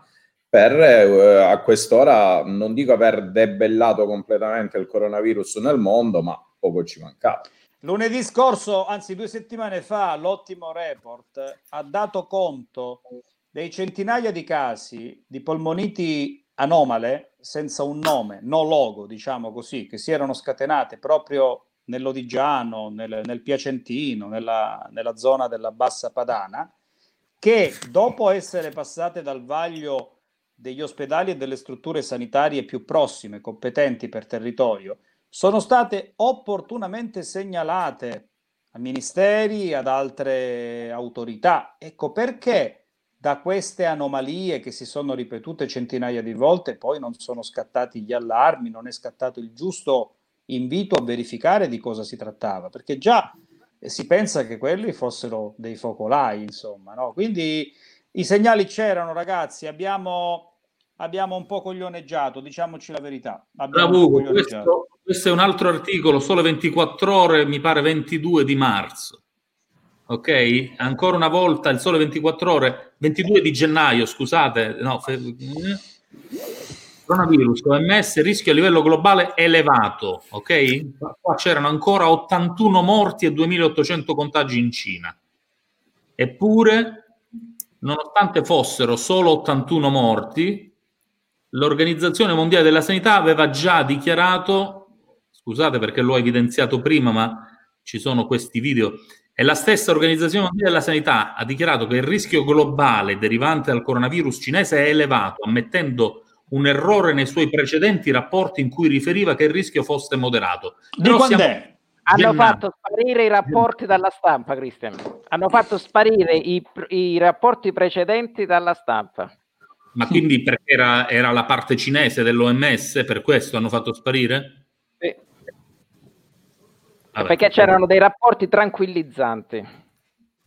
per eh, a quest'ora non dico aver debellato completamente il coronavirus nel mondo, ma poco ci mancava. Lunedì scorso, anzi due settimane fa, l'ottimo report ha dato conto dei centinaia di casi di polmoniti anomale senza un nome, no logo, diciamo così, che si erano scatenate proprio nell'Odigiano, nel, nel Piacentino, nella, nella zona della Bassa Padana, che dopo essere passate dal vaglio degli ospedali e delle strutture sanitarie più prossime, competenti per territorio, sono state opportunamente segnalate a ministeri, ad altre autorità. Ecco perché da queste anomalie che si sono ripetute centinaia di volte poi non sono scattati gli allarmi, non è scattato il giusto invito a verificare di cosa si trattava, perché già eh, si pensa che quelli fossero dei focolai, insomma, no? Quindi i segnali c'erano, ragazzi, abbiamo, abbiamo un po' coglioneggiato, diciamoci la verità. Bravo questo, questo è un altro articolo, sole 24 ore, mi pare 22 di marzo. Ok? Ancora una volta il sole 24 ore, 22 di gennaio, scusate, no, fe- coronavirus, OMS, rischio a livello globale elevato, ok? Qua c'erano ancora 81 morti e 2800 contagi in Cina. Eppure, nonostante fossero solo 81 morti, l'Organizzazione Mondiale della Sanità aveva già dichiarato, scusate perché l'ho evidenziato prima, ma ci sono questi video, e la stessa Organizzazione Mondiale della Sanità ha dichiarato che il rischio globale derivante dal coronavirus cinese è elevato, ammettendo un errore nei suoi precedenti rapporti in cui riferiva che il rischio fosse moderato. Di Però quando siamo- è? Hanno fatto sparire i rapporti dalla stampa, Cristian. Hanno fatto sparire i, i rapporti precedenti dalla stampa. Ma quindi perché era, era la parte cinese dell'OMS, per questo hanno fatto sparire? Sì. Vabbè. Perché c'erano dei rapporti tranquillizzanti.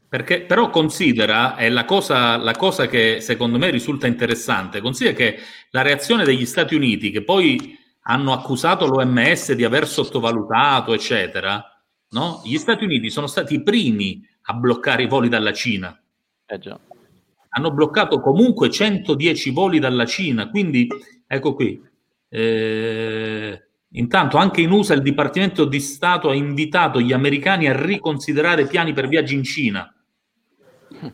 Perché, però considera, è la cosa, la cosa che secondo me risulta interessante, considera che la reazione degli Stati Uniti, che poi hanno accusato l'OMS di aver sottovalutato, eccetera, no? gli Stati Uniti sono stati i primi a bloccare i voli dalla Cina. Eh già. Hanno bloccato comunque 110 voli dalla Cina, quindi ecco qui. Eh, intanto anche in USA il Dipartimento di Stato ha invitato gli americani a riconsiderare piani per viaggi in Cina.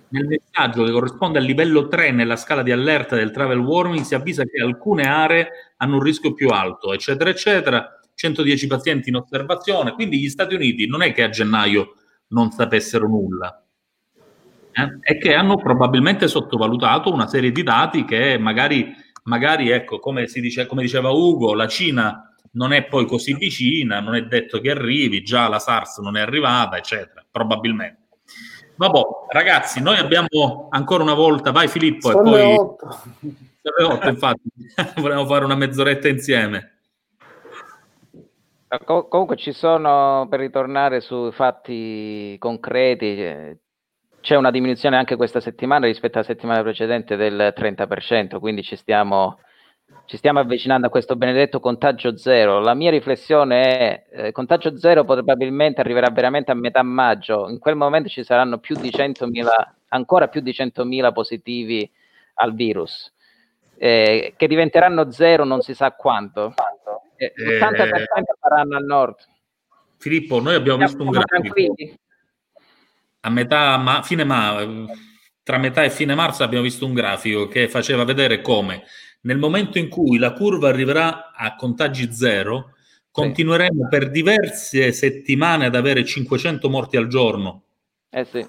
Nel messaggio che corrisponde al livello 3 nella scala di allerta del travel warning si avvisa che alcune aree hanno un rischio più alto, eccetera, eccetera. 110 pazienti in osservazione, quindi gli Stati Uniti non è che a gennaio non sapessero nulla, eh? è che hanno probabilmente sottovalutato una serie di dati che magari, magari ecco, come, dice, come diceva Ugo, la Cina non è poi così vicina, non è detto che arrivi, già la SARS non è arrivata, eccetera, probabilmente. Vabbè, ragazzi, noi abbiamo ancora una volta, vai Filippo, Sono e poi... otto. Sono le otto, infatti, volevamo fare una mezz'oretta insieme. Comunque ci sono, per ritornare sui fatti concreti, eh, c'è una diminuzione anche questa settimana rispetto alla settimana precedente del 30%, quindi ci stiamo, ci stiamo avvicinando a questo benedetto contagio zero. La mia riflessione è, eh, contagio zero probabilmente arriverà veramente a metà maggio, in quel momento ci saranno più di 100.000, ancora più di 100.000 positivi al virus, eh, che diventeranno zero non si sa quanto. Eh, Eh, l'80% faranno al nord. Filippo, noi abbiamo visto un grafico. tranquilli? a metà, ma, fine ma, tra metà e fine marzo abbiamo visto un grafico che faceva vedere come nel momento in cui la curva arriverà a contagi zero, continueremo per diverse settimane ad avere 500 morti al giorno. Eh sì.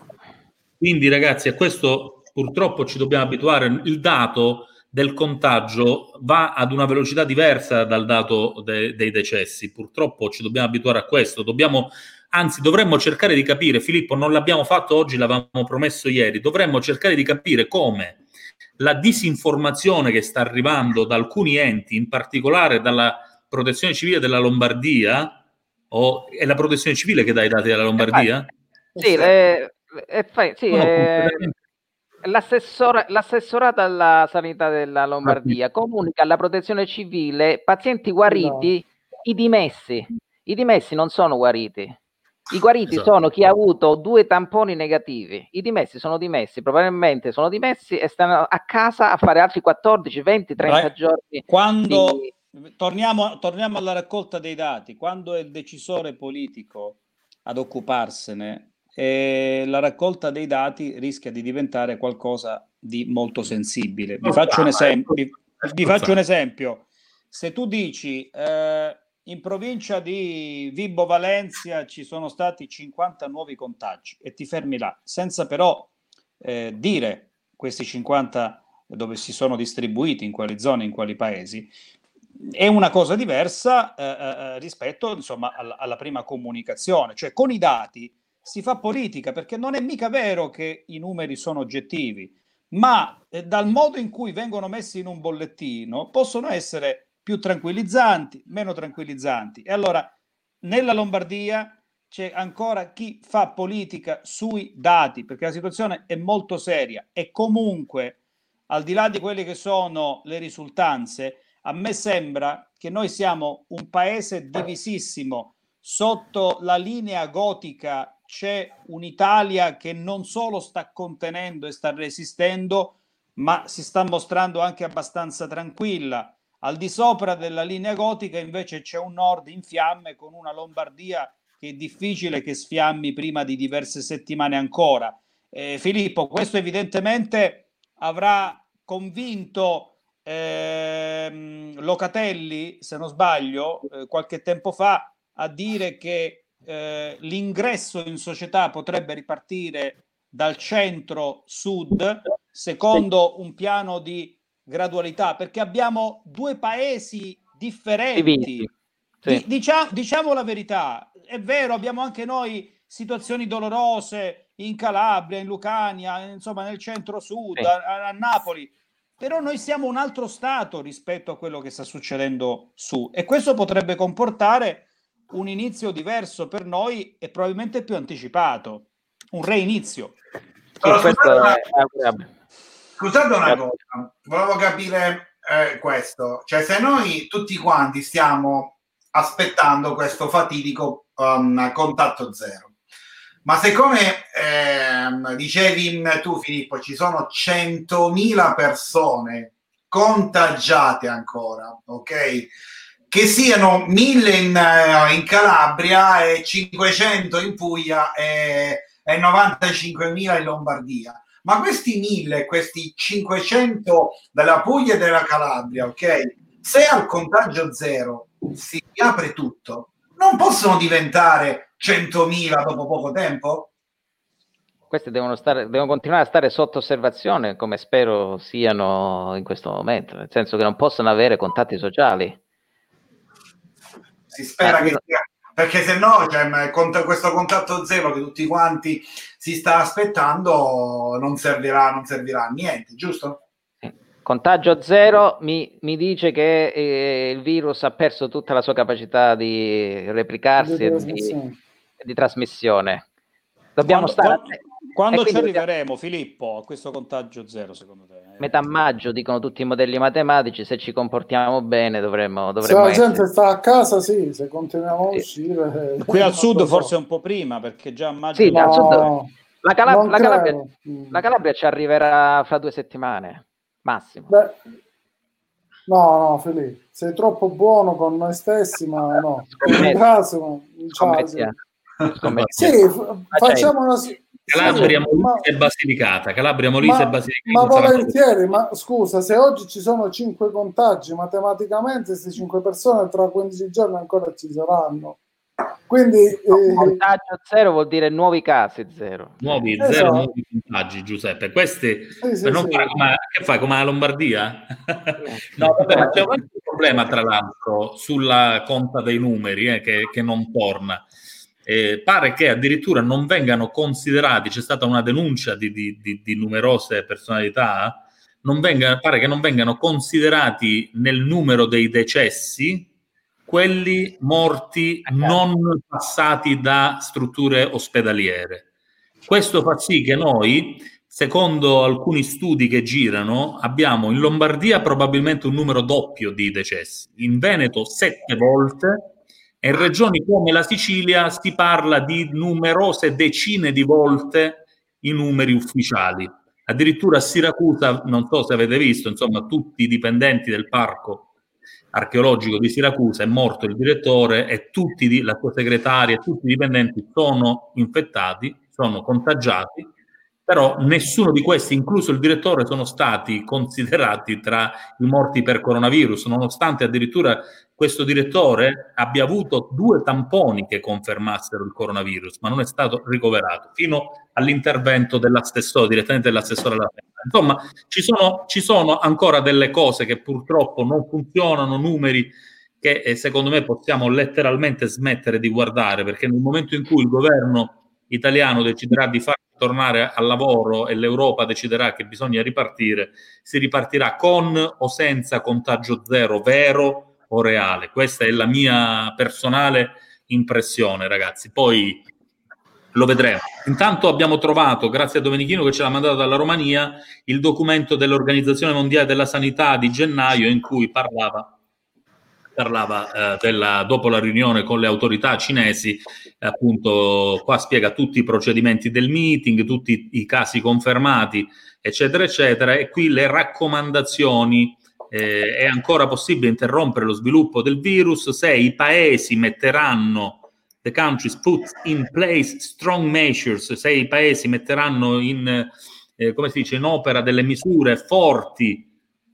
Quindi ragazzi, a questo purtroppo ci dobbiamo abituare. Il dato del contagio va ad una velocità diversa dal dato de- dei decessi. Purtroppo ci dobbiamo abituare a questo. Dobbiamo, anzi, dovremmo cercare di capire, Filippo, non l'abbiamo fatto oggi, l'avevamo promesso ieri, dovremmo cercare di capire come la disinformazione che sta arrivando da alcuni enti, in particolare dalla protezione civile della Lombardia, o è la protezione civile che dà i dati della Lombardia? Sì, eh, eh, fai- sì, eh, completamente- l'assessora- l'assessorato alla sanità della Lombardia comunica alla protezione civile pazienti guariti, i dimessi. I dimessi non sono guariti. I guariti Esatto. sono chi ha avuto due tamponi negativi. I dimessi sono dimessi, probabilmente sono dimessi e stanno a casa a fare altri 14, 20, 30 Ra- giorni. Quando di- torniamo, torniamo alla raccolta dei dati, quando è il decisore politico ad occuparsene, eh, la raccolta dei dati rischia di diventare qualcosa di molto sensibile. Vi faccio un esempio. Vi, vi faccio un esempio. Se tu dici eh, in provincia di Vibo Valencia ci sono stati 50 nuovi contagi e ti fermi là, senza però eh, dire questi 50 dove si sono distribuiti, in quali zone, in quali paesi, è una cosa diversa eh, eh, rispetto insomma alla, alla prima comunicazione, cioè con i dati si fa politica perché non è mica vero che i numeri sono oggettivi, ma eh, dal modo in cui vengono messi in un bollettino possono essere più tranquillizzanti, meno tranquillizzanti. E allora nella Lombardia c'è ancora chi fa politica sui dati, perché la situazione è molto seria e comunque, al di là di quelle che sono le risultanze, a me sembra che noi siamo un paese divisissimo. Sotto la linea gotica c'è un'Italia che non solo sta contenendo e sta resistendo, ma si sta mostrando anche abbastanza tranquilla. Al di sopra della linea gotica invece c'è un nord in fiamme con una Lombardia che è difficile che sfiammi prima di diverse settimane ancora. Eh, Filippo, questo evidentemente avrà convinto ehm, Locatelli, se non sbaglio, eh, qualche tempo fa a dire che eh, l'ingresso in società potrebbe ripartire dal centro-sud secondo un piano di gradualità, perché abbiamo due paesi differenti. Sì. Di- dicia- diciamo la verità, è vero, abbiamo anche noi situazioni dolorose in Calabria, in Lucania, insomma nel centro-sud, Sì. a, a Napoli, però noi siamo un altro stato rispetto a quello che sta succedendo su e questo potrebbe comportare un inizio diverso per noi e probabilmente più anticipato, un reinizio. Sì, questo è augurabile. Scusate una cosa, volevo capire eh, questo, cioè se noi tutti quanti stiamo aspettando questo fatidico um, contatto zero, Ma siccome ehm, dicevi tu Filippo, ci sono 100.000 persone contagiate ancora, ok? Che siano 1000 in, eh, in Calabria e 500 in Puglia e, e 95.000 in Lombardia. Ma questi 1000, questi 500 della Puglia e della Calabria, ok? Se al contagio zero si apre tutto, non possono diventare 100.000 dopo poco tempo? Queste devono, stare, devono continuare a stare sotto osservazione, come spero siano in questo momento, nel senso che non possono avere contatti sociali. Si spera Eh, che no. sia, perché se no cioè, ma cont- questo contatto zero che tutti quanti si sta aspettando non servirà, non servirà a niente, giusto? Contagio zero mi, mi dice che eh, il virus ha perso tutta la sua capacità di replicarsi Di e di, trasmissione. di trasmissione. Dobbiamo Quando, stare quando- quando ci arriveremo, Filippo, a questo contagio zero, secondo te? metà maggio, dicono tutti i modelli matematici, se ci comportiamo bene dovremmo, Se dovremmo la essere. gente sta a casa, sì, se continuiamo a uscire. eh, Qui al sud so. forse un po' prima, perché già a maggio... Sì, al sud- No, la, Cala- non la Calabria. Mm. la Calabria ci arriverà fra due settimane, massimo. Beh, no, no, Filippo, sei troppo buono con noi stessi, ma no. In Scommetti. caso, no. Ciao, sì. Scommettiamo. Scommettiamo. Sì, f- facciamo una... Calabria, ma- Molise e Basilicata. Calabria, Molise e Ma, Basilicata. ma volentieri, ma scusa, se oggi ci sono 5 contagi, matematicamente queste 5 persone tra 15 giorni ancora ci saranno. Quindi eh, Contagio zero vuol dire nuovi casi zero. Nuovi, Esatto. zero nuovi contagi, Giuseppe. Questi Sì, sì, non sì. fare come, che fai come la Lombardia? no, vabbè, ma c'è un altro problema, tra l'altro, sulla conta dei numeri eh, che, che non torna. Eh, pare che addirittura non vengano considerati, c'è stata una denuncia di, di- di- di numerose personalità, non venga- pare che non vengano considerati nel numero dei decessi quelli morti non passati da strutture ospedaliere. Questo fa sì che noi, secondo alcuni studi che girano, abbiamo in Lombardia probabilmente un numero doppio di decessi, in Veneto sette volte in regioni come la Sicilia si parla di numerose decine di volte i numeri ufficiali. Addirittura a Siracusa, non so se avete visto, insomma, tutti i dipendenti del parco archeologico di Siracusa è morto il direttore e tutti la sua segretaria e tutti i dipendenti sono infettati, sono contagiati, però nessuno di questi, incluso il direttore, sono stati considerati tra i morti per coronavirus, nonostante addirittura questo direttore abbia avuto due tamponi che confermassero il coronavirus, ma non è stato ricoverato fino all'intervento dell'assessore, direttamente dell'assessore alla sanità. Insomma, ci sono, ci sono ancora delle cose che purtroppo non funzionano, numeri che eh, secondo me possiamo letteralmente smettere di guardare, perché nel momento in cui il governo italiano deciderà di far tornare al lavoro e l'Europa deciderà che bisogna ripartire, si ripartirà con o senza contagio zero, vero o reale. Questa è la mia personale impressione, ragazzi. Poi lo vedremo. Intanto abbiamo trovato, grazie a Domenichino che ce l'ha mandato dalla Romania, il documento dell'Organizzazione Mondiale della Sanità di gennaio in cui parlava parlava eh, della, dopo la riunione con le autorità cinesi, appunto qua spiega tutti i procedimenti del meeting, tutti i casi confermati, eccetera, eccetera, e qui le raccomandazioni. eh, è ancora possibile interrompere lo sviluppo del virus se i paesi metteranno the countries put in place strong measures, se i paesi metteranno in, eh, come si dice, in opera delle misure forti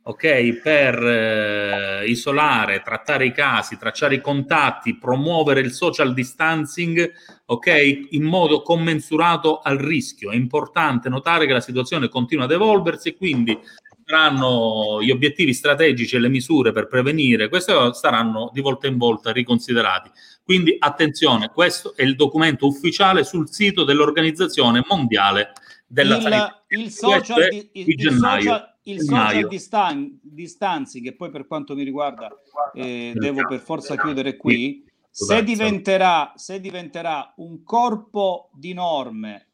ok, per eh, isolare, trattare i casi, tracciare i contatti, promuovere il social distancing, ok, in modo commensurato al rischio. È importante notare che la situazione continua ad evolversi e quindi saranno gli obiettivi strategici e le misure per prevenire, questo saranno di volta in volta riconsiderati. Quindi attenzione, questo è il documento ufficiale sul sito dell'Organizzazione Mondiale della il, Sanità. il social, di, il, il gennaio. social, il social distan- distancing, che poi per quanto mi riguarda eh, devo per forza chiudere qui, se Scusate, diventerà, se diventerà un corpo di norme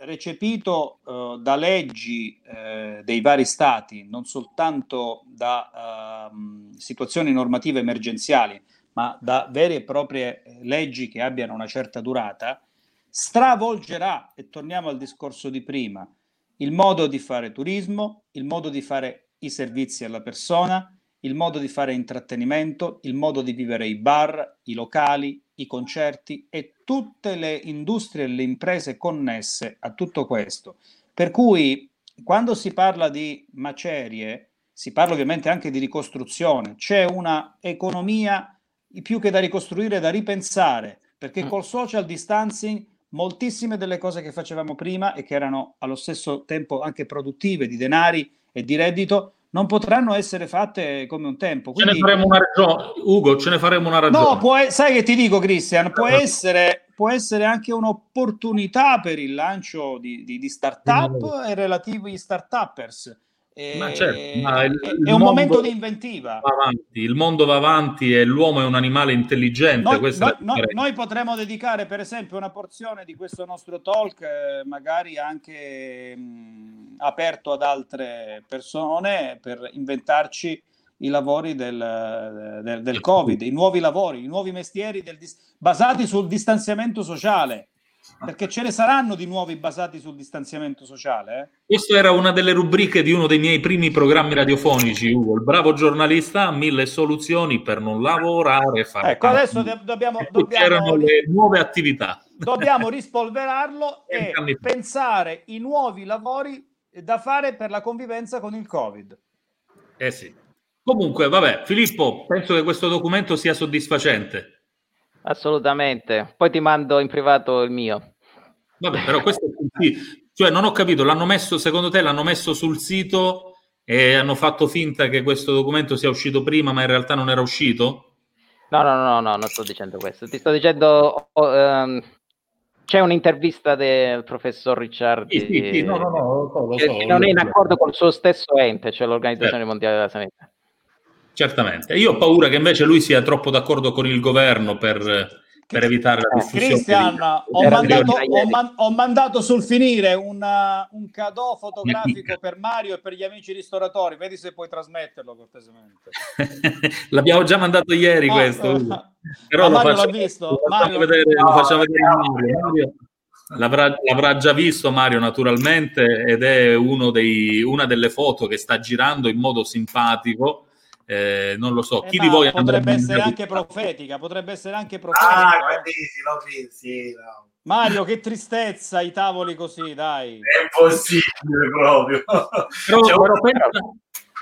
recepito eh, da leggi eh, dei vari stati, non soltanto da ehm, situazioni normative emergenziali, ma da vere e proprie leggi che abbiano una certa durata, stravolgerà, e torniamo al discorso di prima, il modo di fare turismo, il modo di fare i servizi alla persona, il modo di fare intrattenimento, il modo di vivere i bar, i locali, i concerti e tutte le industrie e le imprese connesse a tutto questo. Per cui quando si parla di macerie, si parla ovviamente anche di ricostruzione, c'è una economia più che da ricostruire, da ripensare, perché col social distancing moltissime delle cose che facevamo prima e che erano allo stesso tempo anche produttive di denari e di reddito non potranno essere fatte come un tempo. Ce ne Quindi- faremo una ragione, Ugo, ce ne faremo una ragione. No, può, sai che ti dico, Christian, può essere, può essere anche un'opportunità per il lancio di, di- di start-up e relativi start-uppers. E- Ma certo, ma il- è, un momento di inventiva. va avanti, il mondo va avanti e l'uomo è un animale intelligente. Noi, questa è noi- potremmo dedicare, per esempio, una porzione di questo nostro talk, eh, magari anche mh, aperto ad altre persone, per inventarci i lavori del, del- del Covid, i nuovi lavori, i nuovi mestieri del basati sul distanziamento sociale. Perché ce ne saranno di nuovi basati sul distanziamento sociale. eh? Questa era una delle rubriche di uno dei miei primi programmi radiofonici, Ugo. Il bravo giornalista ha mille soluzioni per non lavorare fare Ecco, adesso de- dobbiamo, C'erano dobbiamo, le nuove attività. dobbiamo rispolverarlo e pensare i nuovi lavori da fare per la convivenza con il Covid. Eh sì. Comunque, vabbè, Filippo, penso che questo documento sia soddisfacente. Assolutamente. Poi ti mando in privato il mio. Vabbè, però questo è sito. Cioè, non ho capito, l'hanno messo, secondo te, l'hanno messo sul sito e hanno fatto finta che questo documento sia uscito prima, ma in realtà non era uscito? No, no, no, no, non sto dicendo questo. Ti sto dicendo, oh, ehm, c'è un'intervista del professor Ricciardi Sì, sì, sì, no, no, no, lo so, lo che, so, che non è in lo so. accordo con il suo stesso ente, cioè l'Organizzazione Certo. Mondiale della Sanità. Certamente. Io ho paura che invece lui sia troppo d'accordo con il governo per, per evitare la diffusione. Cristian, ho mandato, ho man- ho mandato sul finire una- un cadeau fotografico per Mario e per gli amici ristoratori. Vedi se puoi trasmetterlo cortesemente. L'abbiamo già mandato ieri Ah, questo. ah, Ugo. ah. Però Ma lo Mario l'ha facciamo, visto? lo facciamo Mario- vedere, lo No, facciamo vedere Mario. Mario l'avrà, l'avrà già visto Mario naturalmente ed è uno dei- una delle foto che sta girando in modo simpatico. Eh, non lo so, chi Eh, di voi potrebbe essere in- anche profetica, potrebbe essere anche profetica. Ah, eh. quelli sì, sì, no. Mario, che tristezza i tavoli così, dai. È impossibile proprio. Però, Cioè, però pensa,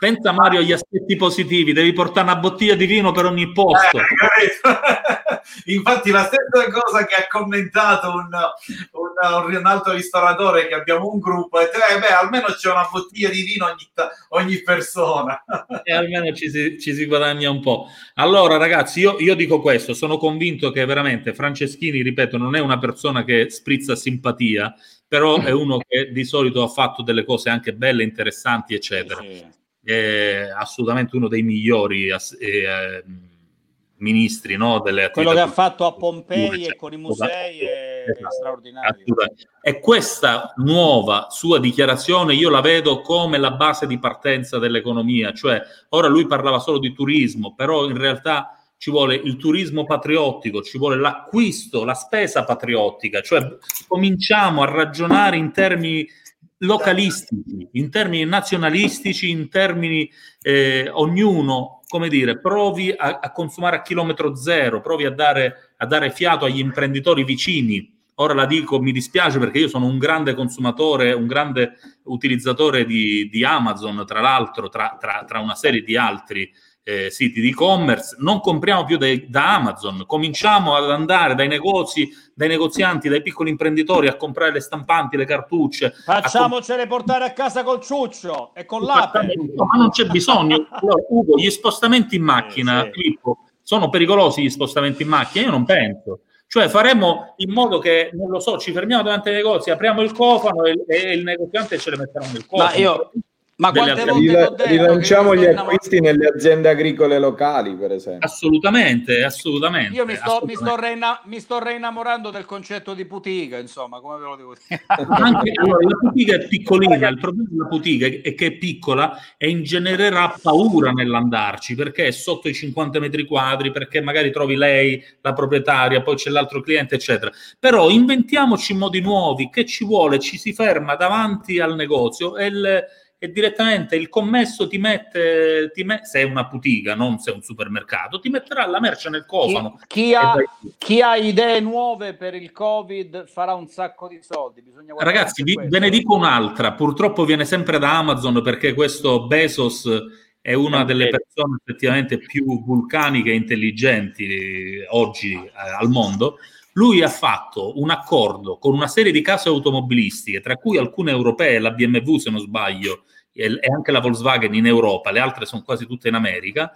pensa, Mario agli aspetti positivi, devi portare una bottiglia di vino per ogni posto. Eh? Infatti la stessa cosa che ha commentato un, un- un altro ristoratore che abbiamo un gruppo e eh, beh, almeno c'è una bottiglia di vino ogni, ogni persona. e almeno ci si, ci si guadagna un po'. Allora, ragazzi, io, io dico questo: sono convinto che veramente Franceschini, ripeto, non è una persona che sprizza simpatia, però è uno che di solito ha fatto delle cose anche belle, interessanti, eccetera. È assolutamente uno dei migliori eh, ministri no, delle Quello che attività ha fatto a Pompei e con i musei è Esatto. straordinario. Assolutamente. E questa nuova sua dichiarazione io la vedo come la base di partenza dell'economia, cioè ora lui parlava solo di turismo, però in realtà ci vuole il turismo patriottico, ci vuole l'acquisto, la spesa patriottica, cioè cominciamo a ragionare in termini localistici, in termini nazionalistici, in termini eh, ognuno, come dire, provi a, a consumare a chilometro zero, provi a dare, a dare fiato agli imprenditori vicini. Ora la dico, mi dispiace perché io sono un grande consumatore, un grande utilizzatore di, di Amazon, tra l'altro, tra, tra- tra una serie di altri eh, siti di e-commerce. Non compriamo più dai- da Amazon, cominciamo ad andare dai negozi, dai negozianti, dai piccoli imprenditori a comprare le stampanti, le cartucce. a comp- Facciamocele portare a casa col ciuccio e con l'ape. No, ma non c'è bisogno. Allora, Ugo, gli spostamenti in macchina, Filippo, sono pericolosi gli spostamenti in macchina? Io non penso. Cioè faremo in modo che, non lo so, ci fermiamo davanti ai negozi, apriamo il cofano e, e il negoziante ce le metterà nel cofano. Ma io, Ma quante volte Rilanciamo gli acquisti nelle aziende agricole locali, per esempio. Assolutamente, assolutamente. Io mi sto, mi, sto assolutamente. reina- mi sto reinnamorando del concetto di putica, insomma, come ve lo devo dire. Anche, allora, la putica è piccolina, il problema della putica è che è piccola e ingenererà paura nell'andarci perché è sotto i 50 metri quadri, perché magari trovi lei, la proprietaria, poi c'è l'altro cliente, eccetera. Però inventiamoci modi nuovi, che ci vuole, ci si ferma davanti al negozio e, il- e direttamente il commesso ti mette, ti me- se è una putica, non se è un supermercato, ti metterà la merce nel cofano. Chi E ha, chi ha idee nuove per il Covid farà un sacco di soldi. Ragazzi, vi- ve ne dico un'altra. Purtroppo viene sempre da Amazon perché questo Bezos è una delle persone effettivamente più vulcaniche e intelligenti eh, oggi eh, al mondo. Lui ha fatto un accordo con una serie di case automobilistiche, tra cui alcune europee, la BMW se non sbaglio, e anche la Volkswagen in Europa, le altre sono quasi tutte in America,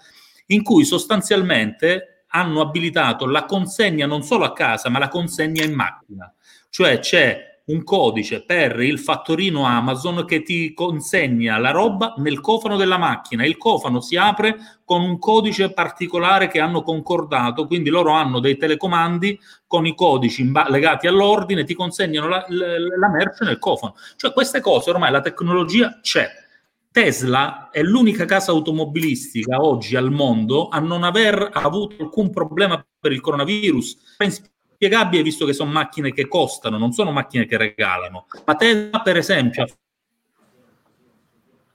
in cui sostanzialmente hanno abilitato la consegna non solo a casa, ma la consegna in macchina. Cioè c'è un codice per il fattorino Amazon che ti consegna la roba nel cofano della macchina. Il cofano si apre con un codice particolare che hanno concordato, quindi loro hanno dei telecomandi con i codici in legati all'ordine, ti consegnano la, la- la merce nel cofano. Cioè queste cose ormai la tecnologia c'è. Tesla è l'unica casa automobilistica oggi al mondo a non aver avuto alcun problema per il coronavirus. È inspiegabile visto che sono macchine che costano, non sono macchine che regalano. Ma Tesla, per esempio,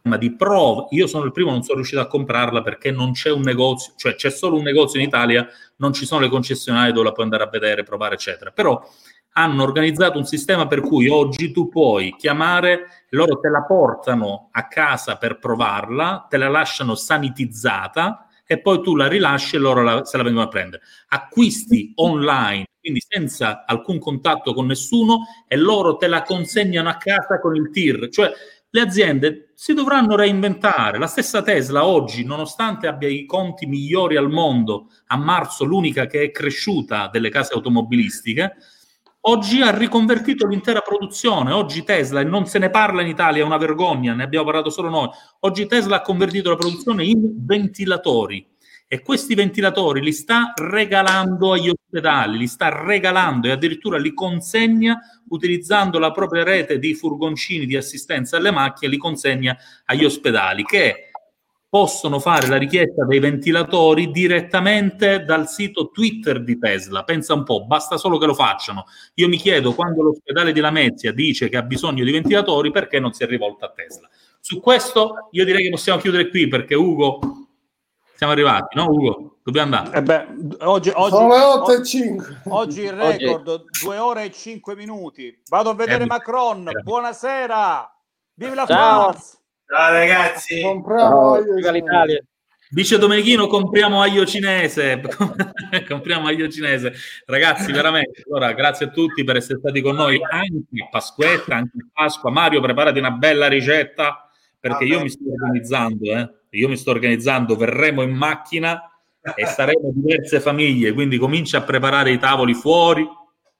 ma di prova, io sono il primo, non sono riuscito a comprarla perché non c'è un negozio, cioè c'è solo un negozio in Italia, non ci sono le concessionarie dove la puoi andare a vedere, provare, eccetera. Però hanno organizzato un sistema per cui oggi tu puoi chiamare, loro te la portano a casa per provarla, te la lasciano sanitizzata e poi tu la rilasci e loro la- se la vengono a prendere. Acquisti online, quindi senza alcun contatto con nessuno e loro te la consegnano a casa con il TIR. Cioè le aziende si dovranno reinventare. La stessa Tesla oggi, nonostante abbia i conti migliori al mondo, a marzo l'unica che è cresciuta delle case automobilistiche, oggi ha riconvertito l'intera produzione. Oggi Tesla, e non se ne parla in Italia, è una vergogna, ne abbiamo parlato solo noi. Oggi Tesla ha convertito la produzione in ventilatori e questi ventilatori li sta regalando agli ospedali, li sta regalando e addirittura li consegna utilizzando la propria rete di furgoncini di assistenza alle macchine, li consegna agli ospedali che possono fare la richiesta dei ventilatori direttamente dal sito Twitter di Tesla. Pensa un po', basta solo che lo facciano. Io mi chiedo quando l'ospedale di Lamezia dice che ha bisogno di ventilatori, perché non si è rivolta a Tesla? Su questo io direi che possiamo chiudere qui perché Ugo siamo arrivati, no Ugo? Dobbiamo andare. Eh beh, oggi, oggi, Sono le 8 e oggi- 5. oggi il record, 2 ore e 5 minuti. Vado a vedere Eh, Macron. eh. Buonasera. Vive la Ciao. France. Ciao ragazzi. Compriamo. Dice Domenichino, compriamo aglio cinese. compriamo aglio cinese. Ragazzi, veramente, allora, grazie a tutti per essere stati con noi anche a Pasquetta, anche a Pasqua. Mario, preparati una bella ricetta perché io mi sto organizzando, eh. Io mi sto organizzando, verremo in macchina e saremo diverse famiglie, quindi comincia a preparare i tavoli fuori.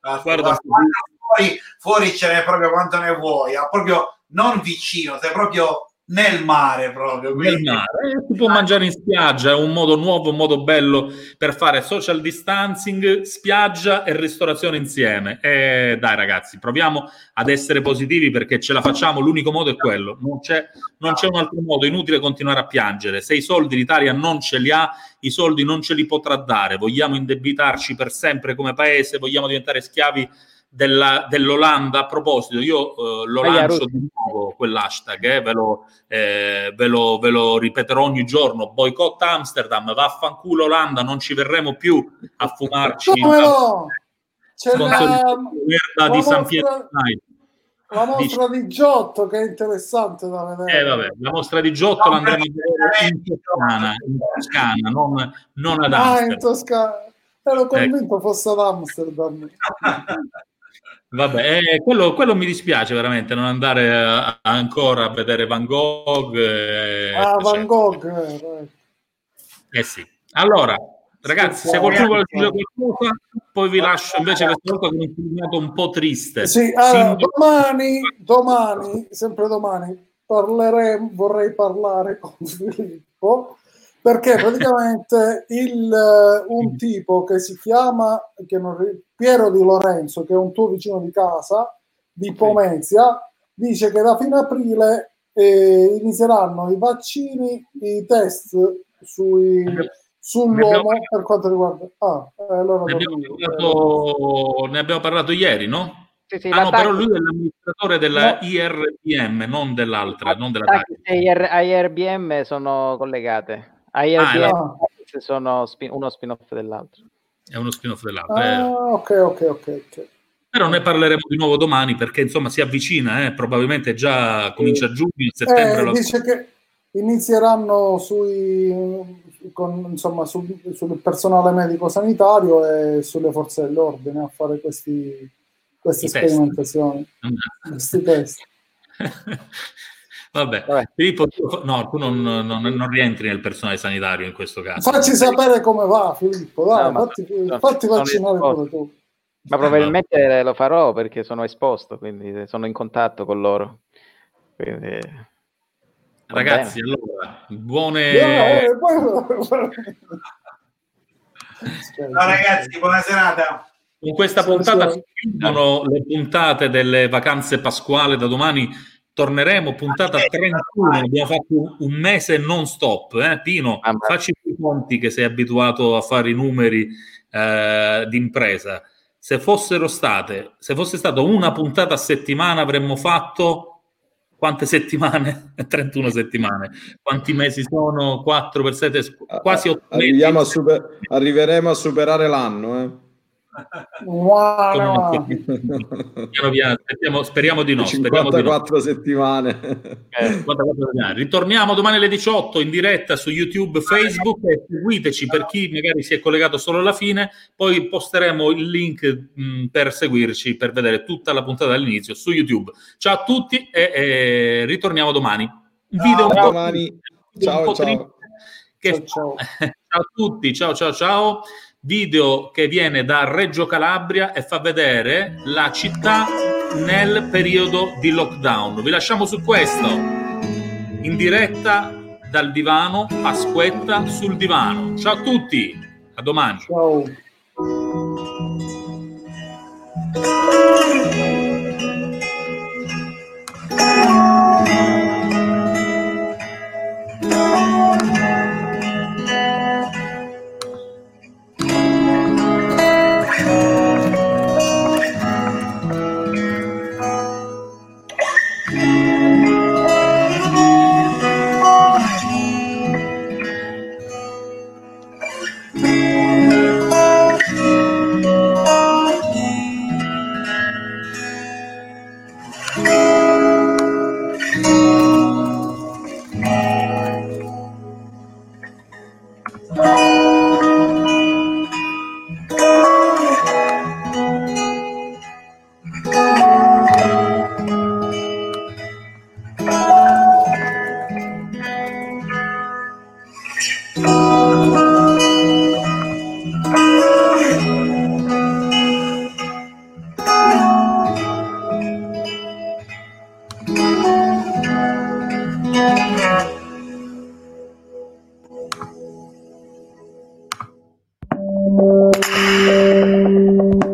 Guarda, Guarda, fuori, fuori ce n'è proprio quanto ne vuoi, proprio non vicino, sei proprio nel mare proprio. nel quindi- mare. Eh, si può mangiare in spiaggia, è un modo nuovo, un modo bello per fare social distancing, spiaggia e ristorazione insieme. E dai ragazzi, proviamo ad essere positivi perché ce la facciamo, l'unico modo è quello, non c'è, non c'è un altro modo, inutile continuare a piangere. Se i soldi l'Italia non ce li ha, i soldi non ce li potrà dare, vogliamo indebitarci per sempre come paese, vogliamo diventare schiavi della- dell'Olanda. A proposito, io eh, lo lancio di nuovo quell'hashtag, eh, ve, lo, eh, ve, lo, ve lo ripeterò ogni giorno. Boycott Amsterdam, vaffanculo Olanda, non ci verremo più a fumarci Come no? C'è la, la di San mostra- Pietro. La mostra di Giotto che è interessante da vedere. Eh, vabbè, la mostra di Giotto l'andremo a vedere in Toscana, in Toscana non, non ad Ah, in Amsterdam. Toscana. Ero convinto fosse ad Amsterdam. Vabbè, eh, quello, quello mi dispiace veramente non andare eh, ancora a vedere Van Gogh. eh, Ah, Van. Gogh. eh, Eh sì. Allora, ragazzi, se qualcuno vuole dire qualcosa, poi vi lascio invece questa volta con un filmato un po' triste. Sì, allora, Signor- domani, domani, sempre domani, parleremo, vorrei parlare con Filippo perché praticamente il, eh, un tipo che si chiama che non Piero Di Lorenzo, che è un tuo vicino di casa di Pomezia, dice che da fine aprile eh, inizieranno i vaccini, i test sui, sull'uomo per quanto riguarda. Ah, eh, allora Ne abbiamo, parlato, ne abbiamo parlato ieri, no? Sì, sì, ah, no, però lui è l'amministratore della No. IRPM, non dell'altra, non della IRBM sono collegate. Ah, sono spin- uno spin-off dell'altro. È uno spin-off dell'altra. eh. Ah, ok, ok, ok. ok. Però ne parleremo di nuovo domani perché insomma si avvicina, eh, probabilmente già comincia a giugno, a settembre. Eh, lo- dice che inizieranno sui, con, insomma, sul, sul personale medico sanitario e sulle forze dell'ordine a fare questi, queste I test. sperimentazioni, questi test. Vabbè, Filippo, tu- no, tu non, non- non rientri nel personale sanitario in questo caso. Facci sapere come va, Filippo, dai, No, fatti, sono- fatti sono vaccinare pure tu. Ma probabilmente lo farò perché sono esposto, quindi sono in contatto con loro. Quindi, Ragazzi, bene. allora, buone... Eh, poi- Ciao ragazzi, buona serata. Con questa puntata si chiudono le puntate delle vacanze pasquali. Da domani torneremo. Puntata 31. Abbiamo fatto un- mese non stop. Eh? Pino, facci i conti che sei abituato a fare i numeri eh, di impresa. Se fossero state, se fosse stata una puntata a settimana, avremmo fatto quante settimane? 31 settimane. Quanti mesi sono? 4 per 7, quasi 8 mesi. Arriviamo a super- arriveremo a superare l'anno. Eh. Wow. Piano piano, speriamo, speriamo di no. Speriamo di no. 54 settimane. 54 settimane. Ritorniamo domani alle 18 in diretta su YouTube, Facebook e seguiteci per chi magari si è collegato solo alla fine. Poi posteremo il link mh, per seguirci, per vedere tutta la puntata dall'inizio su YouTube. Ciao a tutti e, e ritorniamo domani. Un video un Ciao, po' domani. un Ciao, po' ciao. triste che- ciao a tutti, ciao ciao ciao. Video che viene da Reggio Calabria e fa vedere la città nel periodo di lockdown. Vi lasciamo su questo in diretta dal divano, Pasquetta sul divano. Ciao a tutti, a domani. Ciao.